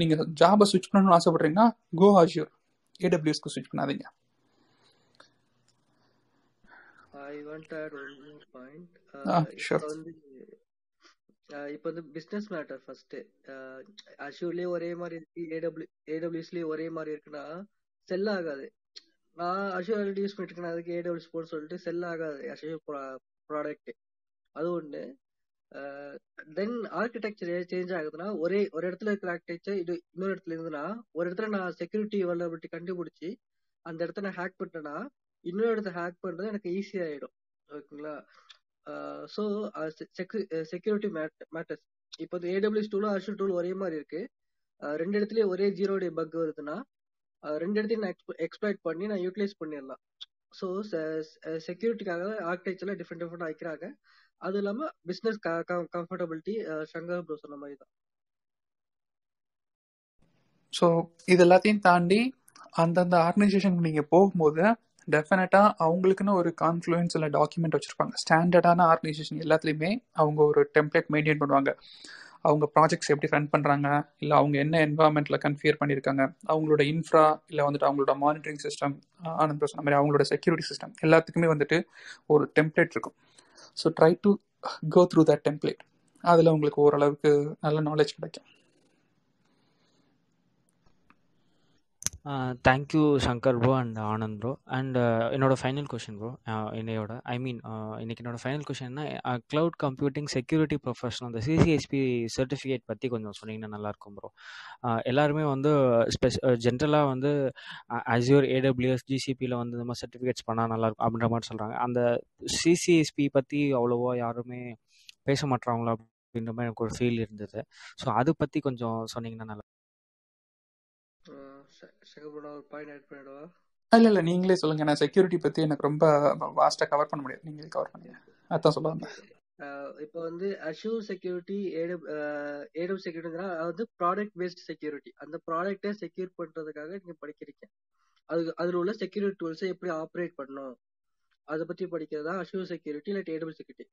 நீங்கள் ஜாபை ஸ்விட்ச் பண்ணணும்னு ஆசைப்படுறீங்கன்னா கோ ஆஷியூர் ஏடபிள்யூஎஸ்க்கு ஸ்விட்ச் பண்ணாதீங்க. I want add one point இப்போ வந்து இப்போ வந்து பிஸ்னஸ் மேட்டர் ஃபர்ஸ்ட் அஷூர்லயே ஒரே மாதிரி இருக்கு ஏடபிள்யூ ஏடபிள்யூஸ்லயே ஒரே மாதிரி இருக்குன்னா செல் ஆகாது. நான் அஷூர் ஆல்ரெடி யூஸ் பண்ணிட்டு இருக்கேன் அதுக்கு ஏடபிள்யூஸ் போட சொல்லிட்டு செல் ஆகாது. அஷூர் ப்ராடக்ட் அது ஒன்று தென் ஆர்கிடெக்சர் சேஞ்ச் ஆகுதுன்னா ஒரே ஒரு இடத்துல இருக்கிற ஆர்கிடெக்சர் இது இன்னொரு இடத்துல இருந்துன்னா ஒரு இடத்துல நான் செக்யூரிட்டி வல்லபிலிட்டி கண்டுபிடிச்சி அந்த இடத்த நான் ஹேக் பண்ணிட்டேன்னா இன்னொரு இடத்த ஹேக் பண்றது எனக்கு ஈஸி ஆயிடும். ஓகேங்களா? ஸோ செக்யூரிட்டி மேட்டர்ஸ் இப்போ வந்து டூலும் அஷூர் டூல் ஒரே மாதிரி இருக்கு. ரெண்டு இடத்துலயும் ஒரே ஜீரோ டே பக் வருதுன்னா ரெண்டு இடத்தையும் நான் எக்ஸ்பிளைட் பண்ணி நான் யூட்டிலைஸ் பண்ணிடலாம். ஸோ செக்யூரிட்டிக்காக ஆர்கிடெக்சர்ல டிஃப்ரெண்ட் டிஃப்ரெண்ட் வைக்கிறாங்க. அது இல்லாம பிசினஸ் கம்ஃபர்டபிலிட்டி சங்கர் ப்ரோ சொன்ன மாதிரி தான். ஸோ இது எல்லாத்தையும் தாண்டி அந்தந்த ஆர்கனைசேஷனுக்கு நீங்கள் போகும்போது டெஃபினட்டாக அவங்களுக்குன்னு ஒரு கான்ஃப்ளூயன்ஸ் இல்லை டாக்குமெண்ட் வச்சுருப்பாங்க. ஸ்டாண்டர்டான ஆர்கனைசேஷன் எல்லாத்துலேயுமே அவங்க ஒரு டெம்ப்ளேட் மெயின்டைன் பண்ணுவாங்க. அவங்க ப்ராஜெக்ட்ஸ் எப்படி ரன் பண்ணுறாங்க இல்லை அவங்க என்ன என்வாயன்மெண்ட்டில் கன்ஃபியர் பண்ணியிருக்காங்க அவங்களோட இன்ஃப்ரா இல்லை வந்துட்டு அவங்களோட மானிட்டரிங் சிஸ்டம் ஆனந்த் சொன்ன மாதிரி அவங்களோட செக்யூரிட்டி சிஸ்டம் எல்லாத்துக்குமே வந்துட்டு ஒரு டெம்ப்ளேட் இருக்கும். So try to go through that template அதில் உங்களுக்கு ஓரளவுக்கு நல்ல நாலேஜ் கிடைக்கும். Thank you Shankar bro and Anand bro and என்னோட ஃபைனல் கொஷின் ப்ரோ என்னையோட ஐ மீன் இன்னைக்கு என்னோட final question cloud computing security professional அந்த சிசிஎஸ்பி சர்டிஃபிகேட் பற்றி கொஞ்சம் சொன்னீங்கன்னா நல்லாயிருக்கும் ப்ரோ எல்லாருமே வந்து ஸ்பெஷ் ஜென்ரலாக வந்து அசியூர் ஏடபிள்யூஎஸ் ஜிசிபியில் வந்து இந்த மாதிரி சர்டிஃபிகேட்ஸ் பண்ணால் நல்லாயிருக்கும் அப்படின்ற மாதிரி சொல்கிறாங்க அந்த சிசிஎஸ்பி பற்றி அவ்வளோவா யாருமே பேச மாட்டாங்களா அப்படின்ற மாதிரி எனக்கு ஒரு ஃபீல் இருந்தது. ஸோ அதை பற்றி கொஞ்சம் சொன்னீங்கன்னா நல்லா இல்லை இல்லை நீங்களே சொல்லுங்க. நான் செக்யூரிட்டி பற்றி எனக்கு ரொம்ப வாஸ்ட்டாக கவர் பண்ண முடியாது. நீங்களே கவர் பண்ணுங்க. அதான் சொல்ல வந்தேன். இப்போ வந்து அஷூர் செக்யூரிட்டி ஏடப் ஏடப் செக்யூரிட்டிங்கிறா அது வந்து ப்ராடக்ட் பேஸ்ட் செக்யூரிட்டி அந்த ப்ராடக்ட்டை செக்யூர் பண்ணுறதுக்காக நீங்கள் படிக்கிறீங்க. அது அதில் உள்ள செக்யூரிட்டி டூல்ஸை எப்படி ஆப்ரேட் பண்ணணும்? அதை பற்றி படிக்கிறது? தான் அஷூர் செக்யூரிட்டி இல்லை ஏடபிள் செக்யூரிட்டி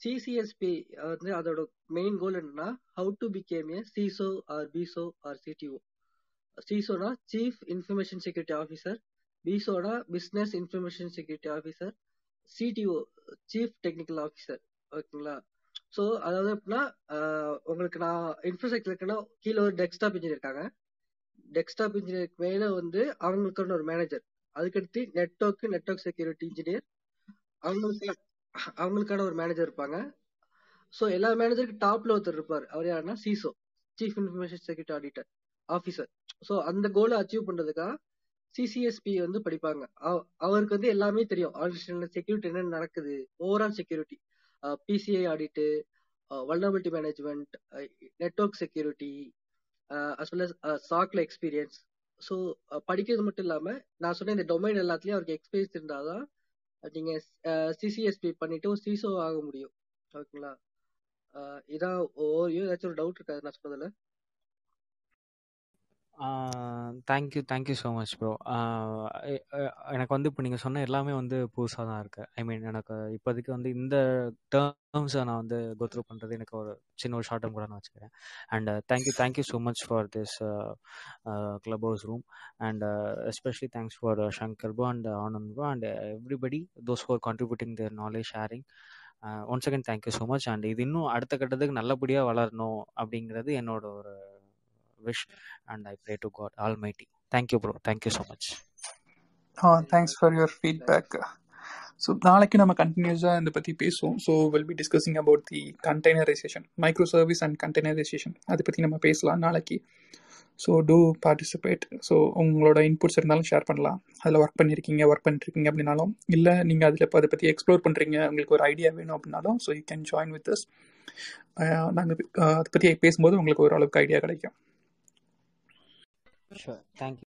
சிசிஎஸ்பி வந்து அதோட மெயின் கோல் என்னன்னா how to become a CISO or BISO or CTO சிசோனா chief information security officer பிசோனா business information security officer CTO chief technical officer ஓகேங்களா? ஸோ அதாவது எப்படின்னா உங்களுக்கு நான் இன்ஃப்ராஸ்ட்ரக்சர் இருக்குன்னா கீழே ஒரு டெஸ்க்டாப் இன்ஜினியர் இருக்காங்க. டெஸ்க்டாப் இன்ஜினியருக்கு மேலே வந்து அவங்களுக்கான ஒரு மேனேஜர் அதுக்கடுத்து நெட்ஒர்க் நெட்ஒர்க் செக்யூரிட்டி இன்ஜினியர் அவங்களுக்கு அவங்களுக்கான ஒரு மேனேஜர் இருப்பாங்க. ஸோ எல்லா மேனேஜருக்கு டாப்ல ஒருத்தர் இருப்பார். அவர் யாருன்னா CISO chief information security auditor officer so அந்த கோலை அச்சீவ் பண்றதுக்காக சிசிஎஸ்பி வந்து படிப்பாங்க. அவருக்கு வந்து எல்லாமே தெரியும். ஆர்கனைசேஷன்ல செக்யூரிட்டி என்ன நடக்குது? Overall security PCI audit vulnerability management network security as well as சாக்ல experience so படிக்கிறது மட்டும் இல்லாமல் நான் சொன்ன இந்த டொமைன் எல்லாத்துலேயும் அவருக்கு எக்ஸ்பீரியன்ஸ் இருந்தால் தான் நீங்கள் சிசிஎஸ்பி பண்ணிட்டு ஒரு சிசோ ஆக முடியும். ஓகேங்களா இதான் ஓரியோ ஏதாச்சும் ஒரு டவுட் இருக்காது நான் சொன்னதுல. Thank you thank you so much bro எனக்கு வந்து இப்போ நீங்கள் சொன்ன எல்லாமே வந்து புதுசாக தான் இருக்குது ஐ மீன் எனக்கு இப்போதைக்கு வந்து இந்த டேர்ம்ஸை நான் வந்து கோத்ரூ பண்ணுறது எனக்கு ஒரு சின்ன ஒரு ஷார்ட் டேர்ம் கூட நான் வச்சுக்கிறேன். And thank you thank you so much for this Clubhouse room and especially thanks for Shankar bro and Anand bro and everybody those for contributing their knowledge sharing once again thank you so much and இது இன்னும் அடுத்த கட்டத்துக்கு நல்லபடியாக வளரணும் அப்படிங்கிறது என்னோட ஒரு wish and I pray to God Almighty. Thank you, bro. Thank you so much. Oh, thanks for your feedback. So நாளைக்கு நம்ம கண்டினியூஸாக இதை பற்றி பேசுவோம் so will be discussing about the containerisation micro service and containerisation அதை பற்றி நம்ம பேசலாம் நாளைக்கு ஸோ டூ பார்ட்டிசிபேட் ஸோ உங்களோட இன்புட்ஸ் இருந்தாலும் ஷேர் பண்ணலாம் அதில் ஒர்க் பண்ணியிருக்கீங்க ஒர்க் பண்ணிருக்கீங்க அப்படின்னாலும் இல்லை நீங்கள் அதில் இப்போ அதை பற்றி எக்ஸ்ப்ளோர் பண்ணுறீங்க உங்களுக்கு ஒரு ஐடியா வேணும் அப்படின்னாலும் so you can join with us நாங்கள் அதை பற்றி பேசும்போது உங்களுக்கு ஓரளவுக்கு ஐடியா கிடைக்கும் Sure. Thank you.